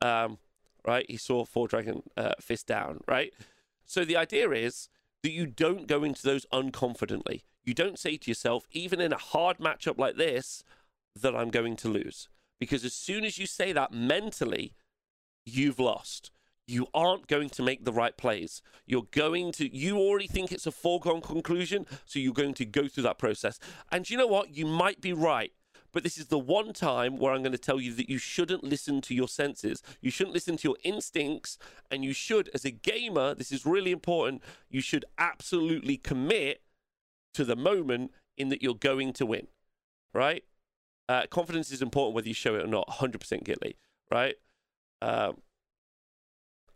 Um, right? He saw four dragon uh, fist down, right? So the idea is that you don't go into those unconfidently. You don't say to yourself, even in a hard matchup like this, that I'm going to lose. Because as soon as you say that mentally, you've lost. You aren't going to make the right plays. You're going to, you already think it's a foregone conclusion, so you're going to go through that process. And you know what? You might be right. But this is the one time where I'm going to tell you that you shouldn't listen to your senses. You shouldn't listen to your instincts. And you should, as a gamer, this is really important, you should absolutely commit to the moment in that you're going to win, right? Uh, confidence is important whether you show it or not, 100% Gitley, right? Um,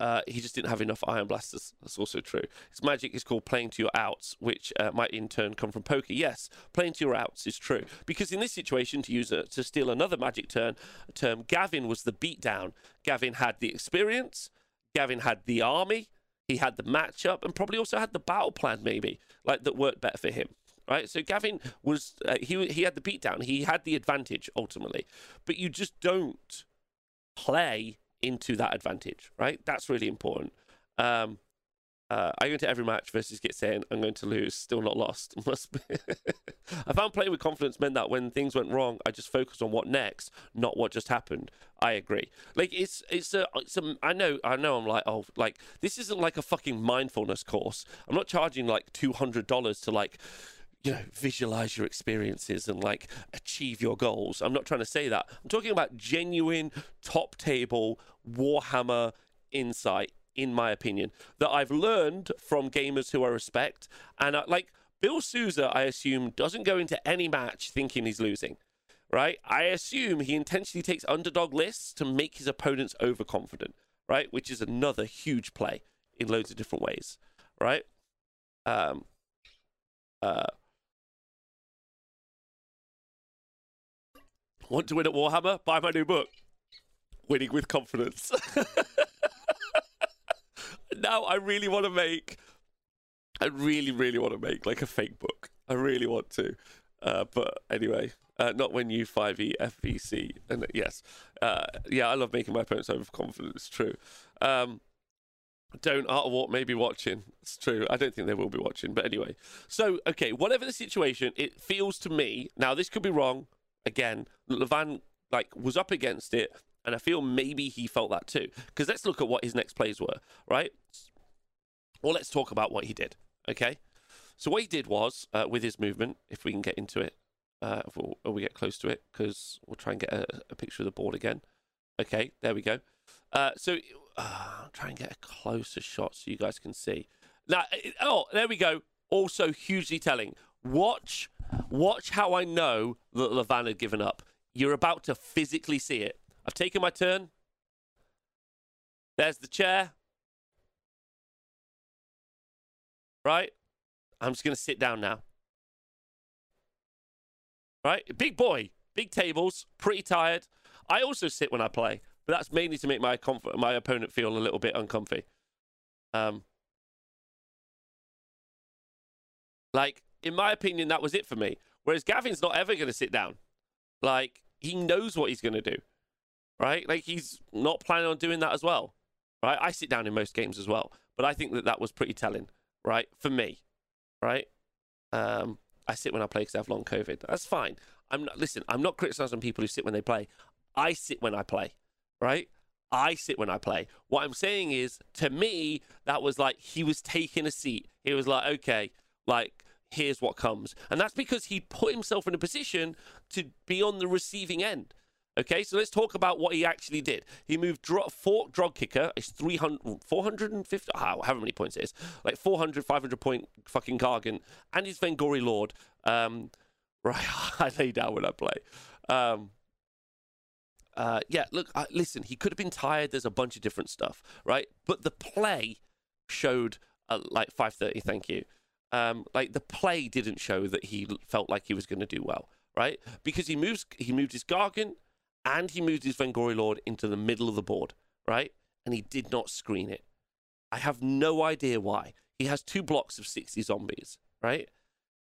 uh, he just didn't have enough iron blasters. That's also true. His magic is called playing to your outs, which uh, might in turn come from poker. Yes, playing to your outs is true because in this situation, to use a, to steal another magic turn term, Gavin was the beatdown. Gavin had the experience. Gavin had the army. He had the matchup, and probably also had the battle plan, maybe like that worked better for him. Right, so Gavin was uh, he he had the beatdown. He had the advantage ultimately, but you just don't play into that advantage, right? That's really important. Um, uh, I go into every match versus get saying I'm going to lose, still not lost. Must be. I found playing with confidence meant that when things went wrong, I just focused on what next, not what just happened. I agree. Like it's it's a it's a I know I know I'm like oh like this isn't like a fucking mindfulness course. I'm not charging like two hundred dollars to like you know, visualize your experiences and like achieve your goals. I'm not trying to say that. I'm talking about genuine top table Warhammer insight, in my opinion, that I've learned from gamers who I respect. And uh, like Bill Souza, I assume, doesn't go into any match thinking he's losing. Right? I assume he intentionally takes underdog lists to make his opponents overconfident, right? Which is another huge play in loads of different ways, right? Um, uh, Want to win at Warhammer? Buy my new book, Winning with Confidence. now I really want to make, I really, really want to make like a fake book. I really want to. Uh, but anyway, uh, not when you 5e FVC. And yes, uh, yeah, I love making my opponents overconfident. It's true. Um, don't Art of War may be watching. It's true. I don't think they will be watching. But anyway, so okay, whatever the situation, it feels to me. Now this could be wrong again, Levan like was up against it, and I feel maybe he felt that too. Because let's look at what his next plays were, right? Well, let's talk about what he did. Okay, so what he did was uh, with his movement, if we can get into it, uh, if we, we get close to it, because we'll try and get a, a, picture of the board again. Okay, there we go. Uh, so uh, try and get a closer shot so you guys can see. Now, oh, there we go. Also hugely telling. Watch Watch how I know that Levan had given up. You're about to physically see it. I've taken my turn. There's the chair. Right? I'm just going to sit down now. Right? Big boy, big tables, pretty tired. I also sit when I play, but that's mainly to make my comfort, my opponent feel a little bit uncomfy. Um, like in my opinion, that was it for me. Whereas Gavin's not ever going to sit down. Like, he knows what he's going to do, right? Like, he's not planning on doing that as well, right? I sit down in most games as well, but I think that that was pretty telling, right? For me, right? Um, I sit when I play because I have long COVID. That's fine. I'm not, listen, I'm not criticizing people who sit when they play. I sit when I play, right? I sit when I play. What I'm saying is, to me, that was like he was taking a seat. He was like, okay, like here's what comes. And that's because he put himself in a position to be on the receiving end. Okay, so let's talk about what he actually did. He moved dro- Fort Drogg Kicker, it's 300, 450, how, however many points it is, like 400, 500 point fucking Gargant, and his Vengori Lord. Um, right, I lay down when I play. Um, uh, yeah, look, uh, listen, he could have been tired. There's a bunch of different stuff, right? But the play showed uh, like 530, thank you. Um, like the play didn't show that he felt like he was going to do well, right? Because he moves, he moved his Gargant and he moved his Vengori Lord into the middle of the board, right? And he did not screen it. I have no idea why. He has two blocks of 60 zombies, right?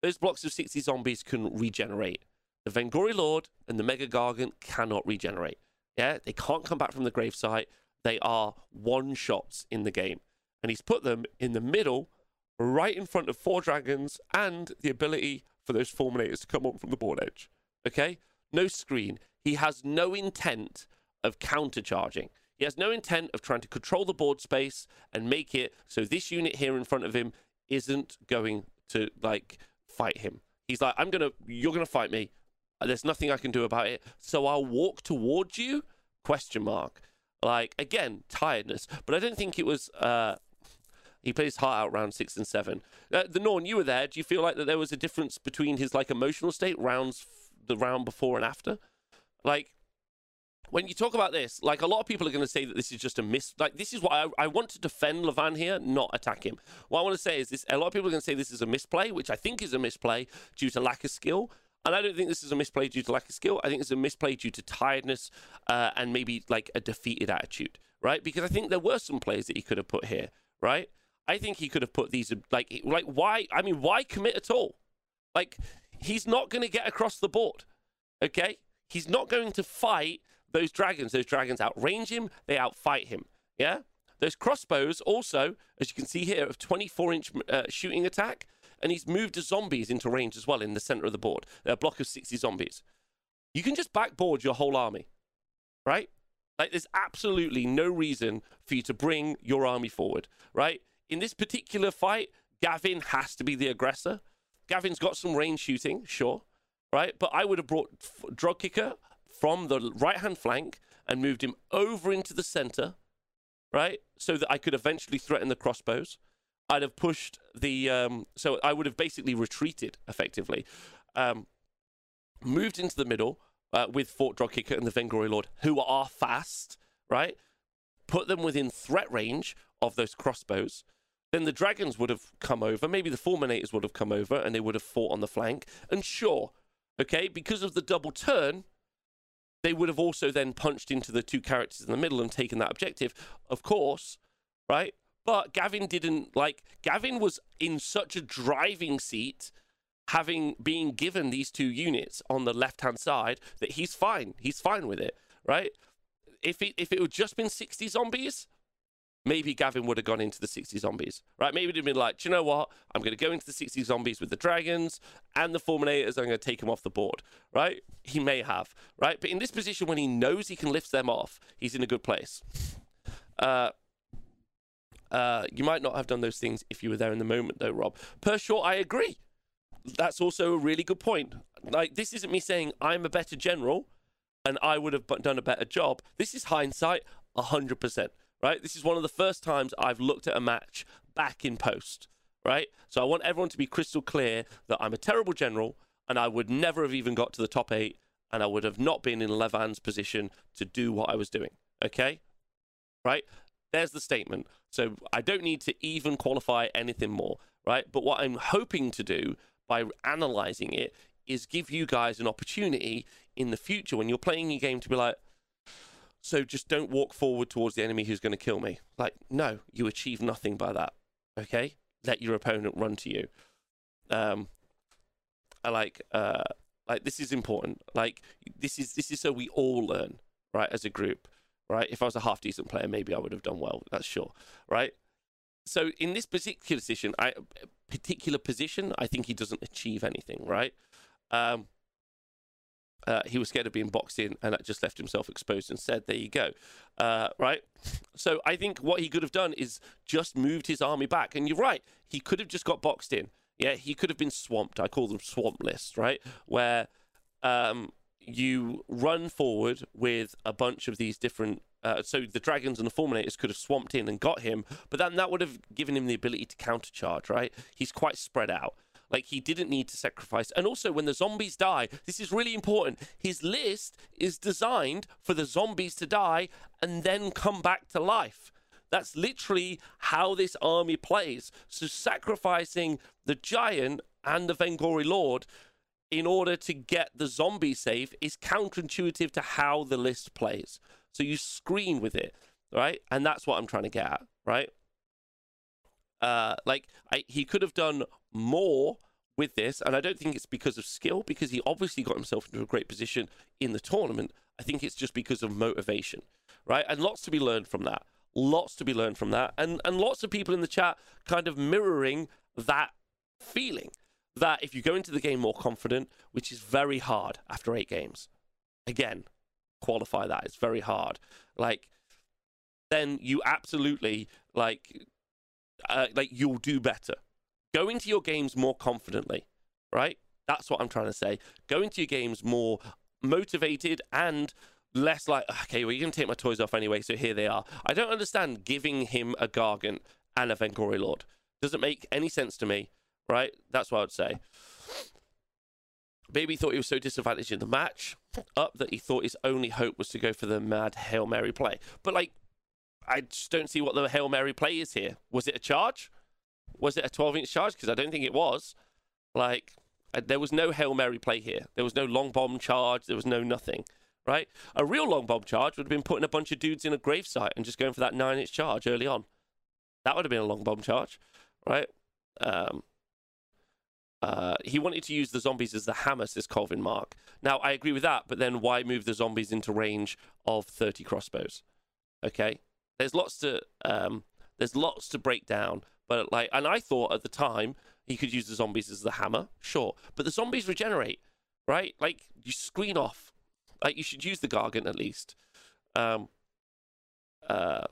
Those blocks of 60 zombies can regenerate. The Vengori Lord and the Mega Gargant cannot regenerate. Yeah, they can't come back from the gravesite. They are one shots in the game. And he's put them in the middle, right in front of four dragons and the ability for those fulminators to come on from the board edge. Okay? No screen. He has no intent of countercharging. He has no intent of trying to control the board space and make it so this unit here in front of him isn't going to like fight him. He's like, I'm gonna, you're gonna fight me. There's nothing I can do about it. So I'll walk towards you? Question mark. Like again, tiredness. But I don't think it was. uh He his heart out round six and seven. Uh, the Norn, you were there. Do you feel like that there was a difference between his like emotional state rounds, f- the round before and after? Like when you talk about this, like a lot of people are going to say that this is just a miss. Like this is why I, I want to defend Levan here, not attack him. What I want to say is this: a lot of people are going to say this is a misplay, which I think is a misplay due to lack of skill. And I don't think this is a misplay due to lack of skill. I think it's a misplay due to tiredness uh, and maybe like a defeated attitude, right? Because I think there were some plays that he could have put here, right? I think he could have put these like like why? I mean, why commit at all? Like he's not going to get across the board, okay? He's not going to fight those dragons. Those dragons outrange him. They outfight him. Yeah. Those crossbows also, as you can see here, of 24 inch uh, shooting attack, and he's moved the zombies into range as well in the center of the board. A block of 60 zombies. You can just backboard your whole army, right? Like there's absolutely no reason for you to bring your army forward, right? In this particular fight, Gavin has to be the aggressor. Gavin's got some range shooting, sure, right? But I would have brought F- Drogg Kicker from the right hand flank and moved him over into the center, right? So that I could eventually threaten the crossbows. I'd have pushed the, um, so I would have basically retreated effectively, um, moved into the middle uh, with Fort Drogg Kicker and the Vengori Lord, who are fast, right? Put them within threat range of those crossbows. Then the dragons would have come over. Maybe the fulminators would have come over and they would have fought on the flank. And sure, okay, because of the double turn, they would have also then punched into the two characters in the middle and taken that objective, of course, right? But Gavin didn't like Gavin was in such a driving seat having being given these two units on the left hand side that he's fine. He's fine with it, right? If it if it had just been 60 zombies, maybe Gavin would have gone into the 60 zombies, right? Maybe it'd been like, Do you know what? I'm going to go into the 60 zombies with the dragons and the Fulminators. I'm going to take them off the board, right? He may have, right? But in this position, when he knows he can lift them off, he's in a good place. Uh, uh, you might not have done those things if you were there in the moment, though, Rob. Per short, I agree. That's also a really good point. Like, this isn't me saying I'm a better general and I would have done a better job. This is hindsight 100%, right? This is one of the first times I've looked at a match back in post, right? So I want everyone to be crystal clear that I'm a terrible general and I would never have even got to the top eight and I would have not been in Levan's position to do what I was doing, okay? Right? There's the statement. So I don't need to even qualify anything more, right? But what I'm hoping to do by analyzing it is give you guys an opportunity in the future when you're playing your game to be like, so just don't walk forward towards the enemy who's going to kill me. Like, no, you achieve nothing by that. Okay? Let your opponent run to you. Um, I like, uh, like this is important. Like this is this is so we all learn, right, as a group right? If I was a half decent player, maybe I would have done well. That's sure, right? So in this particular position, I particular position, I think he doesn't achieve anything, right? Um, uh, he was scared of being boxed in, and that just left himself exposed and said, There you go, uh, right? So I think what he could have done is just moved his army back. And you're right, he could have just got boxed in. Yeah, he could have been swamped. I call them swamp lists, right? Where um, you run forward with a bunch of these different. Uh, so the dragons and the fulminators could have swamped in and got him, but then that would have given him the ability to countercharge, right? He's quite spread out. Like he didn't need to sacrifice. And also, when the zombies die, this is really important. His list is designed for the zombies to die and then come back to life. That's literally how this army plays. So sacrificing the giant and the Vengori Lord in order to get the zombie safe is counterintuitive to how the list plays. So you screen with it, right? And that's what I'm trying to get at, right? Uh, like I, he could have done more with this, and I don't think it's because of skill, because he obviously got himself into a great position in the tournament. I think it's just because of motivation, right? And lots to be learned from that. Lots to be learned from that, and and lots of people in the chat kind of mirroring that feeling that if you go into the game more confident, which is very hard after eight games, again, qualify that it's very hard. Like, then you absolutely like, uh, like you'll do better. Go into your games more confidently, right? That's what I'm trying to say. Go into your games more motivated and less like, okay, well, you're going to take my toys off anyway, so here they are. I don't understand giving him a Gargant and a Vengori Lord. Doesn't make any sense to me, right? That's what I would say. Baby thought he was so disadvantaged in the match up that he thought his only hope was to go for the mad Hail Mary play. But, like, I just don't see what the Hail Mary play is here. Was it a charge? Was it a 12 inch charge? Because I don't think it was. Like, uh, there was no Hail Mary play here. There was no long bomb charge. There was no nothing, right? A real long bomb charge would have been putting a bunch of dudes in a gravesite and just going for that nine inch charge early on. That would have been a long bomb charge, right? Um, uh, he wanted to use the zombies as the hammer, says Colvin Mark. Now, I agree with that, but then why move the zombies into range of 30 crossbows? Okay? There's lots to um, there's lots to break down, but like, and I thought at the time he could use the zombies as the hammer, sure, but the zombies regenerate, right? Like you screen off, like you should use the gargant at least. Um, uh,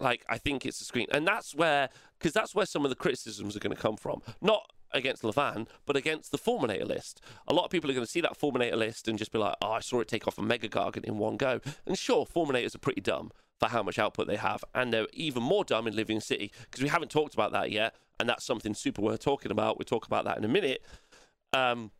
like I think it's a screen, and that's where because that's where some of the criticisms are going to come from. Not against Levan, but against the Fulminator list. A lot of people are going to see that Fulminator list and just be like, "Oh, I saw it take off a Mega Gargant in one go." And sure, Fulminators are pretty dumb for how much output they have, and they're even more dumb in Living City because we haven't talked about that yet, and that's something super worth talking about. We'll talk about that in a minute. Um,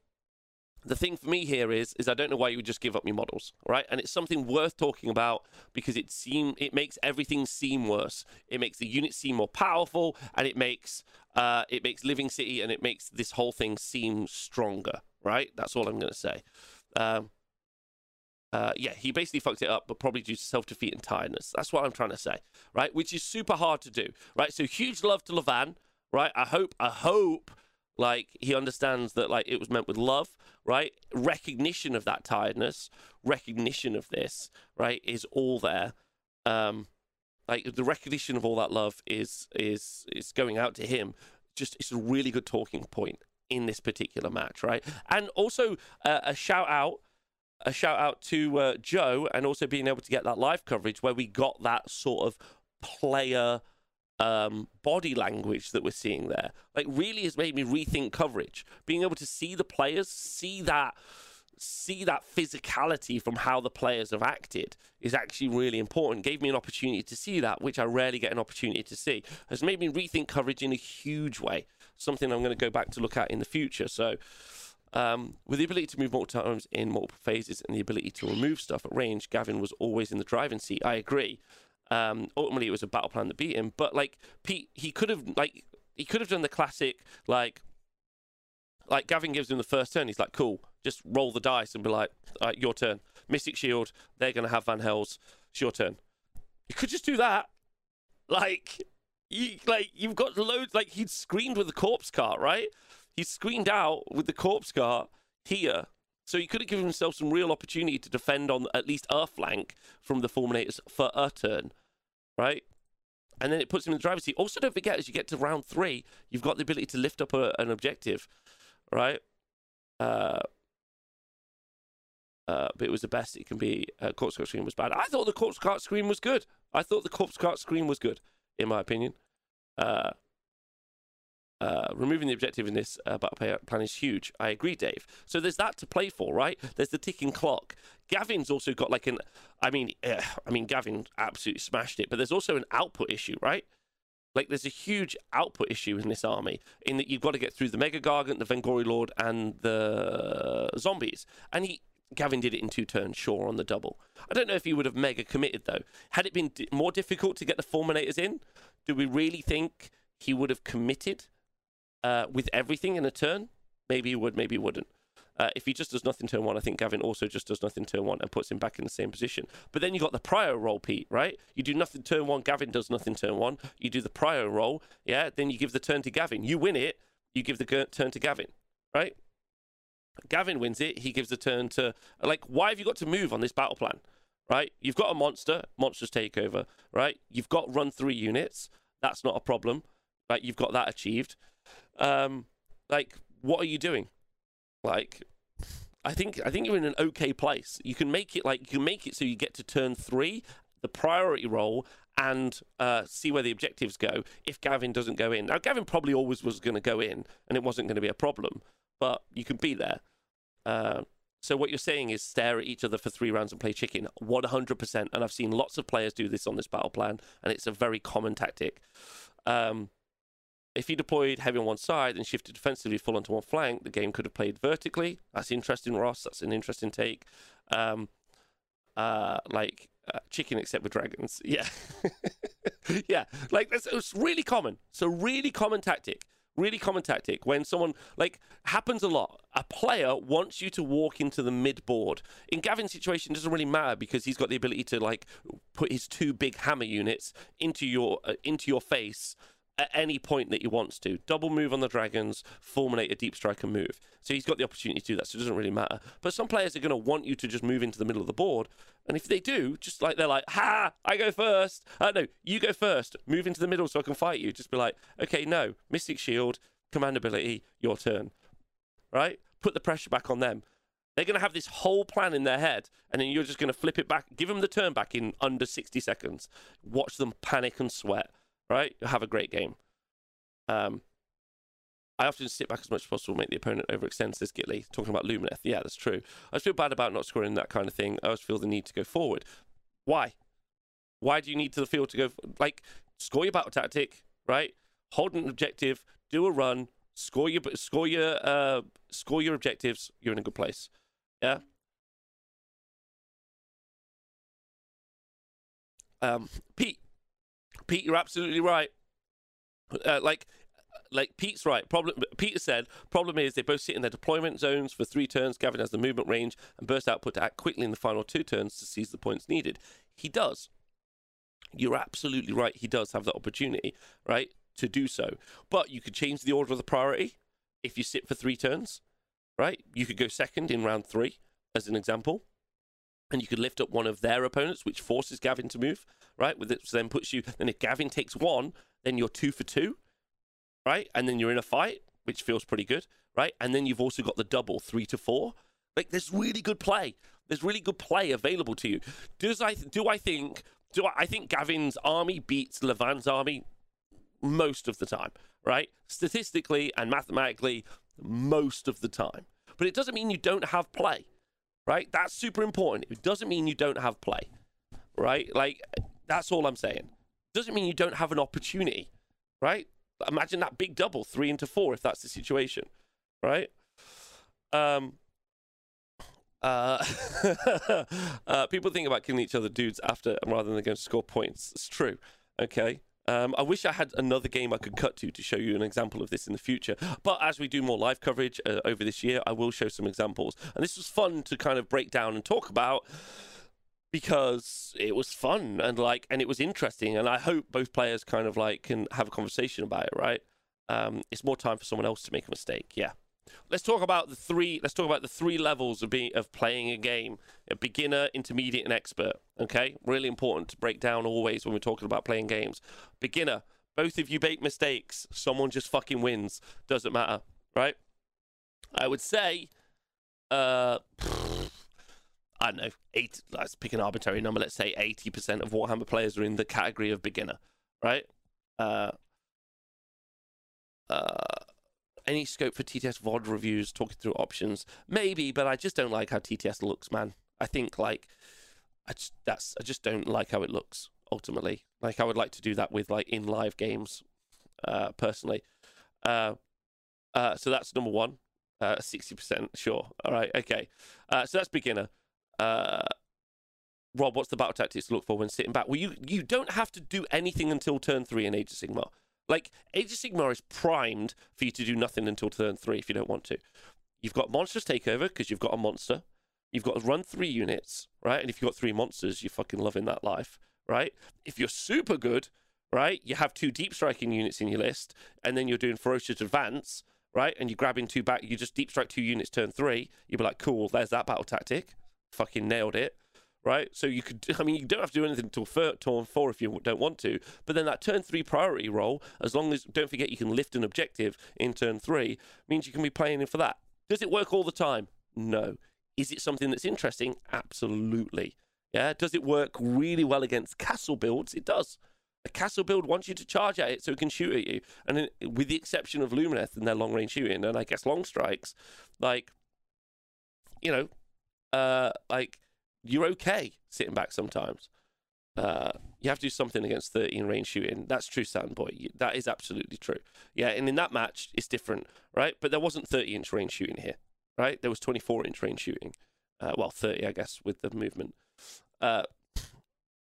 the thing for me here is is I don't know why you would just give up your models, right? And it's something worth talking about because it seem it makes everything seem worse. It makes the unit seem more powerful, and it makes uh, it makes Living City and it makes this whole thing seem stronger, right? That's all I'm to say. Um, uh, yeah, he basically fucked it up, but probably due to self defeat and tiredness. That's what I'm trying to say, right? Which is super hard to do, right? So huge love to Levan, right? I hope, I hope like he understands that like it was meant with love right? Recognition of that tiredness recognition of this right is all there. Um like the recognition of all that love is is is going out to him. Just it's a really good talking point in this particular match right? And also uh, a shout out a shout out to uh, joe and also being able to get that live coverage where we got that sort of player um, body language that we're seeing there. Like, really has made me rethink coverage. Being able to see the players, see that, see that physicality from how the players have acted is actually really important. Gave me an opportunity to see that, which I rarely get an opportunity to see. Has made me rethink coverage in a huge way. Something I'm going to go back to look at in the future. So. Um, with the ability to move multiple times in multiple phases and the ability to remove stuff at range, Gavin was always in the driving seat. I agree. Um, ultimately, it was a battle plan that beat him. But like Pete, he could have like he could have done the classic like like Gavin gives him the first turn. He's like, cool, just roll the dice and be like, your turn. Mystic Shield, they're gonna have Vanhel's. It's your turn. You could just do that. Like, you like you've got loads. Like he'd screened with the corpse cart, right? He's screened out with the corpse cart here. So he could have given himself some real opportunity to defend on at least a flank from the Fulminators for a turn, right? And then it puts him in the driver's seat. Also, don't forget, as you get to round three, you've got the ability to lift up a, an objective, right? Uh, uh, but it was the best it can be. Uh, corpse cart screen was bad. I thought the corpse cart screen was good. I thought the corpse cart screen was good, in my opinion. Uh, uh, removing the objective in this uh, battle plan is huge. I agree, Dave. So there's that to play for, right? There's the ticking clock. Gavin's also got like an, I mean, uh, I mean, Gavin absolutely smashed it, but there's also an output issue, right? Like there's a huge output issue in this army in that you've got to get through the Mega Gargant, the Vengori Lord, and the zombies. And he Gavin did it in two turns, sure, on the double. I don't know if he would have mega committed though. Had it been more difficult to get the Fulminators in, do we really think he would have committed uh, with everything in a turn? Maybe he would, maybe he wouldn't. Uh, if he just does nothing turn one, I think Gavin also just does nothing turn one and puts him back in the same position. But then you got the prior roll, Pete, right? You do nothing turn one, Gavin does nothing turn one. You do the prior roll, yeah. Then you give the turn to Gavin. You win it, you give the turn to Gavin, right? Gavin wins it, he gives the turn to like. Why have you got to move on this battle plan, right? You've got a monster, monsters take over, right? You've got run three units, that's not a problem, right? You've got that achieved. Um, like, what are you doing? Like, I think I think you're in an okay place. You can make it like you can make it so you get to turn three, the priority roll, and uh, see where the objectives go. If Gavin doesn't go in, now Gavin probably always was going to go in, and it wasn't going to be a problem. But you can be there. Uh, so what you're saying is stare at each other for three rounds and play chicken, 100%. And I've seen lots of players do this on this battle plan, and it's a very common tactic. Um, if he deployed heavy on one side and shifted defensively full onto one flank, the game could have played vertically. That's interesting, Ross. That's an interesting take. Um, uh, like uh, chicken except with dragons. Yeah, yeah. Like that's it's really common. It's a really common tactic. Really common tactic when someone like happens a lot. A player wants you to walk into the mid board. In Gavin's situation, it doesn't really matter because he's got the ability to like put his two big hammer units into your uh, into your face at any point that he wants to. Double move on the dragons, fulminate a deep strike and move. So he's got the opportunity to do that, so it doesn't really matter. But some players are going to want you to just move into the middle of the board. And if they do, just like they're like, ha, I go first. Uh, no, you go first. Move into the middle so I can fight you. Just be like, okay, no, Mystic Shield, command ability, your turn. Right? Put the pressure back on them. They're going to have this whole plan in their head, and then you're just going to flip it back, give them the turn back in under 60 seconds. Watch them panic and sweat right? Have a great game. Um, I often sit back as much as possible, make the opponent overextend, says Gitley, talking about Lumineth. Yeah, that's true. I just feel bad about not scoring that kind of thing. I always feel the need to go forward. Why? Why do you need to the field to go? Like, score your battle tactic, right? Hold an objective, do a run, score your score your uh, score your objectives. You're in a good place. Yeah. Um, Pete, Pete, you're absolutely right. Uh, like, like Pete's right. Problem. Peter said problem is they both sit in their deployment zones for three turns. Gavin has the movement range and burst output to act quickly in the final two turns to seize the points needed. He does. You're absolutely right. He does have that opportunity, right, to do so. But you could change the order of the priority if you sit for three turns, right? You could go second in round three, as an example and you could lift up one of their opponents, which forces Gavin to move, right? With it, so then puts you. Then if Gavin takes one, then you're two for two, right? And then you're in a fight, which feels pretty good, right? And then you've also got the double three to four. Like there's really good play. There's really good play available to you. Does I do I think do I, I think Gavin's army beats Levan's army most of the time, right? Statistically and mathematically, most of the time. But it doesn't mean you don't have play right? That's super important. It doesn't mean you don't have play, right? Like, that's all I'm saying. Doesn't mean you don't have an opportunity, right? Imagine that big double, three into four, if that's the situation, right? Um, uh, uh, people think about killing each other dudes after rather than going to score points. It's true. Okay. Um, I wish I had another game I could cut to to show you an example of this in the future. But as we do more live coverage uh, over this year, I will show some examples. And this was fun to kind of break down and talk about because it was fun and like and it was interesting. And I hope both players kind of like can have a conversation about it. Right? Um, it's more time for someone else to make a mistake. Yeah. Let's talk about the three. Let's talk about the three levels of being of playing a game: a beginner, intermediate, and expert. Okay, really important to break down always when we're talking about playing games. Beginner, both of you make mistakes. Someone just fucking wins. Doesn't matter, right? I would say, uh, I don't know, eight. Let's pick an arbitrary number. Let's say eighty percent of Warhammer players are in the category of beginner, right? Uh, uh, any scope for TTS VOD reviews, talking through options? Maybe, but I just don't like how TTS looks, man. I think like I just that's I just don't like how it looks ultimately. Like I would like to do that with like in live games, uh, personally. Uh, uh, so that's number one. Uh, sixty percent, sure. All right, okay. Uh, so that's beginner. Uh, Rob, what's the battle tactics to look for when sitting back? Well, you you don't have to do anything until turn three in Age of Sigmar. Like Age of Sigmar is primed for you to do nothing until turn three if you don't want to. You've got monsters takeover because you've got a monster. You've got to run three units, right? And if you've got three monsters, you're fucking loving that life, right? If you're super good, right, you have two deep striking units in your list, and then you're doing ferocious advance, right? And you're grabbing two back, you just deep strike two units turn three. You'd be like, cool, there's that battle tactic. Fucking nailed it right? So you could, I mean, you don't have to do anything until turn four if you don't want to. But then that turn three priority roll, as long as don't forget you can lift an objective in turn three, means you can be playing in for that. Does it work all the time? No. Is it something that's interesting? Absolutely. Yeah. Does it work really well against castle builds? It does. A castle build wants you to charge at it so it can shoot at you. And with the exception of Lumineth and their long range shooting, and I guess long strikes, like, you know, uh, like you're okay sitting back sometimes. Uh, you have to do something against 13 range shooting. That's true, Sandboy. That is absolutely true. Yeah, and in that match, it's different, right? But there wasn't 30 inch range shooting here, right? There was 24 inch range shooting. Uh, well, 30, I guess, with the movement. Uh,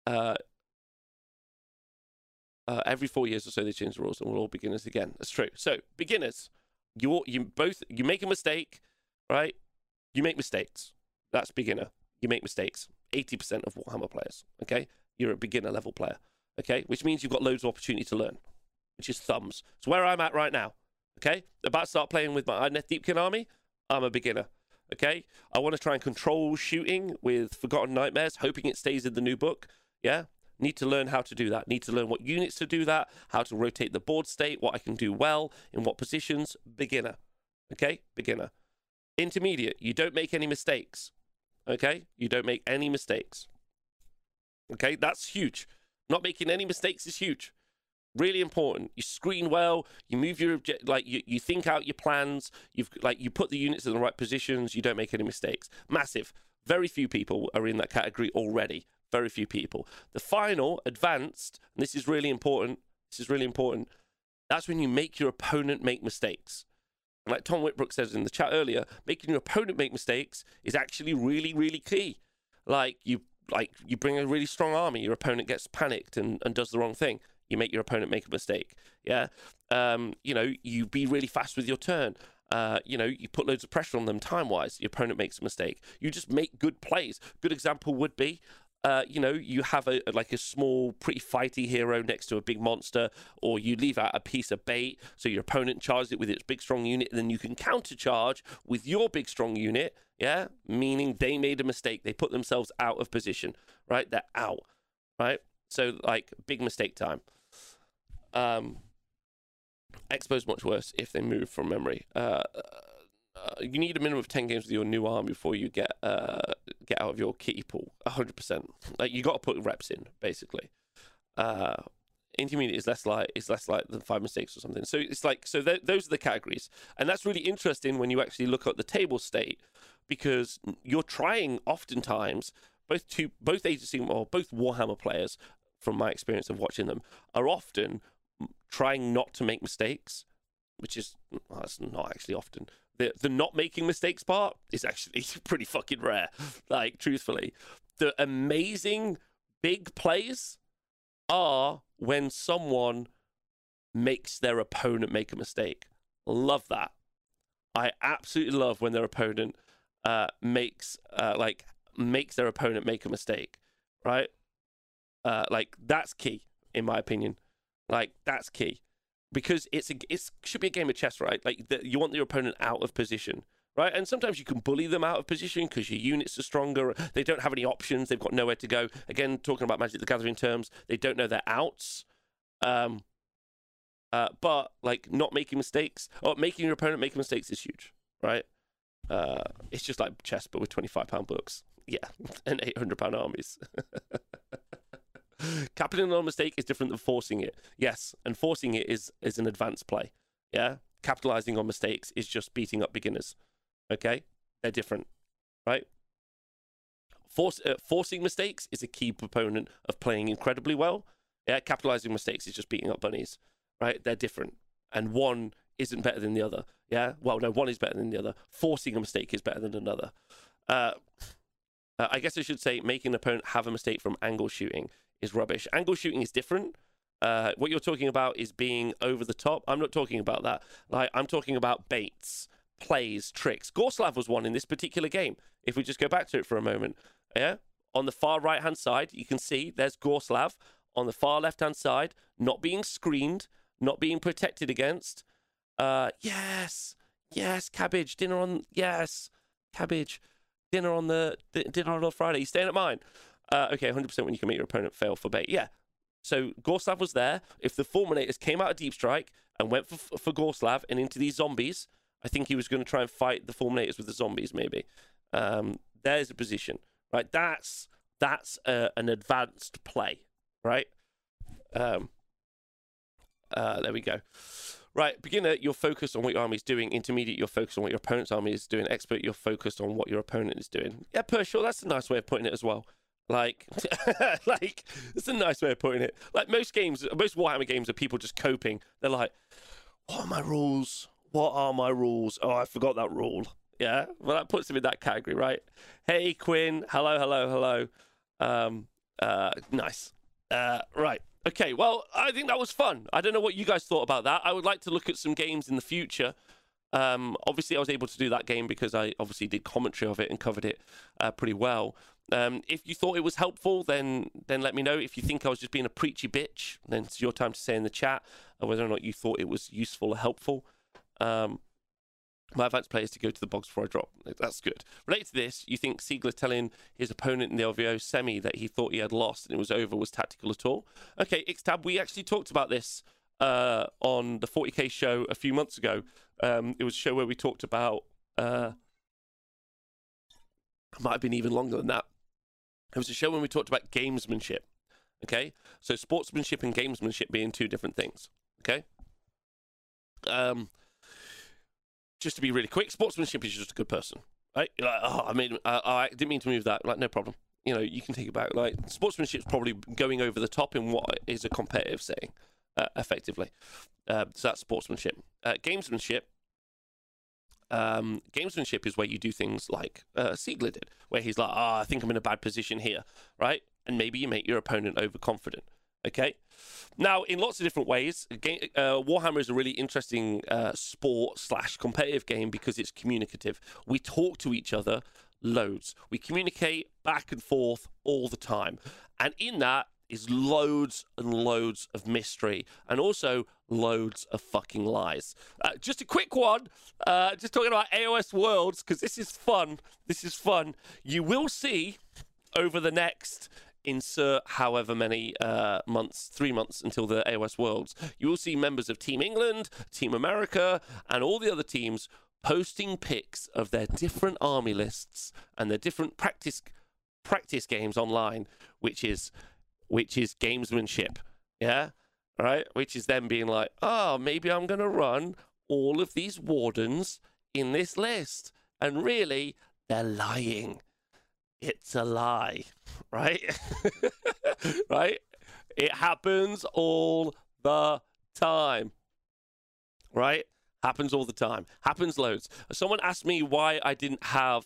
uh, uh, every four years or so, they change the rules, and we're all beginners again. That's true. So, beginners, you you both you make a mistake, right? You make mistakes. That's beginner you make mistakes. 80% of Warhammer players, okay? You're a beginner level player, okay? Which means you've got loads of opportunity to learn, which is thumbs. So where I'm at right now, okay? About to start playing with my Idoneth Deepkin army, I'm a beginner, okay? I want to try and control shooting with Forgotten Nightmares, hoping it stays in the new book, yeah? Need to learn how to do that. Need to learn what units to do that, how to rotate the board state, what I can do well, in what positions. Beginner, okay? Beginner. Intermediate, you don't make any mistakes. Okay? You don't make any mistakes. Okay? That's huge. Not making any mistakes is huge. Really important. You screen well, you move your object like you, you think out your plans, you've like you put the units in the right positions, you don't make any mistakes. Massive. Very few people are in that category already. Very few people. The final, advanced, and this is really important. This is really important. That's when you make your opponent make mistakes like Tom Whitbrook says in the chat earlier, making your opponent make mistakes is actually really, really key. Like you like you bring a really strong army, your opponent gets panicked and, and does the wrong thing. You make your opponent make a mistake. Yeah. Um, you know, you be really fast with your turn. Uh, you know, you put loads of pressure on them time wise. Your opponent makes a mistake. You just make good plays. Good example would be uh, you know, you have a like a small, pretty fighty hero next to a big monster, or you leave out a piece of bait so your opponent charges it with its big strong unit, and then you can countercharge with your big strong unit. Yeah, meaning they made a mistake. They put themselves out of position. Right, they're out. Right, so like big mistake time. Um, Expo's much worse if they move from memory. Uh, uh, you need a minimum of 10 games with your new arm before you get uh, get out of your kitty pool 100% like you got to put reps in basically. Uh, intermediate is less like is less like than five mistakes or something. So it's like so th- those are the categories. And that's really interesting when you actually look at the table state because you're trying oftentimes both two both agency or both warhammer players from my experience of watching them are often trying not to make mistakes which is well, that's not actually often the the not making mistakes part is actually pretty fucking rare. Like truthfully, the amazing big plays are when someone makes their opponent make a mistake. Love that. I absolutely love when their opponent uh, makes uh, like makes their opponent make a mistake. Right? Uh, like that's key in my opinion. Like that's key because it's a it should be a game of chess, right? Like the, you want your opponent out of position, right? And sometimes you can bully them out of position because your units are stronger. They don't have any options. They've got nowhere to go. Again, talking about Magic the Gathering terms, they don't know their outs. Um, uh, but like not making mistakes or making your opponent make mistakes is huge, right? Uh, it's just like chess, but with twenty-five pound books, yeah, and eight hundred pound armies. Capitalizing on a mistake is different than forcing it. Yes, and forcing it is is an advanced play. Yeah, capitalizing on mistakes is just beating up beginners. Okay, they're different, right? Force, uh, forcing mistakes is a key proponent of playing incredibly well. Yeah, capitalizing mistakes is just beating up bunnies, right? They're different, and one isn't better than the other. Yeah, well, no, one is better than the other. Forcing a mistake is better than another. Uh, uh, I guess I should say making an opponent have a mistake from angle shooting is rubbish. Angle shooting is different. Uh, what you're talking about is being over the top. I'm not talking about that. Like I'm talking about baits, plays, tricks. Gorslav was one in this particular game. If we just go back to it for a moment, yeah. On the far right hand side, you can see there's Gorslav. On the far left hand side, not being screened, not being protected against. Uh, yes, yes, cabbage dinner on yes, cabbage dinner on the dinner on Friday. You staying at mine? Uh, okay, 100% when you can make your opponent fail for bait. Yeah. So Gorslav was there. If the Fulminators came out of Deep Strike and went for, for Gorslav and into these zombies, I think he was going to try and fight the Fulminators with the zombies, maybe. Um, there's a position, right? That's that's uh, an advanced play, right? Um, uh, there we go. Right, beginner, you're focused on what your army is doing. Intermediate, you're focused on what your opponent's army is doing. Expert, you're focused on what your opponent is doing. Yeah, per sure, that's a nice way of putting it as well. Like, like it's a nice way of putting it. Like most games, most Warhammer games are people just coping. They're like, "What are my rules? What are my rules? Oh, I forgot that rule." Yeah, well, that puts him in that category, right? Hey, Quinn. Hello, hello, hello. Um, uh, nice. Uh, right. Okay. Well, I think that was fun. I don't know what you guys thought about that. I would like to look at some games in the future. Um, obviously, I was able to do that game because I obviously did commentary of it and covered it uh, pretty well. Um, if you thought it was helpful, then then let me know. If you think I was just being a preachy bitch, then it's your time to say in the chat whether or not you thought it was useful or helpful. Um, my advanced play is to go to the box before I drop. That's good. Related to this, you think Siegler telling his opponent in the LVO semi that he thought he had lost and it was over was tactical at all? Okay, Xtab, we actually talked about this uh, on the 40k show a few months ago. Um, it was a show where we talked about. Uh, might have been even longer than that. It was a show when we talked about gamesmanship. Okay, so sportsmanship and gamesmanship being two different things. Okay. Um, just to be really quick, sportsmanship is just a good person, right? You're like, oh, I mean, I, I didn't mean to move that. Like, no problem. You know, you can take it back. Like, is probably going over the top in what is a competitive setting, uh, effectively. Uh, so that's sportsmanship. Uh, gamesmanship. Um, gamesmanship is where you do things like uh, Siegler did, where he's like, "Ah, oh, I think I'm in a bad position here," right? And maybe you make your opponent overconfident. Okay. Now, in lots of different ways, game, uh, Warhammer is a really interesting uh, sport slash competitive game because it's communicative. We talk to each other loads. We communicate back and forth all the time, and in that is loads and loads of mystery and also loads of fucking lies. Uh, just a quick one, uh, just talking about AOS Worlds because this is fun. This is fun. You will see over the next insert however many uh, months, three months until the AOS Worlds, you will see members of Team England, Team America, and all the other teams posting pics of their different army lists and their different practice practice games online, which is which is gamesmanship. Yeah, right. Which is them being like, oh, maybe I'm gonna run all of these wardens in this list, and really they're lying it's a lie, right? right? It happens all the time, right? Happens all the time. Happens loads. Someone asked me why I didn't have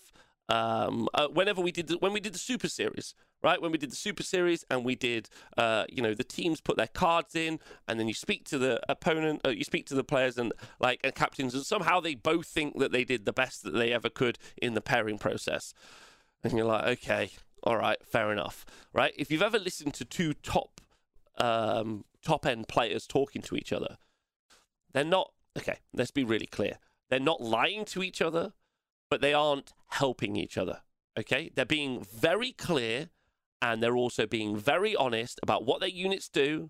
um, uh, whenever we did the, when we did the Super Series, right? When we did the Super Series and we did, uh, you know, the teams put their cards in, and then you speak to the opponent, uh, you speak to the players and like and captains, and somehow they both think that they did the best that they ever could in the pairing process and you're like, okay, all right, fair enough, right? If you've ever listened to two top um, top end players talking to each other, they're not okay. Let's be really clear. They're not lying to each other, but they aren't helping each other. Okay, they're being very clear, and they're also being very honest about what their units do,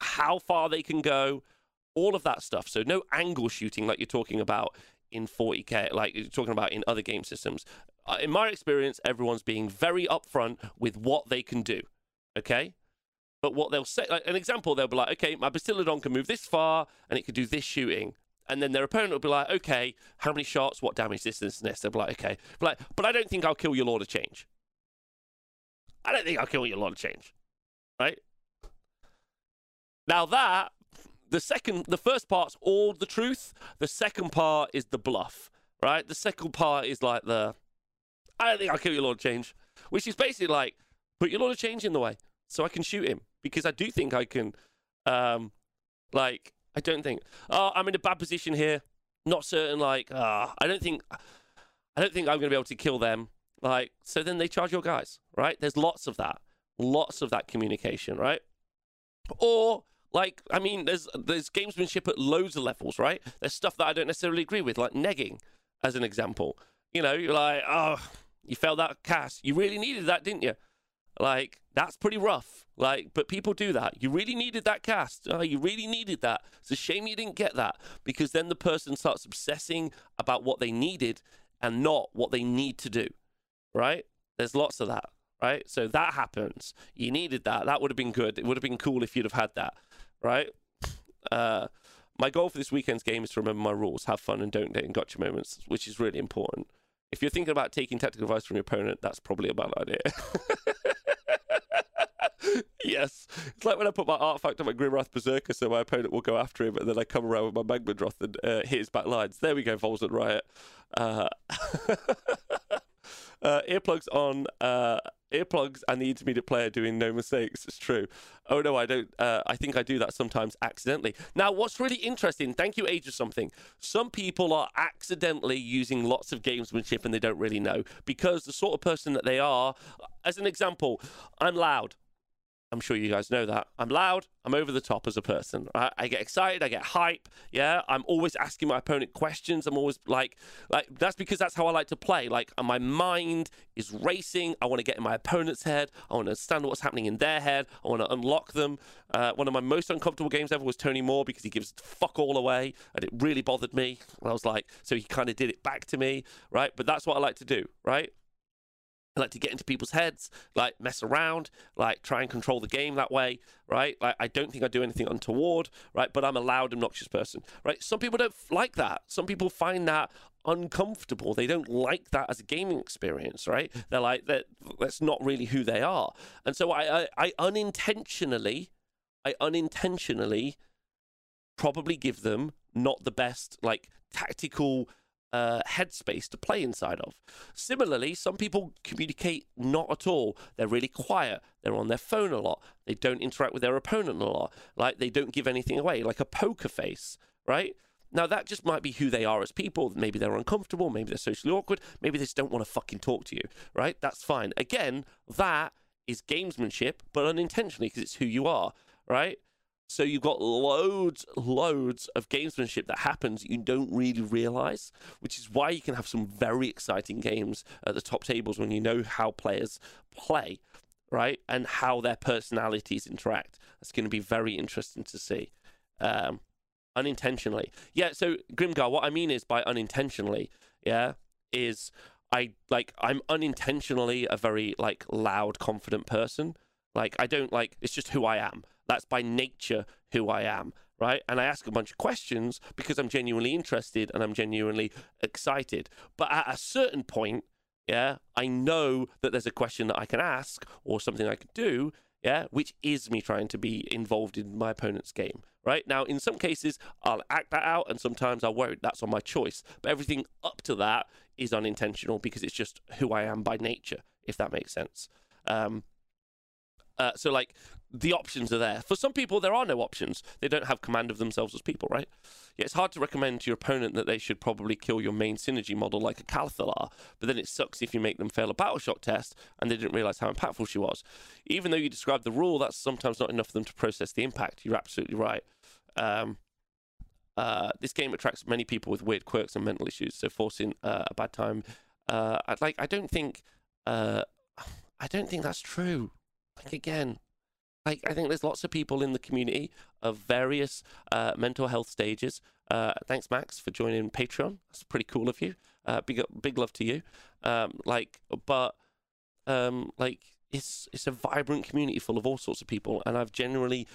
how far they can go, all of that stuff. So no angle shooting like you're talking about in 40k, like you're talking about in other game systems. Uh, in my experience, everyone's being very upfront with what they can do. Okay? But what they'll say, like an example, they'll be like, okay, my Bastiladon can move this far and it could do this shooting. And then their opponent will be like, okay, how many shots, what damage, this, this, and this. They'll be like, okay. But, like, but I don't think I'll kill your Lord of Change. I don't think I'll kill a Lord of Change. Right? Now that the second the first part's all the truth. The second part is the bluff. Right? The second part is like the I don't think I'll kill your Lord of Change. Which is basically like, put your Lord of Change in the way so I can shoot him. Because I do think I can um like I don't think oh I'm in a bad position here. Not certain like ah I don't think I don't think I'm gonna be able to kill them. Like so then they charge your guys, right? There's lots of that. Lots of that communication, right? Or like, I mean, there's there's gamesmanship at loads of levels, right? There's stuff that I don't necessarily agree with, like negging, as an example. You know, you're like, oh, you failed that cast. You really needed that, didn't you? Like, that's pretty rough. Like, but people do that. You really needed that cast. Oh, you really needed that. It's a shame you didn't get that because then the person starts obsessing about what they needed and not what they need to do, right? There's lots of that, right? So that happens. You needed that. That would have been good. It would have been cool if you'd have had that right? Uh, my goal for this weekend's game is to remember my rules, have fun, and don't get in gotcha moments, which is really important. If you're thinking about taking tactical advice from your opponent, that's probably a bad idea. yes. It's like when I put my artifact on my Grimwrath Berserker so my opponent will go after him, and then I come around with my Magmadroth and uh, hit his back lines. There we go, Volsden Riot. Uh, uh, earplugs on. Uh, earplugs and the intermediate player doing no mistakes. It's true. Oh no, I don't. Uh, I think I do that sometimes accidentally. Now, what's really interesting? Thank you, Age of Something. Some people are accidentally using lots of gamesmanship and they don't really know because the sort of person that they are. As an example, I'm loud. I'm sure you guys know that. I'm loud. I'm over the top as a person. Right? I get excited. I get hype. Yeah. I'm always asking my opponent questions. I'm always like, like that's because that's how I like to play. Like my mind is racing. I want to get in my opponent's head. I want to understand what's happening in their head. I want to unlock them. Uh, one of my most uncomfortable games ever was Tony Moore because he gives fuck all away, and it really bothered me. And I was like, so he kind of did it back to me, right? But that's what I like to do, right? I like to get into people's heads, like mess around, like try and control the game that way, right? Like I don't think I do anything untoward, right? But I'm a loud, obnoxious person, right? Some people don't like that. Some people find that uncomfortable. They don't like that as a gaming experience, right? They're like that. That's not really who they are. And so I, I, I unintentionally, I unintentionally, probably give them not the best like tactical uh, headspace to play inside of. Similarly, some people communicate not at all. They're really quiet. They're on their phone a lot. They don't interact with their opponent a lot. Like they don't give anything away, like a poker face, right? Now that just might be who they are as people. Maybe they're uncomfortable. Maybe they're socially awkward. Maybe they just don't want to fucking talk to you, right? That's fine. Again, that is gamesmanship, but unintentionally because it's who you are, right? So you've got loads, loads of gamesmanship that happens you don't really realize, which is why you can have some very exciting games at the top tables when you know how players play, right? And how their personalities interact. That's going to be very interesting to see. Um, unintentionally. Yeah, so Grimgar, what I mean is by unintentionally, yeah, is I like I'm unintentionally a very like loud, confident person. Like I don't like it's just who I am. That's by nature who I am, right? And I ask a bunch of questions because I'm genuinely interested and I'm genuinely excited. But at a certain point, yeah, I know that there's a question that I can ask or something I can do, yeah, which is me trying to be involved in my opponent's game, right? Now, in some cases, I'll act that out and sometimes I won't. That's on my choice. But everything up to that is unintentional because it's just who I am by nature, if that makes sense. Um, uh, so, like, the options are there. For some people, there are no options. They don't have command of themselves as people, right? Yeah, it's hard to recommend to your opponent that they should probably kill your main synergy model like a Cathallar, but then it sucks if you make them fail a battle shock test and they didn't realize how impactful she was. Even though you described the rule, that's sometimes not enough for them to process the impact. You're absolutely right. Um, uh, this game attracts many people with weird quirks and mental issues, so forcing uh, a bad time. Uh, I'd like. I don't think. Uh, I don't think that's true. Like again, like I think there's lots of people in the community of various uh, mental health stages. Uh, thanks, Max, for joining Patreon. That's pretty cool of you. Uh, big big love to you. Um, like, but um, like it's it's a vibrant community full of all sorts of people, and I've generally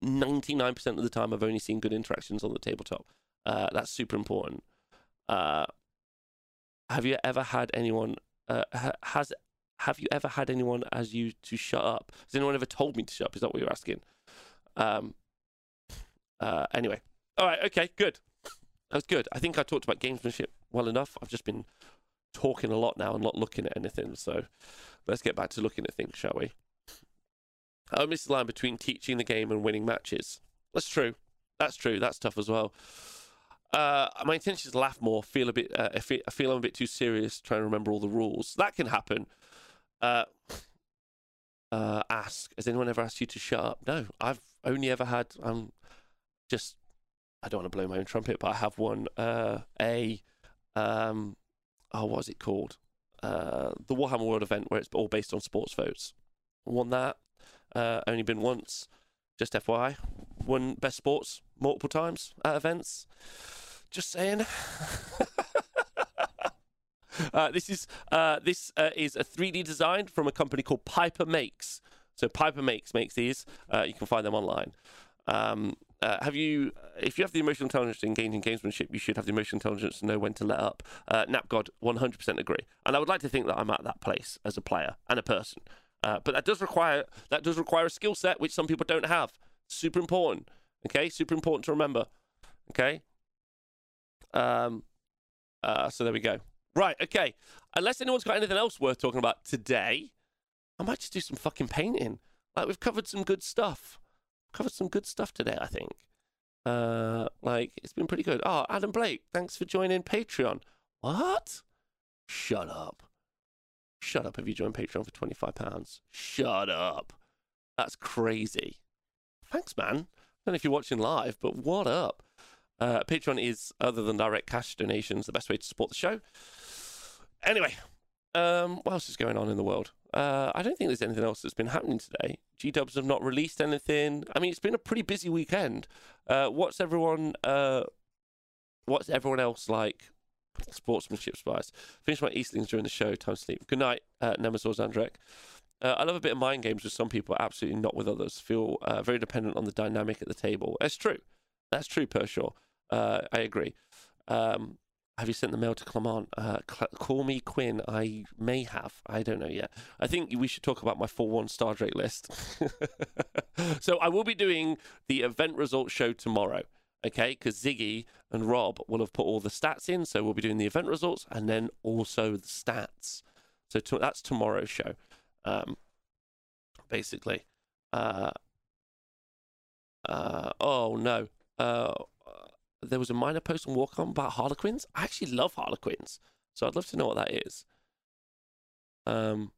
ninety nine percent of the time I've only seen good interactions on the tabletop. Uh, that's super important. Uh, have you ever had anyone? Uh, ha- has have you ever had anyone as you to shut up? Has anyone ever told me to shut up? Is that what you're asking? Um. Uh. Anyway. All right. Okay. Good. That was good. I think I talked about gamesmanship well enough. I've just been talking a lot now and not looking at anything. So let's get back to looking at things, shall we? I miss the line between teaching the game and winning matches. That's true. That's true. That's tough as well. Uh, my intention is to laugh more, feel a bit, uh, I feel, I feel I'm a bit too serious, trying to remember all the rules. That can happen. Uh, uh, ask, has anyone ever asked you to shut up? No, I've only ever had, um, just, I don't want to blow my own trumpet, but I have one, uh, a, um, oh, what is it called? Uh, the Warhammer World event where it's all based on sports votes. Won that. Uh, only been once. Just FYI. Won best sports multiple times at events. Just saying. uh, this is uh, this uh, is a 3D design from a company called Piper Makes. So Piper Makes makes these. Uh, you can find them online. Um, uh, have you, if you have the emotional intelligence to engage in gamesmanship, you should have the emotional intelligence to know when to let up. Napgod, 100% agree. And I would like to think that I'm at that place as a player and a person. But that does require that does require a skill set which some people don't have. Super important. Okay, super important to remember. Okay. Um. Uh. So there we go. Right. Okay. Unless anyone's got anything else worth talking about today, I might just do some fucking painting. Like we've covered some good stuff. Covered some good stuff today. I think. Uh. Like it's been pretty good. Oh, Adam Blake, thanks for joining Patreon. What? Shut up. Shut up if you join Patreon for £25. Shut up. That's crazy. Thanks, man. I don't know if you're watching live, but what up? Uh, Patreon is, other than direct cash donations, the best way to support the show. Anyway, um, what else is going on in the world? Uh, I don't think there's anything else that's been happening today. G Dubs have not released anything. I mean, it's been a pretty busy weekend. Uh, what's everyone? Uh, what's everyone else like? Sportsmanship spice. Finish my Eastlings during the show. Time to sleep. Good night, uh, Nemesis Andrek. Uh, I love a bit of mind games with some people, absolutely not with others. Feel uh, very dependent on the dynamic at the table. That's true. That's true, Pershaw. Uh, I agree. Um, have you sent the mail to Clement? Uh, call me Quinn. I may have. I don't know yet. I think we should talk about my 4 1 Star Drake list. so I will be doing the event results show tomorrow okay? Because Ziggy and Rob will have put all the stats in, so we'll be doing the event results and then also the stats. So to, that's tomorrow's show, um, basically. Uh, uh, oh no, uh, there was a minor post on Warcom about Harlequins. I actually love Harlequins, so I'd love to know what that is. Um,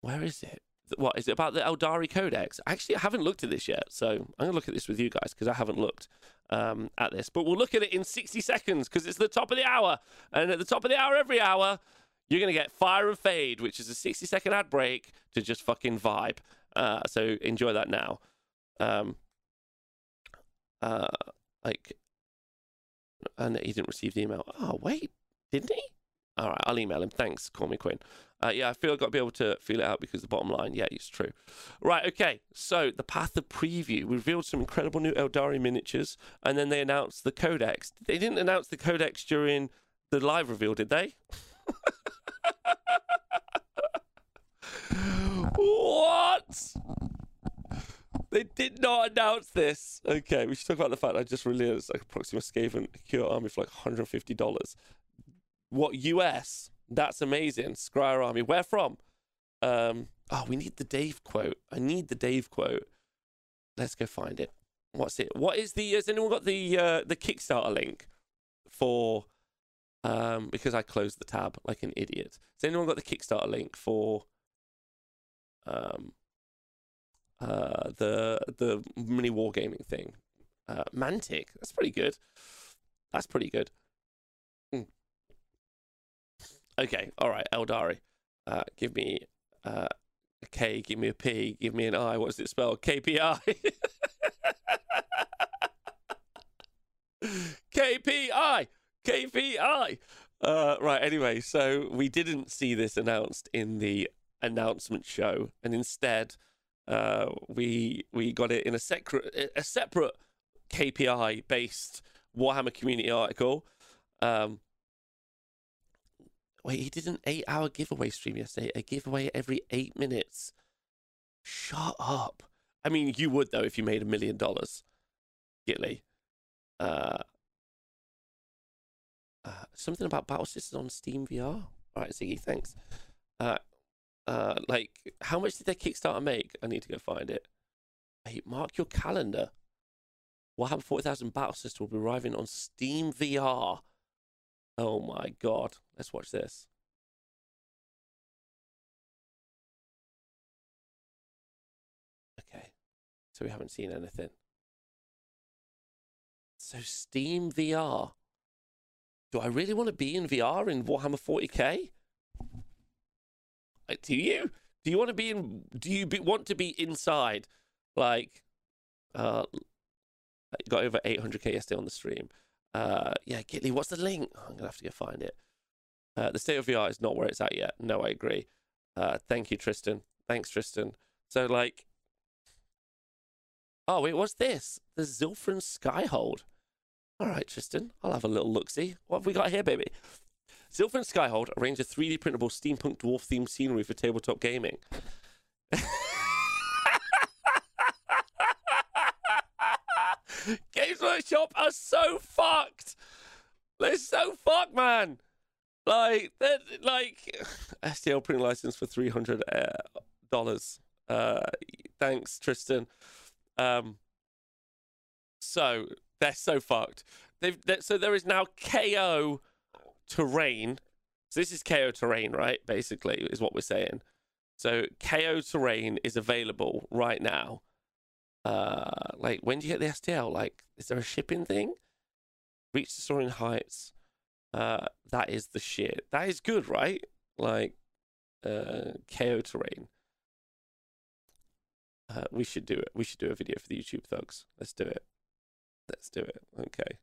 where is it? What is it about the Aeldari Codex? Actually, I haven't looked at this yet, so I'm gonna look at this with you guys because I haven't looked um, at this. But we'll look at it in 60 seconds because it's the top of the hour, and at the top of the hour every hour, you're gonna get Fire and Fade, which is a 60 second ad break to just fucking vibe. Uh, so enjoy that now. Um, uh, like, and he didn't receive the email. Oh wait, didn't he? All right, I'll email him. Thanks. Call me Quinn. Uh, yeah, I feel I've got to be able to feel it out because the bottom line, yeah, it's true. Right, okay. So the Path of Preview revealed some incredible new Aeldari miniatures, and then they announced the Codex. They didn't announce the Codex during the live reveal, did they? what? They did not announce this. Okay, we should talk about the fact I just released like a Proxima Skaven Cure Army for like $150. What US? That's amazing. Scryer Army. Where from? Um, oh, we need the Dave quote. I need the Dave quote. Let's go find it. What's it? What is the? Has anyone got the uh, the Kickstarter link for? Um, because I closed the tab like an idiot. Has anyone got the Kickstarter link for? Um, uh, the the mini wargaming thing. Uh, Mantic. That's pretty good. That's pretty good. Mm. Okay, all right, Aeldari. Uh, give me uh, a K, give me a P, give me an I. What does it spell? KPI. KPI. KPI. Uh, right. Anyway, so we didn't see this announced in the announcement show, and instead uh, we we got it in a separate a separate KPI based Warhammer community article. Um, wait, he did an eight hour giveaway stream yesterday. A giveaway every eight minutes. Shut up. I mean, you would though if you made a million dollars, Gitley. Uh, uh, something about Battle Sisters on Steam VR. All right, Ziggy, thanks. Uh, uh, like, how much did their Kickstarter make? I need to go find it. Hey, mark your calendar. Warhammer 40,000 Battle Sister will be arriving on Steam VR. Oh my god. Let's watch this. Okay. So we haven't seen anything. So Steam VR. Do I really want to be in VR in Warhammer 40k? Like, do you? Do you want to be in? Do you be, want to be inside? Like, uh, got over 800k yesterday on the stream. Uh, yeah, Gitley, what's the link? I'm gonna have to go find it. Uh, the state of VR is not where it's at yet. No, I agree. Uh, thank you, Tristan. Thanks, Tristan. So, like, oh wait, what's this? The Zilfrin Skyhold. All right, Tristan, I'll have a little look. See what have we got here, baby? Zilfrin Skyhold, arrange a 3D printable steampunk dwarf themed scenery for tabletop gaming. Games Workshop are so fucked. They're so fucked, man. Like, they're, like STL print license for three hundred uh, dollars. Uh, thanks, Tristan. Um, so they're so fucked. They've they, so there is now KO terrain. So this is KO terrain, right? Basically, is what we're saying. So KO terrain is available right now. Uh, like when do you get the STL? Like, is there a shipping thing? Reach the soaring heights. Uh, that is the shit. That is good, right? Like, uh, KO terrain. Uh, we should do it. We should do a video for the YouTube thugs. Let's do it. Let's do it. Okay.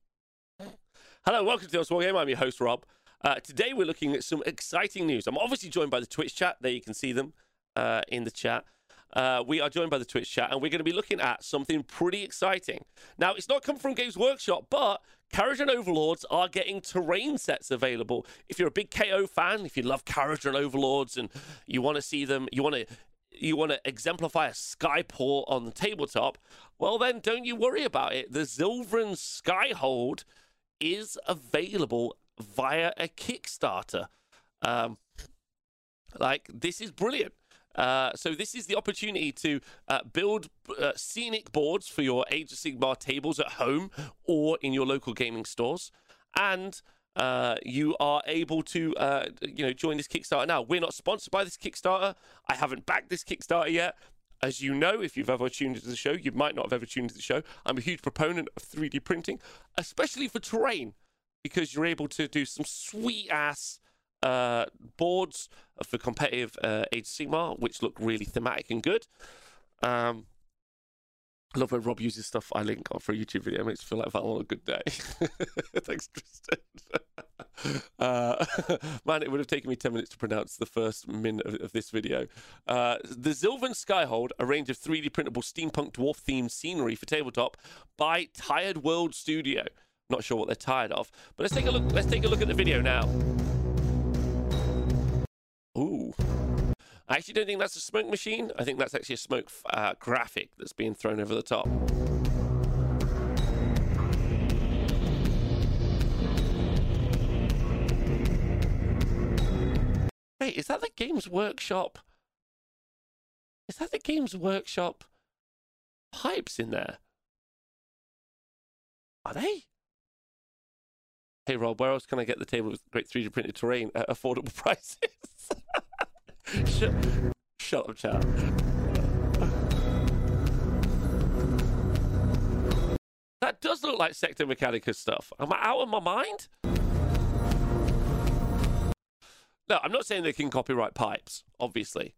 Hello, welcome to the Honest Wargamer. I'm your host, Rob. Uh, today we're looking at some exciting news. I'm obviously joined by the Twitch chat. There you can see them uh, in the chat. Uh, we are joined by the Twitch chat, and we're going to be looking at something pretty exciting. Now, it's not come from Games Workshop, but Kharadron Overlords are getting terrain sets available. If you're a big KO fan, if you love Kharadron Overlords and you want to see them, you want to you want to exemplify a skyport on the tabletop, well then don't you worry about it. The Zilfrin Skyhold is available via a Kickstarter. Um, like this is brilliant. Uh, so this is the opportunity to uh, build uh, scenic boards for your Age of Sigmar tables at home or in your local gaming stores, and uh, you are able to uh, you know join this Kickstarter now. We're not sponsored by this Kickstarter. I haven't backed this Kickstarter yet. As you know, if you've ever tuned into the show, you might not have ever tuned into the show. I'm a huge proponent of 3D printing, especially for terrain, because you're able to do some sweet ass uh, boards for competitive uh, Age Sigmar, which look really thematic and good. Um, I love when Rob uses stuff I link on for a YouTube video. It makes me feel like I'm on a good day. Thanks, Tristan. Uh, man, it would have taken me 10 minutes to pronounce the first minute of, of this video. Uh, the Zilfrin Skyhold, a range of 3D printable steampunk dwarf themed scenery for tabletop by Tired World Studio. Not sure what they're tired of, but let's take a look. Let's take a look at the video now. Ooh. I actually don't think that's a smoke machine. I think that's actually a smoke uh, graphic that's being thrown over the top. Wait, is that the Games Workshop? Is that the Games Workshop pipes in there? Are they? Hey Rob, where else can I get the table with great 3D printed terrain at affordable prices? Shut, shut up, chat. That does look like Sector Mechanicus stuff. Am I out of my mind? No, I'm not saying they can copyright pipes, obviously.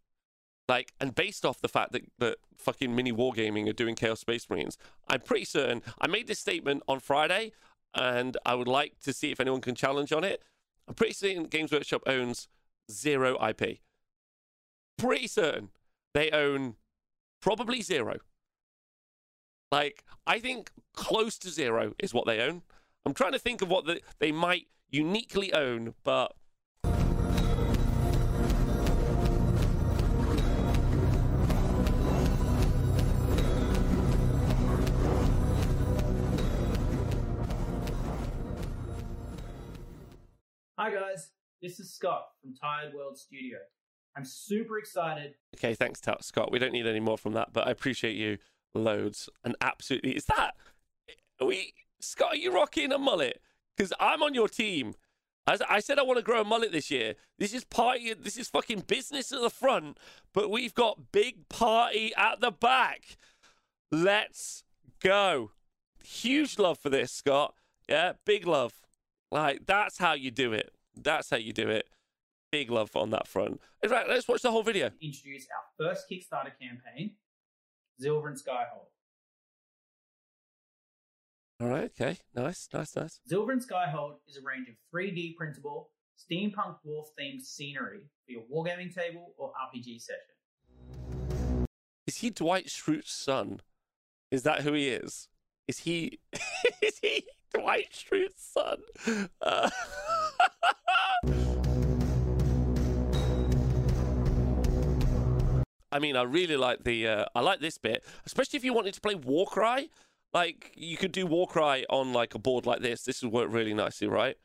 Like, and based off the fact that, that fucking mini wargaming are doing Chaos Space Marines, I'm pretty certain. I made this statement on Friday, and I would like to see if anyone can challenge on it. I'm pretty certain Games Workshop owns zero IP. Pretty certain they own probably zero. Like, I think close to zero is what they own. I'm trying to think of what the, they might uniquely own, but Hi guys, this is Scott from Tired World Studio. I'm super excited. Okay, thanks, Scott. We don't need any more from that, but I appreciate you loads. And absolutely, is that are we Scott? Are you rocking a mullet? Because I'm on your team. As I said, I want to grow a mullet this year. This is party. This is fucking business at the front, but we've got big party at the back. Let's go. Huge love for this, Scott. Yeah, big love. Like that's how you do it. That's how you do it. Big love on that front. In fact, let's watch the whole video. Introduce our first Kickstarter campaign, Zilver and Skyhold. All right. Okay. Nice. Nice. Nice. Zilver and Skyhold is a range of 3D printable, steampunk dwarf themed scenery for your wargaming table or RPG session. Is he Dwight Schrute's son? Is that who he is? Is he? is he Dwight Schrute's son? Uh... I mean, I really like the. Uh, I like this bit, especially if you wanted to play Warcry. Like, you could do Warcry on like a board like this. This would work really nicely, right?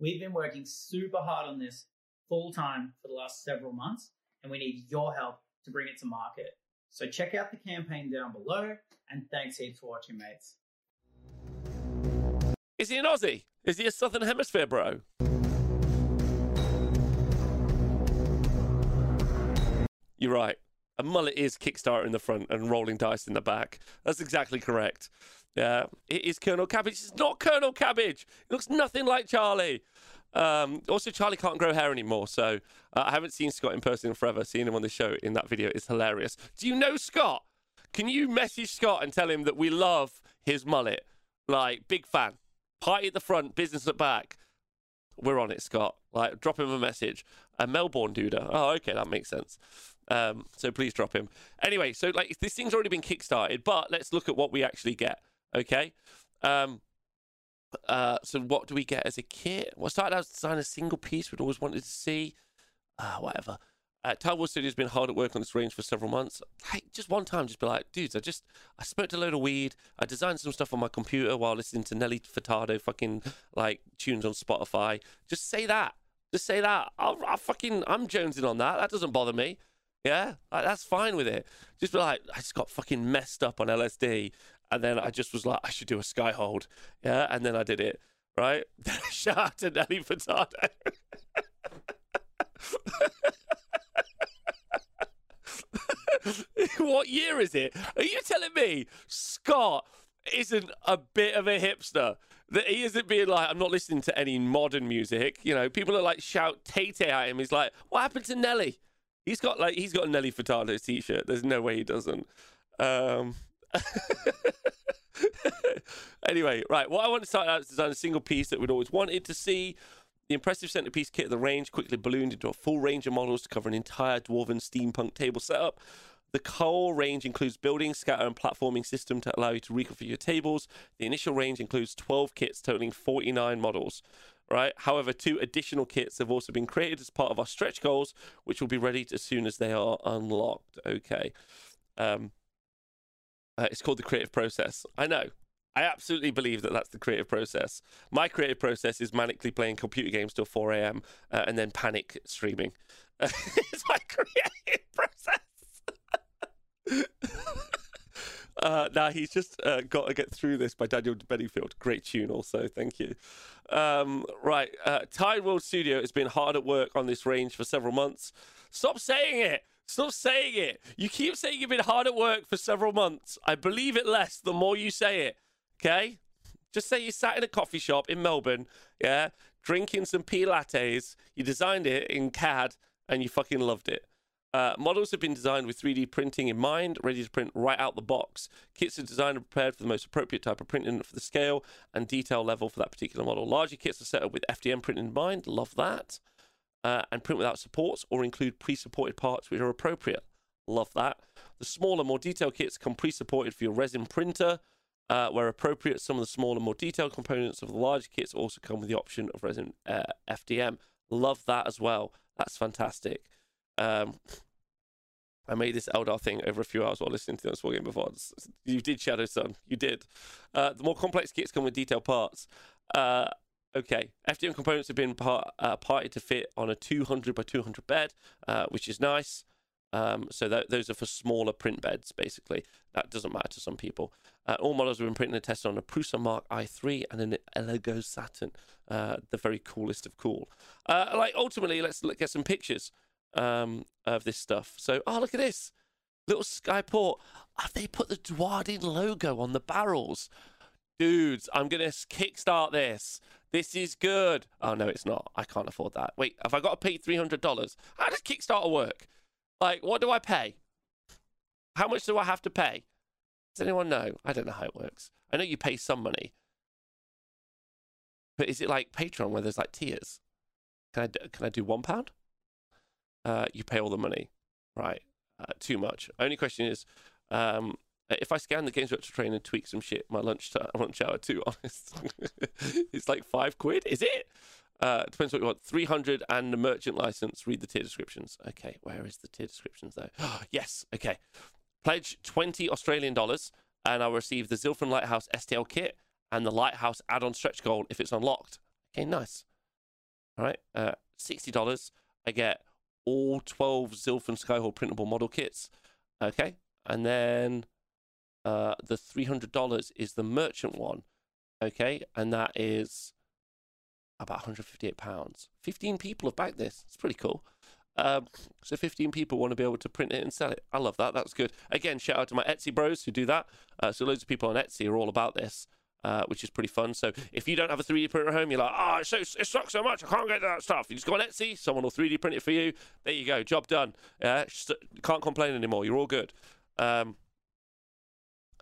We've been working super hard on this full time for the last several months, and we need your help to bring it to market. So check out the campaign down below, and thanks heaps for watching, mates. Is he an Aussie? Is he a Southern Hemisphere bro? You're right. A mullet is Kickstarter in the front and rolling dice in the back. That's exactly correct. Yeah, it is Colonel Cabbage. It's not Colonel Cabbage. It looks nothing like Charlie. Um, also, Charlie can't grow hair anymore, so uh, I haven't seen Scott in person in forever. Seeing him on the show in that video is hilarious. Do you know Scott? Can you message Scott and tell him that we love his mullet? Like, big fan. Party at the front, business at back. We're on it, Scott. Like, drop him a message. A Melbourne duder. Oh, okay, that makes sense. Um, so please drop him. Anyway, so like this thing's already been kickstarted, but let's look at what we actually get. Okay. Um, uh, so what do we get as a kit? Well, started out to design a single piece we'd always wanted to see. Uh, whatever. Uh, Studio has been hard at work on this range for several months. Like, just one time, just be like, dudes, I just, I smoked a load of weed. I designed some stuff on my computer while listening to Nelly Furtado fucking, like, tunes on Spotify. Just say that. Just say that. I'll, I'll fucking, I'm jonesing on that. That doesn't bother me. Yeah, like, that's fine with it. Just be like, I just got fucking messed up on LSD, and then I just was like, I should do a sky hold. Yeah, and then I did it. Right? Shout out to Nelly Furtado. what year is it? Are you telling me Scott isn't a bit of a hipster? That he isn't being like, I'm not listening to any modern music. You know, people are like shout Tay at him. He's like, what happened to Nelly? He's got like he's got a Nelly Furtado t-shirt. There's no way he doesn't. Um... anyway, right. What I want to start out is design a single piece that we'd always wanted to see. The impressive centerpiece kit of the range quickly ballooned into a full range of models to cover an entire dwarven steampunk table setup. The whole range includes building, scatter, and platforming system to allow you to reconfigure your tables. The initial range includes 12 kits totaling 49 models. Right. However, two additional kits have also been created as part of our stretch goals, which will be ready as soon as they are unlocked. Okay. Um, uh, it's called the creative process. I know. I absolutely believe that that's the creative process. My creative process is manically playing computer games till 4 a.m. Uh, and then panic streaming. it's my creative process. Uh, now he's just uh, got to get through this by Daniel Bedingfield. Great tune, also. Thank you. Um, right, uh, Tired World Studio has been hard at work on this range for several months. Stop saying it. Stop saying it. You keep saying you've been hard at work for several months. I believe it less the more you say it. Okay? Just say you sat in a coffee shop in Melbourne, yeah, drinking some pea lattes. You designed it in CAD and you fucking loved it. Uh, models have been designed with 3D printing in mind, ready to print right out the box. Kits are designed and prepared for the most appropriate type of printing for the scale and detail level for that particular model. Larger kits are set up with FDM printing in mind. Love that. Uh, and print without supports or include pre-supported parts which are appropriate. Love that. The smaller, more detailed kits come pre-supported for your resin printer. Uh, where appropriate, some of the smaller, more detailed components of the larger kits also come with the option of resin uh, FDM. Love that as well. That's fantastic. Um, I made this Eldar thing over a few hours while listening to this war game before. You did, Shadow Sun. You did. Uh, the more complex kits come with detailed parts. Uh, okay, FDM components have been part, uh, parted to fit on a 200 by 200 bed, uh, which is nice. Um, so that, those are for smaller print beds, basically. That doesn't matter to some people. Uh, all models have been printed and tested on a Prusa Mark i3 and an Elegoo Saturn, uh, the very coolest of cool. Like ultimately, let's look at some pictures um, of this stuff. So, oh look at this little Skyport. Have they put the Duardin logo on the barrels? Dudes, I'm gonna kickstart this. This is good. Oh no, it's not. I can't afford that. Wait, have I got to pay three hundred dollars? How does Kickstarter work? Like, what do I pay? How much do I have to pay? Does anyone know? I don't know how it works. I know you pay some money. But is it like Patreon where there's like tiers? Can I can I do one pound? Uh, you pay all the money, right? Uh, too much. Only question is, um, if I scan the Games Workshop train and tweak some shit, my lunch t- lunch hour too honest, it's like five quid. Is it? Uh, depends what you want. 300 and the merchant license. Read the tier descriptions. Okay, where is the tier descriptions though? yes, okay. Pledge 20 Australian dollars and I'll receive the Zilfin Lighthouse STL kit and the Lighthouse add on stretch goal if it's unlocked. Okay, nice. All right, uh, $60. I get all 12 Zilfin Skyhold printable model kits. Okay, and then uh, the $300 is the merchant one. Okay, and that is about 158 pounds. 15 people have backed this. It's pretty cool. Um, so 15 people want to be able to print it and sell it. I love that. That's good. Again, shout out to my Etsy bros who do that. Uh, so loads of people on Etsy are all about this. Uh, which is pretty fun. So if you don't have a 3D printer at home, you're like, oh, it, so, it sucks so much. I can't get that stuff. You just go on Etsy, someone will 3D print it for you. There you go, job done. Yeah, can't complain anymore. You're all good. Um,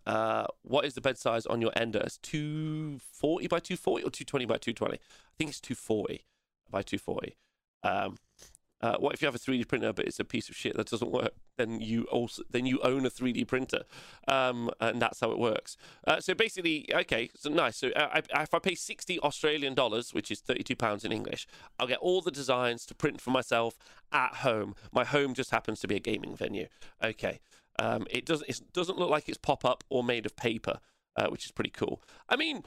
uh, what is the bed size on your Ender? It's 240 by 240 or 220 by 220? I think it's 240 by 240. Um, uh, what if you have a 3D printer but it's a piece of shit that doesn't work? Then you also then you own a 3D printer, um, and that's how it works. Uh, so basically, okay, so nice. So uh, I, if I pay 60 Australian dollars, which is 32 pounds in English, I'll get all the designs to print for myself at home. My home just happens to be a gaming venue. Okay, um, it doesn't it doesn't look like it's pop up or made of paper, uh, which is pretty cool. I mean,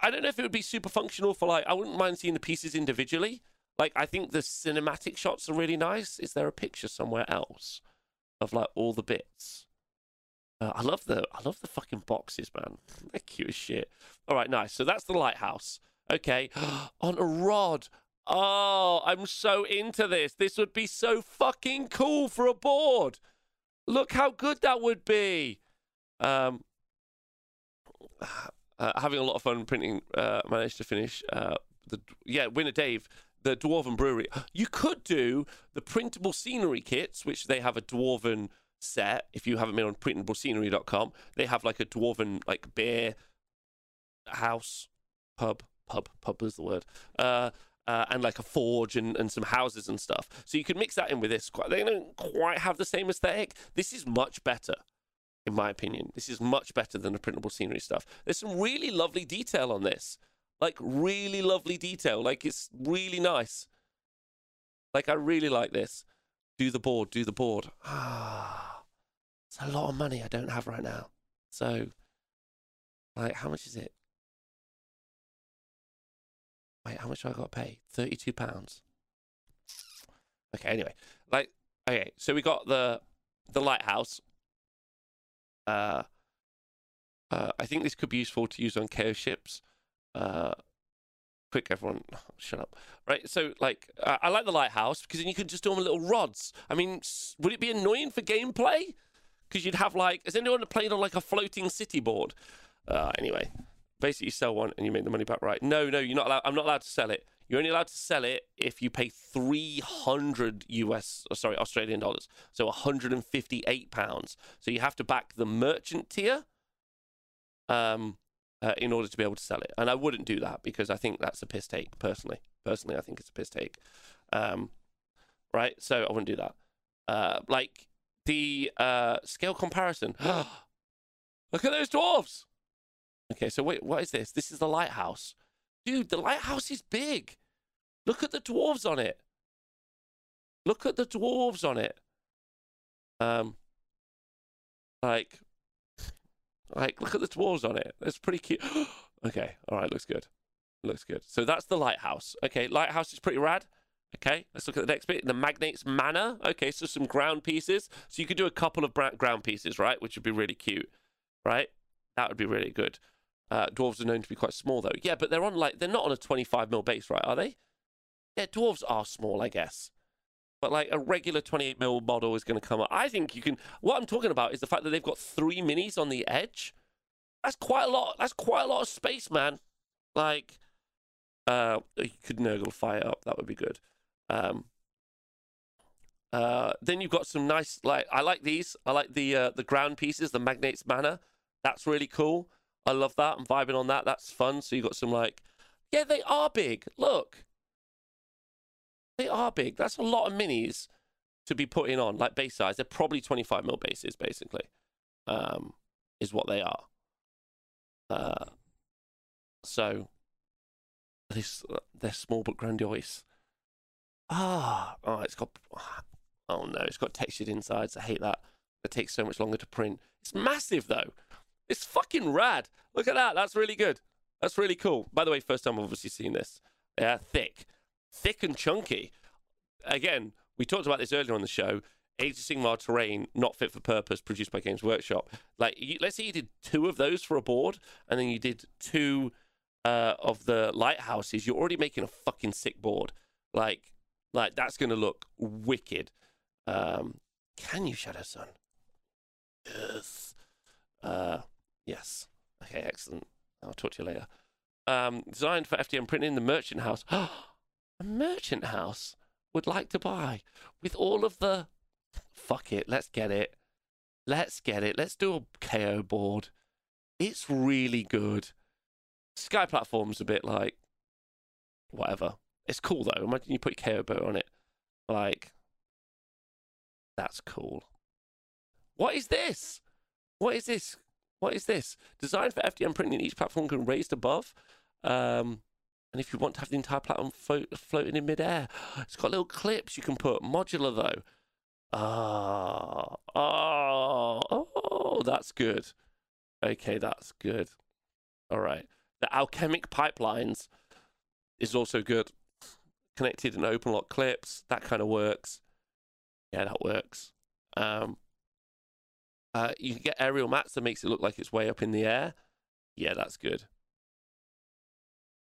I don't know if it would be super functional for like I wouldn't mind seeing the pieces individually. Like I think the cinematic shots are really nice. Is there a picture somewhere else of like all the bits? Uh, I love the I love the fucking boxes, man. They're cute as shit. All right, nice. So that's the lighthouse. Okay, on a rod. Oh, I'm so into this. This would be so fucking cool for a board. Look how good that would be. Um, uh, having a lot of fun printing. Uh, managed to finish uh, the yeah winner Dave the Dwarven Brewery. You could do the printable scenery kits, which they have a Dwarven set. If you haven't been on printablescenery.com, they have like a Dwarven like beer house pub pub pub is the word. Uh, uh, and like a forge and, and some houses and stuff. So you could mix that in with this. They don't quite have the same aesthetic. This is much better, in my opinion. This is much better than the printable scenery stuff. There's some really lovely detail on this. Like really lovely detail. Like it's really nice. Like I really like this. Do the board, do the board. Ah, it's a lot of money I don't have right now. So, like, how much is it? Wait, how much do I got to pay? Thirty-two pounds. Okay. Anyway, like, okay. So we got the the lighthouse. Uh, uh, I think this could be useful to use on chaos ships. Uh, quick, everyone, shut up. Right. So, like, uh, I like the lighthouse because then you can just do them little rods. I mean, would it be annoying for gameplay? Because you'd have like, has anyone played on like a floating city board? Uh, anyway, basically, you sell one and you make the money back. Right? No, no, you're not allowed. I'm not allowed to sell it. You're only allowed to sell it if you pay 300 US, oh, sorry, Australian dollars. So 158 pounds. So you have to back the merchant tier um, uh, in order to be able to sell it. And I wouldn't do that because I think that's a piss take, personally. Personally, I think it's a piss take. Um, right? So I wouldn't do that. Uh, like the uh, scale comparison. Look at those dwarves. Okay, so wait, what is this? This is the lighthouse. Dude, the lighthouse is big. Look at the dwarves on it. Look at the dwarves on it. Um, like, like, look at the dwarves on it. It's pretty cute. okay, all right, looks good. Looks good. So that's the lighthouse. Okay, lighthouse is pretty rad. Okay, let's look at the next bit. The Magnate's Manor. Okay, so some ground pieces. So you could do a couple of ground pieces, right? Which would be really cute, right? That would be really good. Uh, dwarves are known to be quite small, though. Yeah, but they're on like they're not on a 25 mil base, right? Are they? Yeah, dwarves are small, I guess. But like a regular 28 mil model is going to come up. I think you can. What I'm talking about is the fact that they've got three minis on the edge. That's quite a lot. That's quite a lot of space, man. Like, uh, you could Nurgle fire up. That would be good. Um, uh, then you've got some nice, like I like these. I like the uh, the ground pieces, the Magnate's Manor. That's really cool. I love that. I'm vibing on that. That's fun. So you got some like, yeah, they are big. Look, they are big. That's a lot of minis to be putting on like base size. They're probably 25 mil bases, basically, um, is what they are. Uh, so this they're small but grandiose. Ah, oh, it's got. Oh no, it's got textured insides. I hate that. It takes so much longer to print. It's massive though. It's fucking rad. Look at that. That's really good. That's really cool. By the way, first time I've obviously seen this. Yeah, thick, thick and chunky. Again, we talked about this earlier on the show. Age of Sigmar terrain, not fit for purpose, produced by Games Workshop. Like, you, let's say you did two of those for a board, and then you did two uh, of the lighthouses. You're already making a fucking sick board. Like, like that's going to look wicked. Um, can you, Shadow Sun? Yes. Uh, yes. Okay, excellent. I'll talk to you later. Um, designed for FDM printing, the Merchant House. a Merchant House would like to buy with all of the. Fuck it, let's get it. Let's get it. Let's do a KO board. It's really good. Sky Platform's a bit like. Whatever. It's cool though. Imagine you put KO board on it. Like. That's cool. What is this? What is this? What is this? Designed for FDM printing, each platform can raised above. Um, and if you want to have the entire platform float, floating in midair, it's got little clips you can put. Modular though. Ah, oh, oh, oh, that's good. Okay, that's good. All right. The alchemic pipelines is also good. Connected and open lock clips, that kind of works. Yeah, that works. Um, uh, you can get aerial mats that makes it look like it's way up in the air. Yeah, that's good.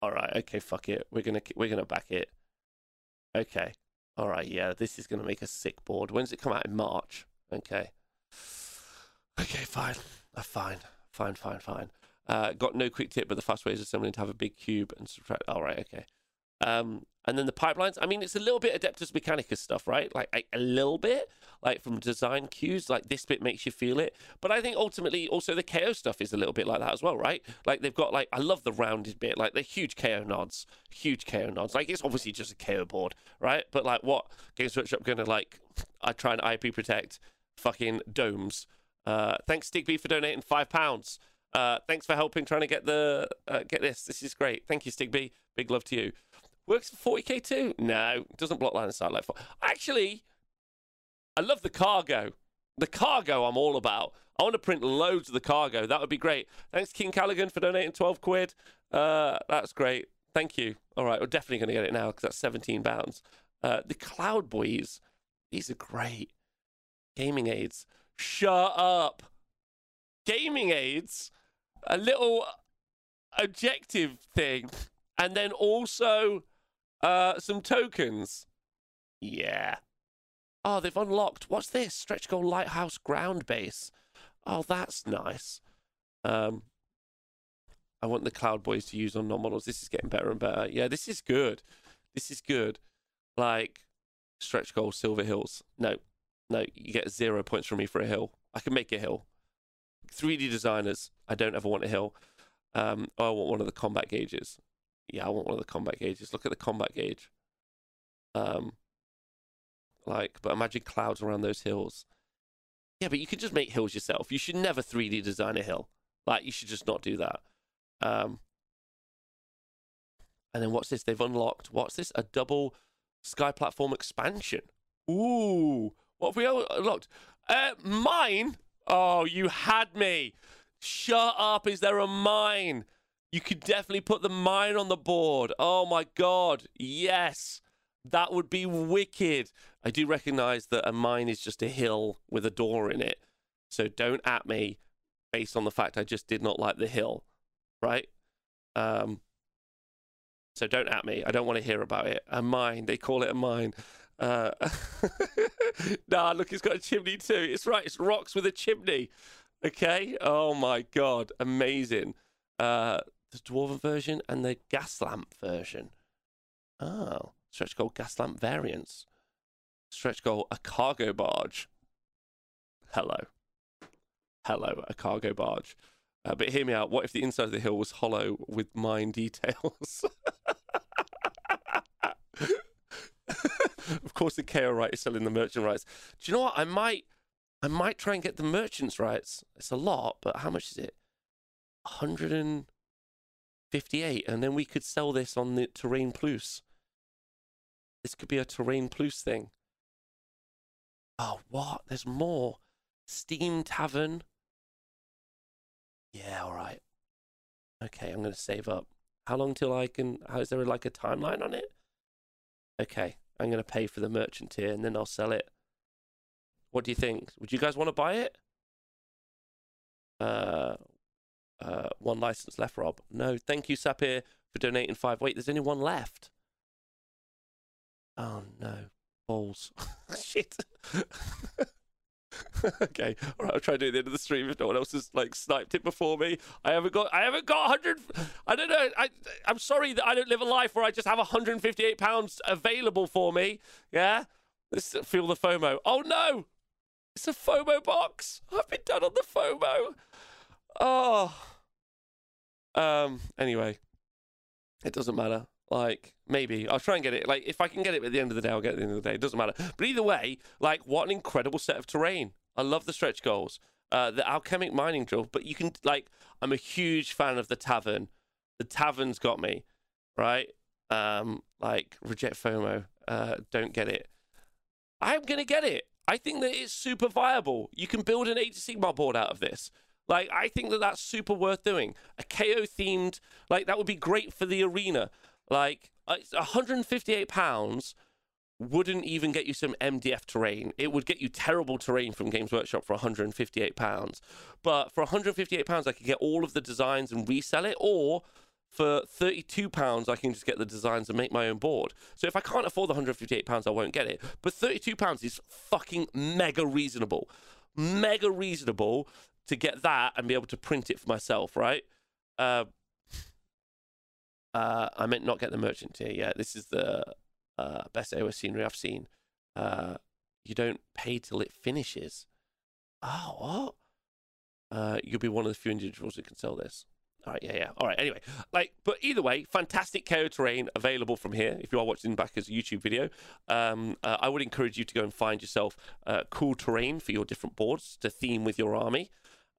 All right, okay, fuck it. We're gonna we're gonna back it. Okay. All right, yeah, this is gonna make a sick board. When's it come out in March? Okay. Okay, fine. Uh, fine, fine, fine, fine. Uh, got no quick tip, but the fast way is assembling to have a big cube and subtract. All right, okay. Um, and then the pipelines. I mean, it's a little bit Adeptus Mechanicus stuff, right? Like a, a, little bit, like from design cues. Like this bit makes you feel it. But I think ultimately, also the KO stuff is a little bit like that as well, right? Like they've got like I love the rounded bit, like the huge KO nods, huge KO nods. Like it's obviously just a KO board, right? But like what Games Workshop gonna like? I try and IP protect fucking domes. Uh, thanks Stigby for donating five pounds. Uh, thanks for helping trying to get the uh, get this. This is great. Thank you, Stigby. Big love to you. Works for 40k too? No, doesn't block line of sight like for. Actually, I love the cargo. The cargo I'm all about. I want to print loads of the cargo. That would be great. Thanks, King Callaghan, for donating 12 quid. Uh, that's great. Thank you. All right, we're definitely going to get it now because that's 17 pounds. Uh, the Cloud Boys, these are great. Gaming aids. Shut up. Gaming aids. A little objective thing. And then also uh, some tokens. Yeah. Oh, they've unlocked. What's this? Stretch goal lighthouse ground base. Oh, that's nice. Um, I want the Cloud Boys to use on non models. This is getting better and better. Yeah, this is good. This is good. Like stretch goal, Silver Hills. No, no, you get zero points from me for a hill. I can make a hill. 3D designers. I don't ever want a hill. Um, oh, I want one of the combat gauges. Yeah, I want one of the combat gauges. Look at the combat gauge. Um, like, but imagine clouds around those hills. Yeah, but you can just make hills yourself. You should never 3D design a hill. Like, you should just not do that. Um, and then what's this? They've unlocked what's this? A double sky platform expansion. Ooh, what have we unlocked? Uh, mine. Oh, you had me. Shut up. Is there a mine? You could definitely put the mine on the board. Oh my god. Yes. That would be wicked. I do recognize that a mine is just a hill with a door in it. So don't at me based on the fact I just did not like the hill, right? Um, so don't at me. I don't want to hear about it. A mine. They call it a mine. Uh, nah, look, it's got a chimney too. It's right. It's rocks with a chimney. Okay. Oh my god, amazing. Uh, the dwarven version and the gas lamp version. Oh, stretch goal gas lamp variants. Stretch goal a cargo barge. Hello. Hello, a cargo barge. Uh, but hear me out. What if the inside of the hill was hollow with mine details? of course, the KO right is selling the merchant rights. Do you know what? I might, I might try and get the merchants rights. It's a lot, but how much is it? Hundred and then we could sell this on the Terrain Plus. This could be a Terrain Plus thing. Oh, what? There's more. Steam Tavern. Yeah, all right. Okay, I'm to save up. How long till I can? How is there like a timeline on it? Okay, I'm to pay for the merchant tier and then I'll sell it. What do you think? Would you guys want to buy it? Uh, uh, one license left, Rob. No, thank you, Sapir, for donating five. Wait, there's only one left. Oh no, balls! Shit. okay, all right. I'll try to do it at the end of the stream if no one else has like sniped it before me. I haven't got. I haven't got 100. I don't know. I. I'm sorry that I don't live a life where I just have 158 pounds available for me. Yeah. Let's feel the FOMO. Oh no, it's a FOMO box. I've been done on the FOMO. Oh. Um. Anyway, it doesn't matter. Like, maybe. I'll try and get it. Like, if I can get it at the end of the day, I'll get it at the end of the day. It doesn't matter. But either way, like, what an incredible set of terrain. I love the stretch goals. Uh, the alchemic mining drill, but you can, like, I'm a huge fan of the tavern. The tavern's got me, right? Um, like, reject FOMO. Uh, don't get it. I'm going to get it. I think that it's super viable. You can build an Age of board out of this. Like, I think that that's super worth doing. A KO themed, like, that would be great for the arena. Like, uh, 158 pounds wouldn't even get you some MDF terrain. It would get you terrible terrain from Games Workshop for 158 pounds. But for 158 pounds, I could get all of the designs and resell it, or for 32 pounds, I can just get the designs and make my own board. So if I can't afford the 158 pounds, I won't get it. But 32 pounds is fucking mega reasonable, mega reasonable to get that and be able to print it for myself, right? Uh, uh, I meant not get the merchant tier. Yeah, this is the uh, best AOS scenery I've seen. Uh, you don't pay till it finishes. Oh, what? Uh, you'll be one of the few individuals who can sell this. All right, yeah, yeah. All right, anyway. Like, but either way, fantastic KO terrain available from here if you are watching back as a YouTube video. Um, uh, I would encourage you to go and find yourself uh, cool terrain for your different boards to theme with your army.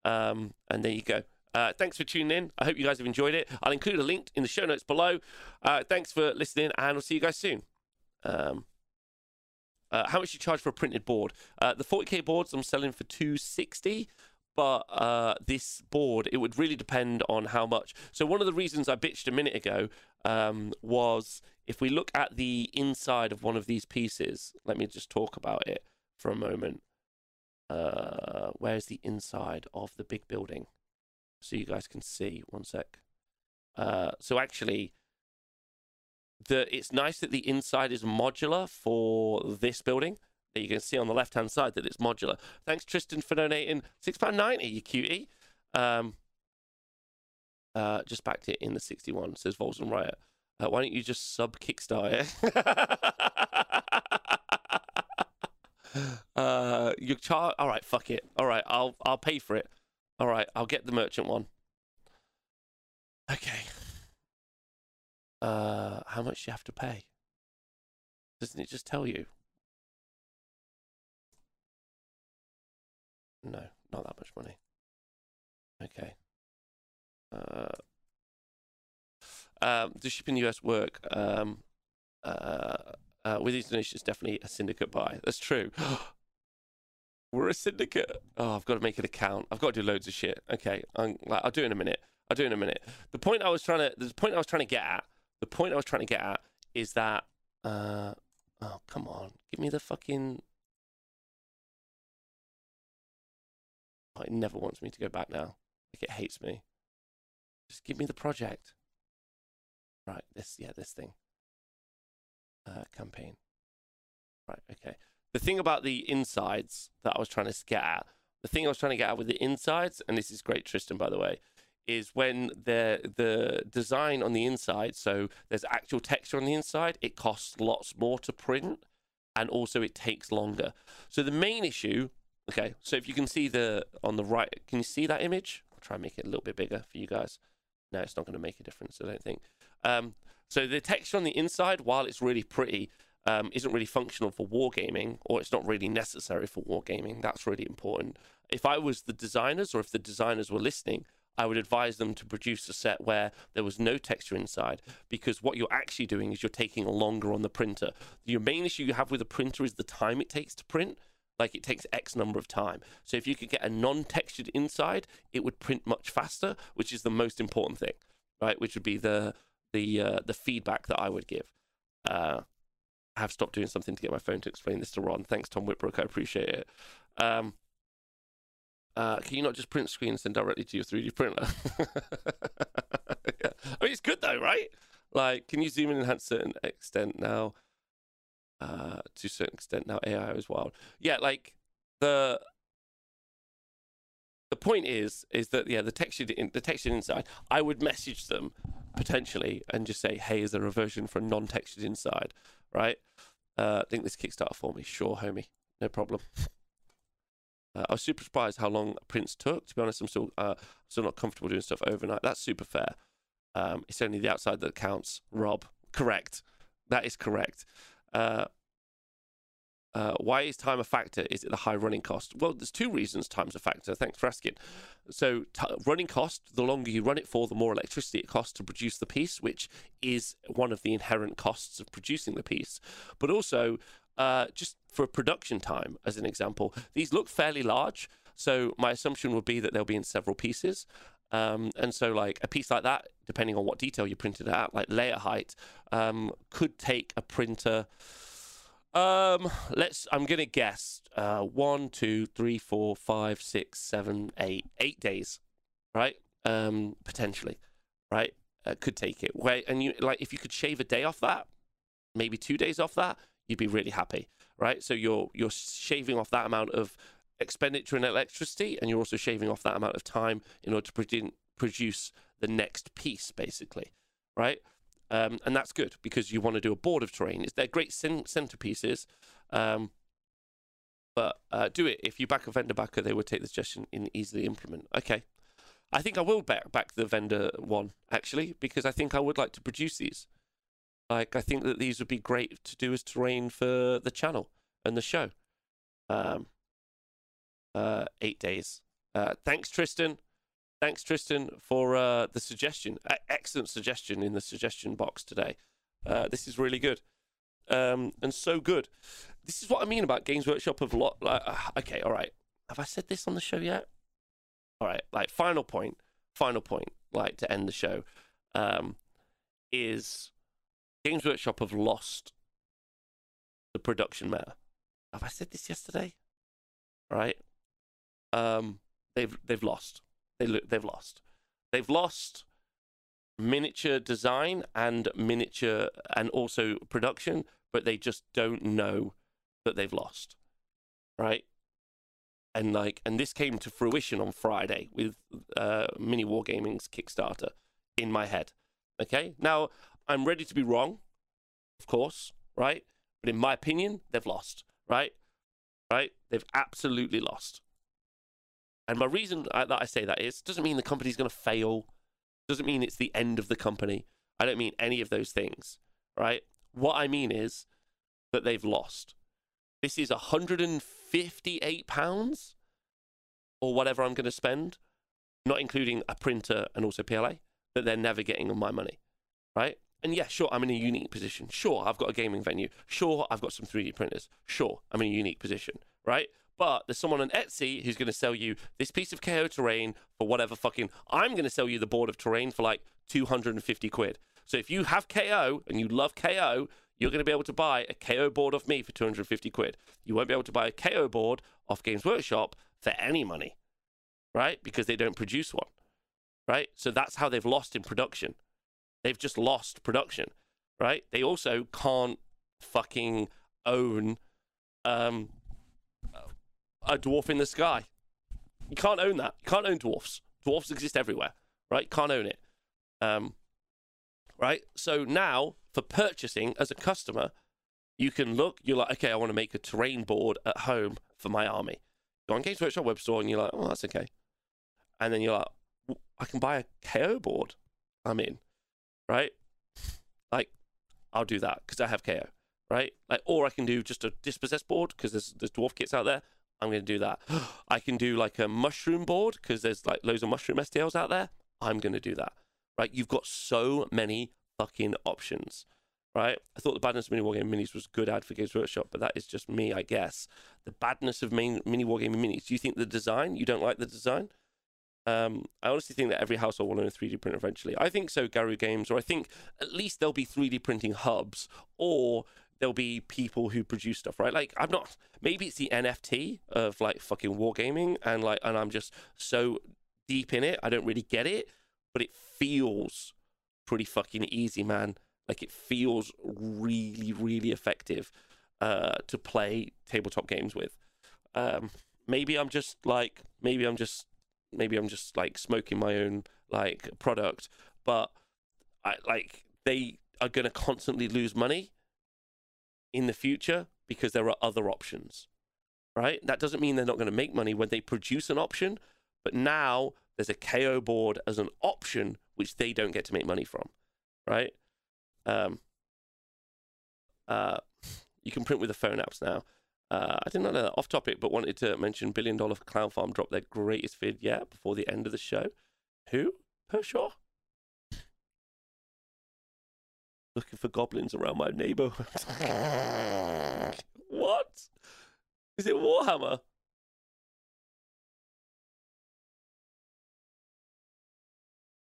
Um, and there you go. Uh, thanks for tuning in. I hope you guys have enjoyed it. I'll include a link in the show notes below. Uh, thanks for listening, and we'll see you guys soon. Um, uh, how much you charge for a printed board? Uh, the 40k boards I'm selling for 260 but uh, this board it would really depend on how much. So one of the reasons I bitched a minute ago um, was if we look at the inside of one of these pieces. Let me just talk about it for a moment. Uh, where's the inside of the big building? so you guys can see. One sec. Uh, so actually, the it's nice that the inside is modular for this building. That you can see on the left hand side that it's modular. Thanks Tristan for donating six pound ninety. You cutie. Um, uh, just backed it in the sixty one. Says Volson Riot. Uh, why don't you just sub Kickstarter? uh, you. All right, fuck it. All right, I'll I'll pay for it. All right, I'll get the merchant one. Okay. Uh, how much do you have to pay? Doesn't it just tell you? No, not that much money. Okay. Uh, um, does shipping US work? Um, uh, uh, with these donations, definitely a syndicate buy. That's true. We're a syndicate. Oh, I've got to make an account. I've got to do loads of shit. Okay, I'm, like, I'll do it in a minute. I'll do it in a minute. The point I was trying to, the point I was trying to get at, the point I was trying to get at is that, uh, oh come on, give me the fucking. Oh, it never wants me to go back now. Like it hates me. Just give me the project. Right, this, yeah, this thing. Uh, campaign. Right, okay. The thing about the insides that I was trying to get at, the thing I was trying to get at with the insides, and this is great, Tristan, by the way, is when the the design on the inside, so there's actual texture on the inside, it costs lots more to print, and also it takes longer. So the main issue, okay, so if you can see the on the right, can you see that image? I'll try and make it a little bit bigger for you guys. No, it's not going to make a difference, I don't think. Um, so the texture on the inside, while it's really pretty, um, isn't really functional for wargaming, or it's not really necessary for wargaming. That's really important. If I was the designers, or if the designers were listening, I would advise them to produce a set where there was no texture inside, because what you're actually doing is you're taking longer on the printer. Your main issue you have with a printer is the time it takes to print. Like it takes X number of time. So if you could get a non-textured inside, it would print much faster, which is the most important thing, right? Which would be the the uh, the feedback that I would give. Uh, I have stopped doing something to get my phone to explain this to Ron. Thanks, Tom Whitbrook. I appreciate it. Um, uh, can you not just print screens and directly to your 3D printer? yeah. I mean, it's good though, right? Like, can you zoom in and enhance a certain extent now? Uh, to a certain extent now, AI is wild. Yeah, like the the point is is that yeah, the texture the texture inside. I would message them potentially and just say, hey, is there a version for non-textured inside? Right? Uh, I think this Kickstarter for me. Sure, homie, no problem. Uh, I was super surprised how long prints took. To be honest, I'm still uh, still not comfortable doing stuff overnight. That's super fair. Um, it's only the outside that counts. Rob, correct. That is correct. Uh, uh, why is time a factor? Is it the high running cost? Well, there's two reasons time's a factor. Thanks for asking. So, t- running cost, the longer you run it for, the more electricity it costs to produce the piece, which is one of the inherent costs of producing the piece. But also, uh, just for production time, as an example, these look fairly large. So, my assumption would be that they'll be in several pieces. Um, and so, like a piece like that, depending on what detail you printed it at, like layer height, um, could take a printer. Um, let's. I'm gonna guess. Uh, one, two, three, four, five, six, seven, eight, eight days, right? Um, potentially, right? Uh, could take it. Where and you like if you could shave a day off that, maybe two days off that, you'd be really happy, right? So you're you're shaving off that amount of expenditure in electricity, and you're also shaving off that amount of time in order to produ- produce the next piece, basically, right? Um, and that's good because you want to do a board of terrain. It's, they're great centerpieces, um, but uh, do it. If you back a vendor backer, they would take the suggestion and easily implement. Okay. I think I will back, back the vendor one, actually, because I think I would like to produce these. Like, I think that these would be great to do as terrain for the channel and the show. Um, uh, eight days. Uh, thanks, Tristan. Thanks, Tristan, for uh, the suggestion. Excellent suggestion in the suggestion box today. Uh, this is really good, um, and so good. This is what I mean about Games Workshop of lot. Like, uh, okay, all right. Have I said this on the show yet? All right. Like final point. Final point. Like to end the show, um, is Games Workshop have lost the production matter. Have I said this yesterday? Right. Um, they've they've lost. They lo- they've lost. They've lost miniature design and miniature and also production, but they just don't know that they've lost. Right? And like and this came to fruition on Friday with uh Mini Wargaming's Kickstarter in my head. Okay? Now I'm ready to be wrong, of course, right? But in my opinion, they've lost, right? Right? They've absolutely lost. And my reason that I say that is doesn't mean the company's going to fail, doesn't mean it's the end of the company. I don't mean any of those things, right? What I mean is that they've lost. This is 158 pounds or whatever I'm going to spend, not including a printer and also PLA, that they're never getting on my money, right? And yeah, sure, I'm in a unique position. Sure, I've got a gaming venue. Sure, I've got some 3D printers. Sure, I'm in a unique position, right? But there's someone on Etsy who's going to sell you this piece of KO terrain for whatever fucking. I'm going to sell you the board of terrain for like 250 quid. So if you have KO and you love KO, you're going to be able to buy a KO board off me for 250 quid. You won't be able to buy a KO board off Games Workshop for any money, right? Because they don't produce one, right? So that's how they've lost in production. They've just lost production, right? They also can't fucking own um, a dwarf in the sky. You can't own that. You can't own dwarfs. Dwarfs exist everywhere, right? Can't own it. Um, right? So now, for purchasing as a customer, you can look, you're like, okay, I want to make a terrain board at home for my army. Go on Games Workshop web store and you're like, oh, that's okay. And then you're like, I can buy a KO board. I'm in, right? Like, I'll do that because I have KO, right? Like, or I can do just a dispossess board because there's, there's dwarf kits out there. I'm going to do that. I can do like a mushroom board because there's like loads of mushroom STLs out there. I'm going to do that, right? You've got so many fucking options, right? I thought the badness of mini wargaming minis was good ad for Games Workshop, but that is just me, I guess. The badness of main, mini wargaming minis. Do you think the design? You don't like the design? Um, I honestly think that every household will own a 3D printer eventually. I think so, Garou Games, or I think at least there'll be 3D printing hubs, or there'll be people who produce stuff, right? Like I'm not. Maybe it's the NFT of like fucking wargaming, and like, and I'm just so deep in it, I don't really get it, but it feels pretty fucking easy, man. Like it feels really, really effective uh, to play tabletop games with. Um, maybe I'm just like, maybe I'm just, maybe I'm just like smoking my own like product, but I like they are to constantly lose money in the future because there are other options, right? That doesn't mean they're not going to make money when they produce an option, but now there's a KO board as an option which they don't get to make money from, right? Um, uh, you can print with the phone apps now. Uh, I did not know that off topic, but wanted to mention Billion Dollar Clown Farm dropped their greatest vid yet before the end of the show. Who? Pershaw? Looking for goblins around my neighborhood. what? Is it Warhammer?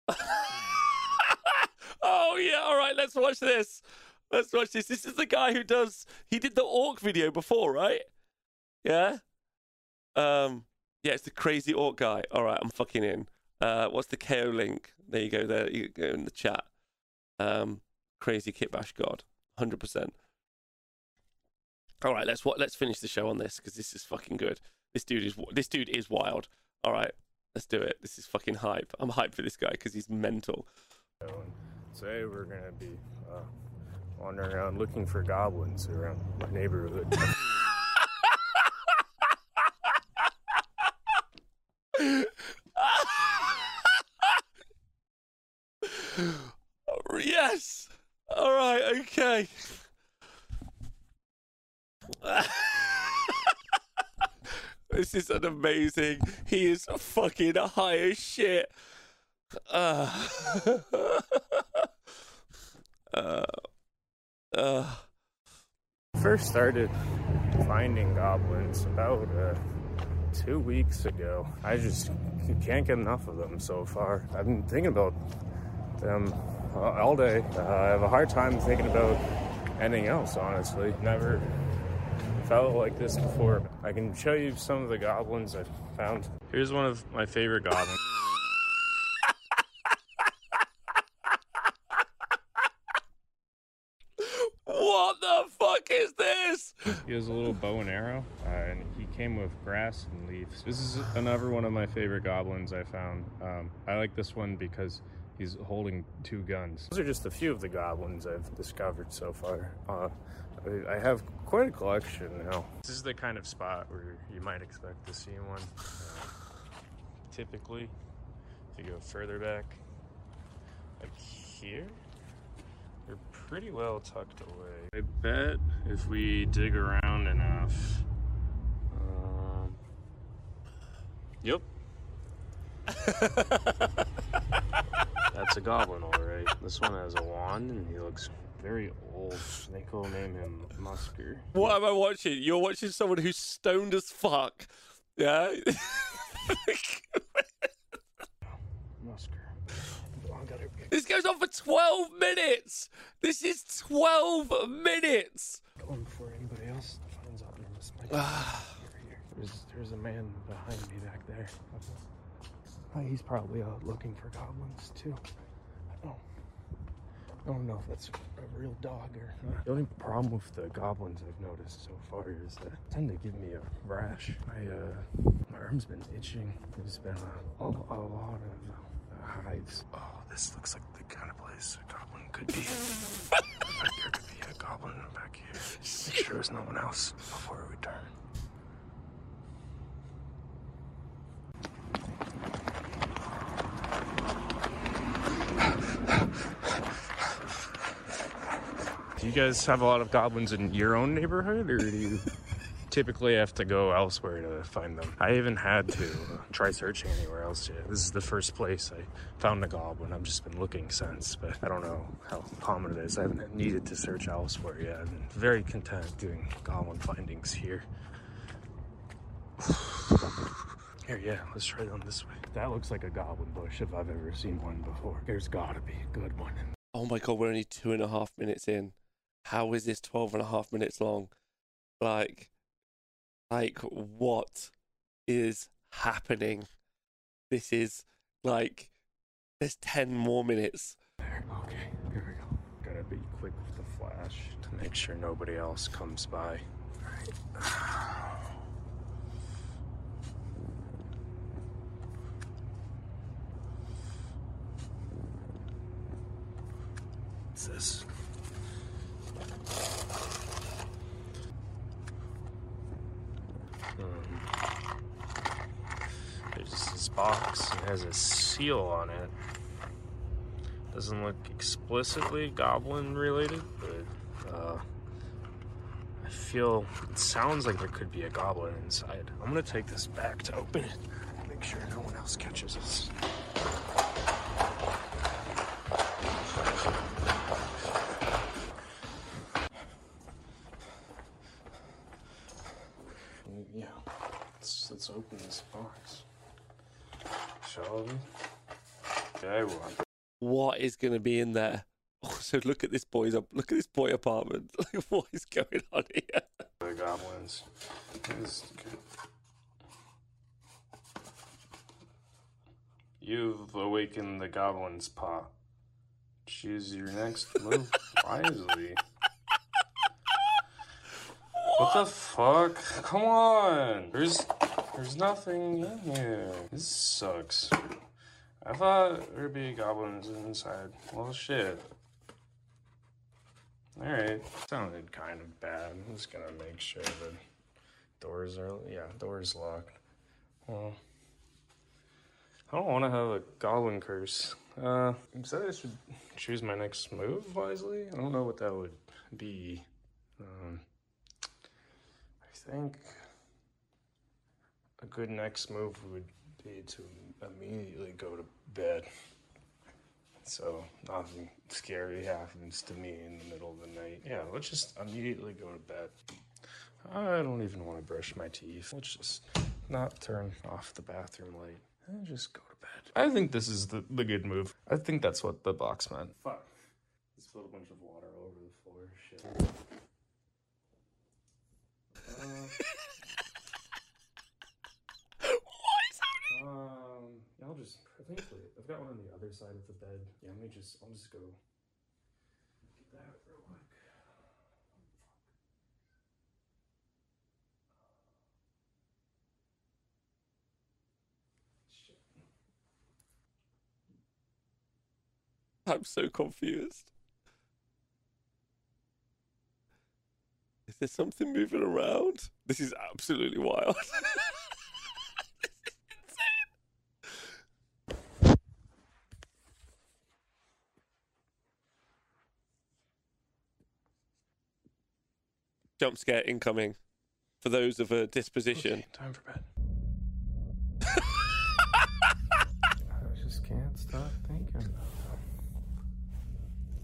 oh yeah, all right, let's watch this. Let's watch this. This is the guy who does he did the orc video before, right? Yeah? Um yeah, it's the crazy orc guy. All right, I'm fucking in. Uh what's the KO link? There you go there. You go in the chat. Um crazy kitbash god. 100%. All right, let's what let's finish the show on this cuz this is fucking good. This dude is this dude is wild. All right, let's do it. This is fucking hype. I'm hyped for this guy cuz he's mental. Today we're gonna be uh, wandering around looking for goblins around my neighborhood. yes. All right. Okay. this is an amazing. He is fucking high as shit. Uh, uh, uh, First started finding goblins about uh, two weeks ago. I just can't get enough of them so far. I've been thinking about them all day. Uh, I have a hard time thinking about anything else, honestly. Never felt like this before. I can show you some of the goblins I found. Here's one of my favorite goblins. what the fuck is this? He has a little bow and arrow, uh, and he came with grass and leaves. This is another one of my favorite goblins I found. Um, I like this one because He's holding two guns. Those are just a few of the goblins I've discovered so far. Uh, I- I have quite a collection now. This is the kind of spot where you might expect to see one. Uh, typically, if you go further back, like here, they're pretty well tucked away. I bet if we dig around enough. Um, yep. That's a goblin, all right. This one has a wand, and he looks very old. We'll name him Musker. What am I watching? You're watching someone who's stoned as fuck. Yeah. Musker. I gotta get this goes on for 12 minutes. This is 12 minutes. going before anybody else finds out. This might here, here. There's, there's a man behind me back there. Uh, he's probably out looking for goblins too. I don't, I don't know if that's a real dog or not. The only problem with the goblins I've noticed so far is that they tend to give me a rash. I, uh, my arm's been itching. There's been a, a, a lot of uh, hives. Oh, this looks like the kind of place a goblin could be. there could be a goblin back here. Make sure there's no one else before we return. Do you guys have a lot of goblins in your own neighborhood, or do you typically have to go elsewhere to find them? I haven't had to uh, try searching anywhere else yet. This is the first place I found a goblin. I've just been looking since, but I don't know how common it is. I haven't needed to search elsewhere yet. I'm very content doing goblin findings here. Here, yeah, let's try down this way. That looks like a goblin bush if I've ever seen one before. There's gotta be a good one. Oh my god, we're only two and a half minutes in. How is this 12 and a half minutes long? Like, like what is happening? This is like, there's 10 more minutes. There, okay, here we go. Gotta be quick with the flash to make sure nobody else comes by. Alright. What's this? Um, there's this box. It has a seal on it. Doesn't look explicitly goblin related, but uh, I feel it sounds like there could be a goblin inside. I'm gonna take this back to open it. Make sure no one else catches us. Yeah, let's, let's open this box. Shall we? Okay, well, What is going to be in there? Also, look at this boy's up. Look at this boy apartment. Like, what is going on here? the goblins. You've awakened the goblin's paw. Choose your next move wisely. What the fuck? Come on! There's there's nothing in here. This sucks. I thought there'd be goblins inside. Well shit. Alright. Sounded kind of bad. I'm just gonna make sure the doors are yeah, doors locked. Well I don't wanna have a goblin curse. Uh said I should choose my next move wisely? I don't know what that would be. Um I think a good next move would be to immediately go to bed. So nothing scary happens to me in the middle of the night. Yeah, let's just immediately go to bed. I don't even want to brush my teeth. Let's just not turn off the bathroom light and just go to bed. I think this is the, the good move. I think that's what the box meant. Fuck. Just spilled a bunch of water over the floor. Shit. Uh, What is happening? Yeah, I'll. I think wait, I've got one on the other side of the bed. Yeah, let me just. I'll just go. Get that real quick. I'm so confused. Is there something moving around? This is absolutely wild. Jump scare incoming for those of a disposition. time for bed. I just can't stop thinking about them.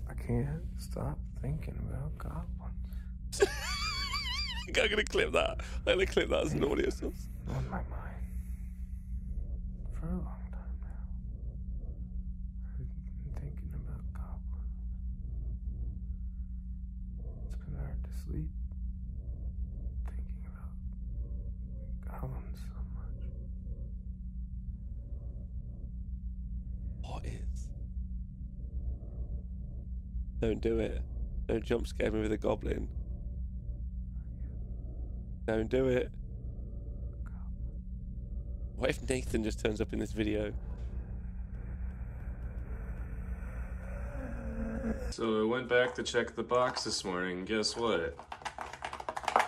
I can't stop thinking about goblins. I'm gonna clip that. I'm gonna clip that as an audio source. On my mind. For a long time now. I've been thinking about goblins. It's been hard to sleep. Thinking about goblins so much. What is? Don't do it. Don't jump scare me with a goblin. Don't do it. What if Nathan just turns up in this video? So I went back to check the box this morning. Guess what?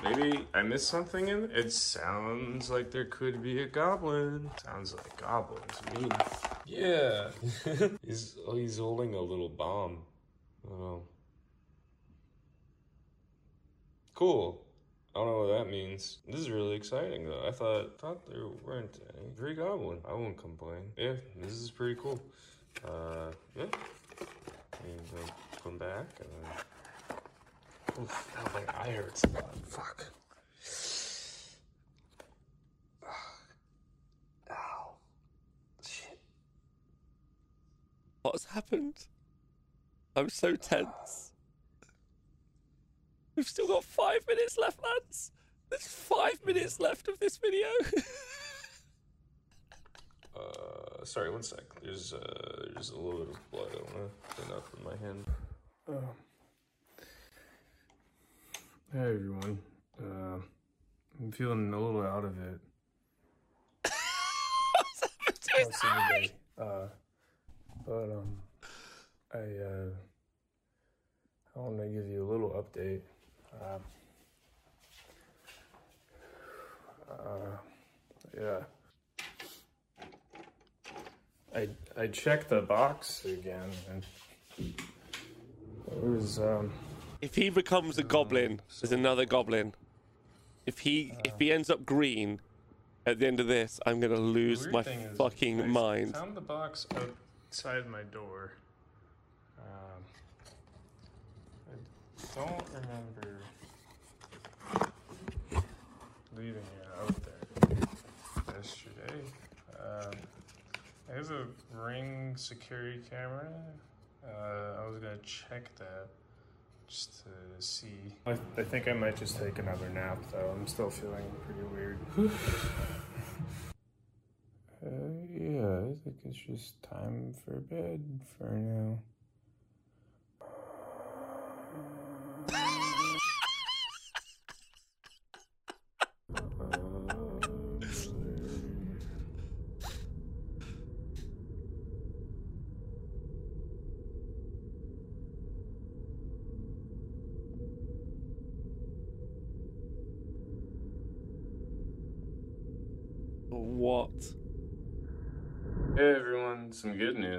Maybe I missed something in it. Sounds like there could be a goblin. Sounds like goblins. Mean, yeah. he's oh, he's holding a little bomb. Oh. Cool. I don't know what that means. This is really exciting though. I thought thought there weren't any. Free goblin. I won't complain. Yeah, this is pretty cool. Uh, yeah. And then come back and then. Oof, now my eye hurts a lot. Fuck. Ow. Shit. What's happened? I'm so tense. We've still got five minutes left, lads. There's five minutes left of this video. Uh, sorry, one sec. There's uh, there's a little bit of blood. I wanna clean up in my hand. Um. Hey everyone. Uh, I'm feeling a little out of it. What's happened to his Most of the eye? Uh, but um, I uh, I want to give you a little update. Um, uh, yeah. I I checked the box again and it was um If he becomes a goblin, there's another goblin. If he if he ends up green at the end of this, I'm gonna lose my thing is fucking I mind. Found the box outside my door. Um, I don't remember leaving it out there yesterday. Um, there's a ring security camera. Uh, I was gonna check that just to see. I, I think I might just take another nap though. I'm still feeling pretty weird. Uh, yeah, I think it's just time for bed for now. Mm-hmm.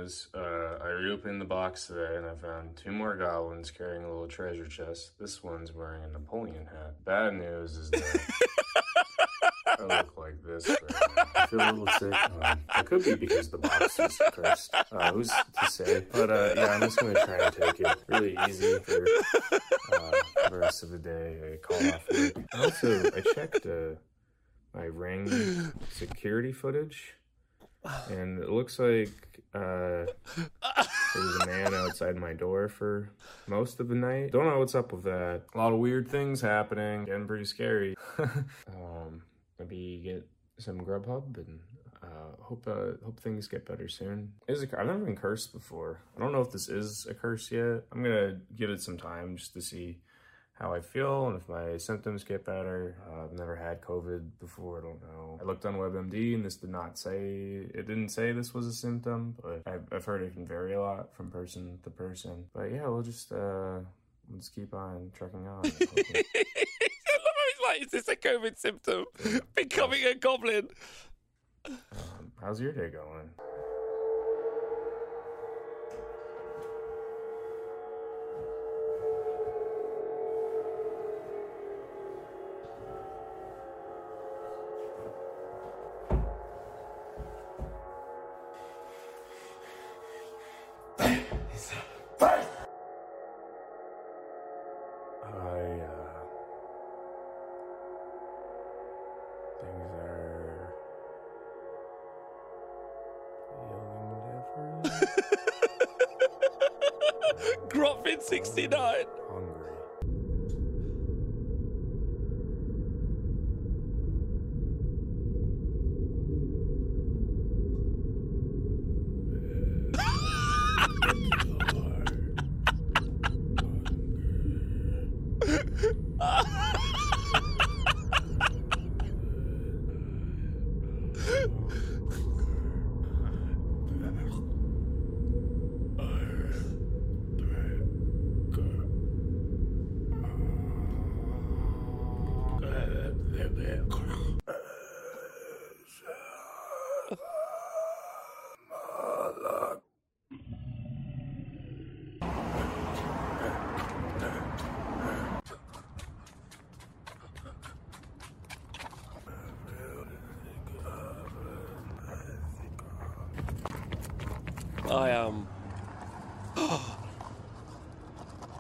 Good. Uh, I reopened the box today and I found two more goblins carrying a little treasure chest. This one's wearing a Napoleon hat. Bad news is that I look like this right now. I feel a little sick. Um, it could be because the box is cursed. Uh, who's to say? But uh, yeah, I'm just gonna try and take it really easy for uh, the rest of the day. I call off work. Also, I checked uh, my ring security footage and it looks like uh, there was a man outside my door for most of the night. Don't know what's up with that. A lot of weird things happening, getting pretty scary. um, maybe get some Grubhub and uh, hope uh, hope things get better soon. Is it, I've never been cursed before. I don't know if this is a curse yet. I'm gonna give it some time just to see how I feel and if my symptoms get better. Uh, I've never had COVID before. I don't know. I looked on WebMD and this did not say it didn't say this was a symptom, but I've, I've heard it can vary a lot from person to person. But yeah, we'll just uh, we'll just keep on trucking on. I love how he's like, is this a COVID symptom? Becoming a goblin. um, how's your day going?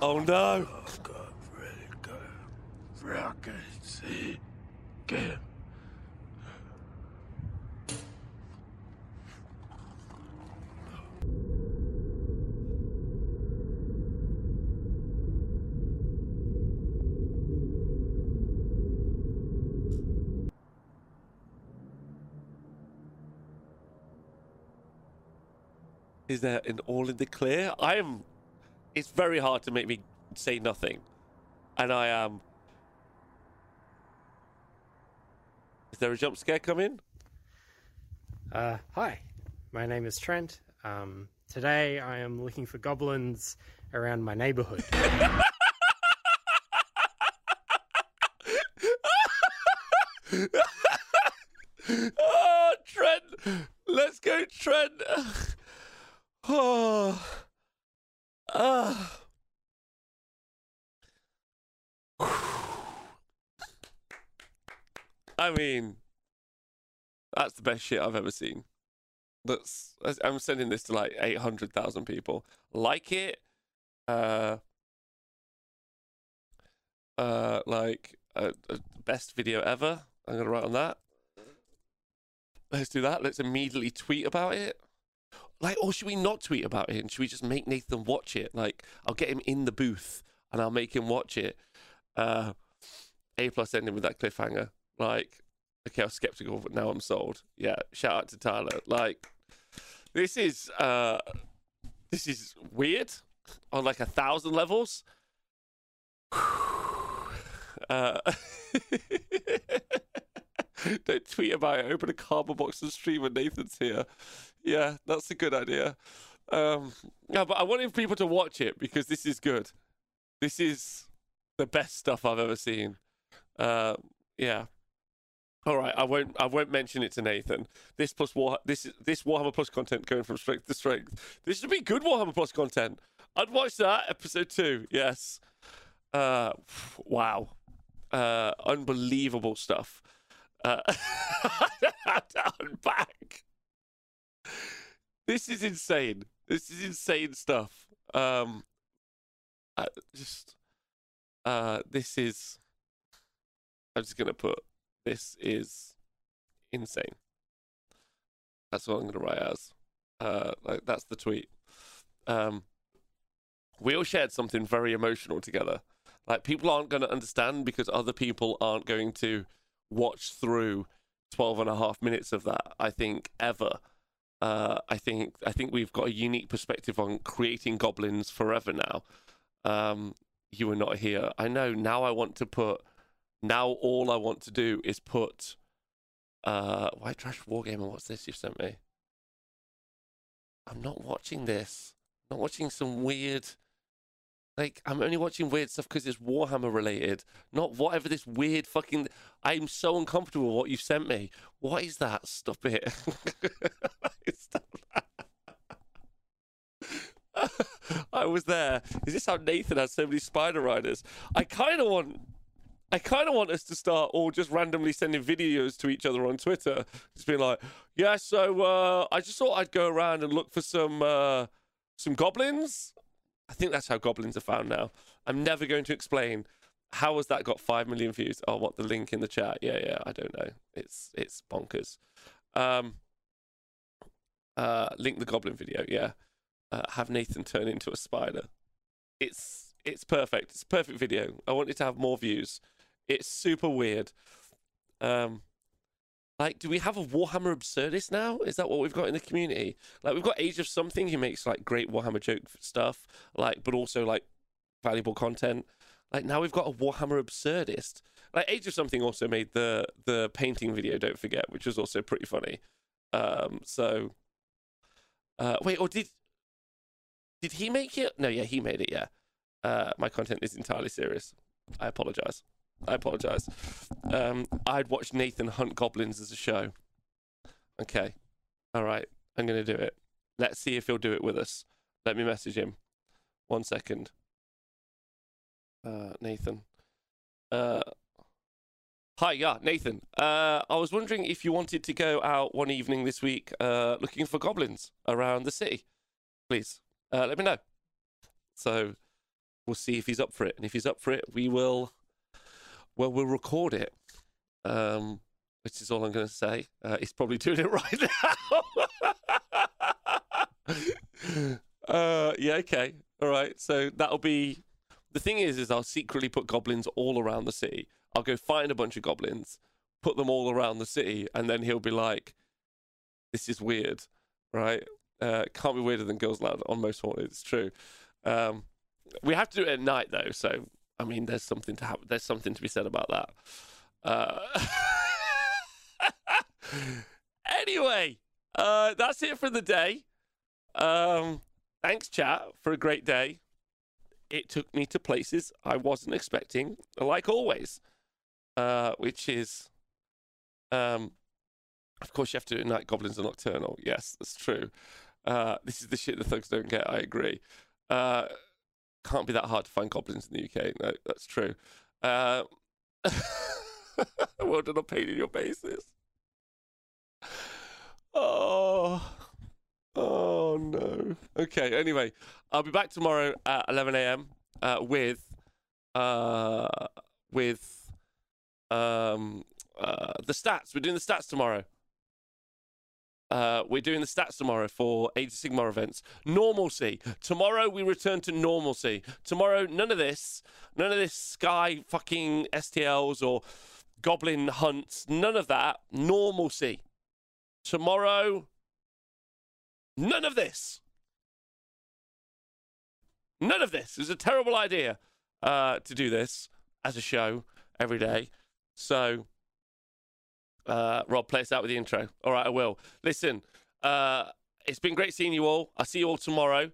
Oh no. Is there an all in the clear? I am. It's very hard to make me say nothing, and I am. Is there a jump scare coming? Uh, hi, my name is Trent. Um, today I am looking for goblins around my neighborhood. oh, Trent! Let's go, Trent! Oh. Ah. I mean, that's the best shit I've ever seen. That's I'm sending this to like eight hundred thousand people. Like it, uh, uh, like uh, best video ever. I'm gonna write on that. Let's do that. Let's immediately tweet about it. Like, or should we not tweet about it? And should we just make Nathan watch it? Like, I'll get him in the booth and I'll make him watch it. Uh, A plus ending with that cliffhanger. Like, okay, I was skeptical, but now I'm sold. Yeah, shout out to Tyler. Like, this is uh, this is weird on like a thousand levels. uh, don't tweet about it. Open a cardboard box and stream when Nathan's here. Yeah, that's a good idea. Um, yeah, but I wanted people to watch it because this is good. This is the best stuff I've ever seen. Uh, yeah. All right, I won't. I won't mention it to Nathan. This plus War, this is this Warhammer Plus content going from strength to strength. This should be good Warhammer Plus content. I'd watch that episode two. Yes. Uh, wow. Uh, unbelievable stuff. Uh, to unpack. This is insane. This is insane stuff. Um, I just, uh, this is. I'm just gonna put. This is insane. That's what I'm gonna write as. Uh, like that's the tweet. Um, we all shared something very emotional together. Like people aren't going to understand because other people aren't going to watch through 12 and a half minutes of that. I think ever. Uh, I think I think we've got a unique perspective on creating goblins forever now. Um, you were not here. I know. Now I want to put. Now all I want to do is put. Uh, White Trash Wargamer. What's this you've sent me? I'm not watching this. I'm not watching some weird. Like I'm only watching weird stuff because it's Warhammer related, not whatever this weird fucking. I'm so uncomfortable with what you've sent me. What is that? Stop it. Stop that. I was there. Is this how Nathan has so many spider riders? I kind of want. I kind of want us to start all just randomly sending videos to each other on Twitter, just being like, "Yeah, so uh, I just thought I'd go around and look for some uh, some goblins." I think that's how goblins are found now. I'm never going to explain how has that got five million views. Oh, what the link in the chat? Yeah, yeah. I don't know. It's it's bonkers. Um, uh, link the goblin video. Yeah, uh, have Nathan turn into a spider. It's it's perfect. It's a perfect video. I want it to have more views. It's super weird. Um, like, do we have a Warhammer absurdist now? Is that what we've got in the community? Like, we've got Age of Something who makes like great Warhammer joke stuff, like, but also like valuable content. Like now we've got a Warhammer absurdist. Like Age of Something also made the the painting video. Don't forget, which was also pretty funny. Um, so, uh, wait, or did did he make it? No, yeah, he made it. Yeah. Uh, my content is entirely serious. I apologize. I apologize. Um, I'd watch Nathan hunt goblins as a show. Okay. All right. I'm going to do it. Let's see if he'll do it with us. Let me message him. One second. Uh, Nathan. Uh, hi, yeah, Nathan. Uh, I was wondering if you wanted to go out one evening this week uh, looking for goblins around the city. Please, uh, let me know. So we'll see if he's up for it. And if he's up for it, we will, well, we'll record it. Um, which is all I'm going to say. Uh, he's probably doing it right now. uh, yeah, okay. All right. So that'll be the thing is, is I'll secretly put goblins all around the city. I'll go find a bunch of goblins, put them all around the city, and then he'll be like, "This is weird, right? Uh, can't be weirder than Girls Aloud on Most Haunted. It's true. Um, we have to do it at night though, so I mean, there's something to have. There's something to be said about that. Uh... anyway, uh, that's it for the day. Um, thanks, chat, for a great day it took me to places I wasn't expecting, like always, uh, which is, um, of course, you have to Night Goblins are Nocturnal. Yes, that's true. Uh, this is the shit the thugs don't get. I agree. Uh, can't be that hard to find goblins in the UK. No, that's true. Uh, well done on painting your bases. Oh. Oh no. Okay. Anyway, I'll be back tomorrow at 11 a.m. Uh, with uh with um uh the stats. We're doing the stats tomorrow. Uh, we're doing the stats tomorrow for Age of Sigmar events. Normalcy. Tomorrow we return to normalcy. Tomorrow, none of this, none of this sky fucking STLs or goblin hunts, none of that. Normalcy. Tomorrow, None of this. None of this. It was a terrible idea uh, to do this as a show every day. So, uh, Rob, play us out with the intro. All right, I will. Listen, uh, it's been great seeing you all. I'll see you all tomorrow.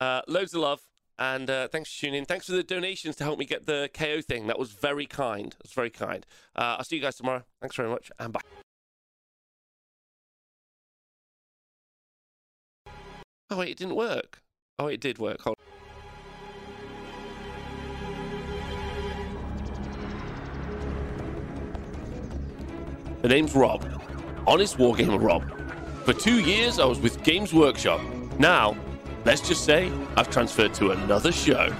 Uh, loads of love. And uh, thanks for tuning in. Thanks for the donations to help me get the KO thing. That was very kind. That was very kind. Uh, I'll see you guys tomorrow. Thanks very much, and bye. Oh wait, it didn't work. Oh, it did work. Hold The name's Rob. Honest Wargamer Rob. For two years, I was with Games Workshop. Now, let's just say I've transferred to another show.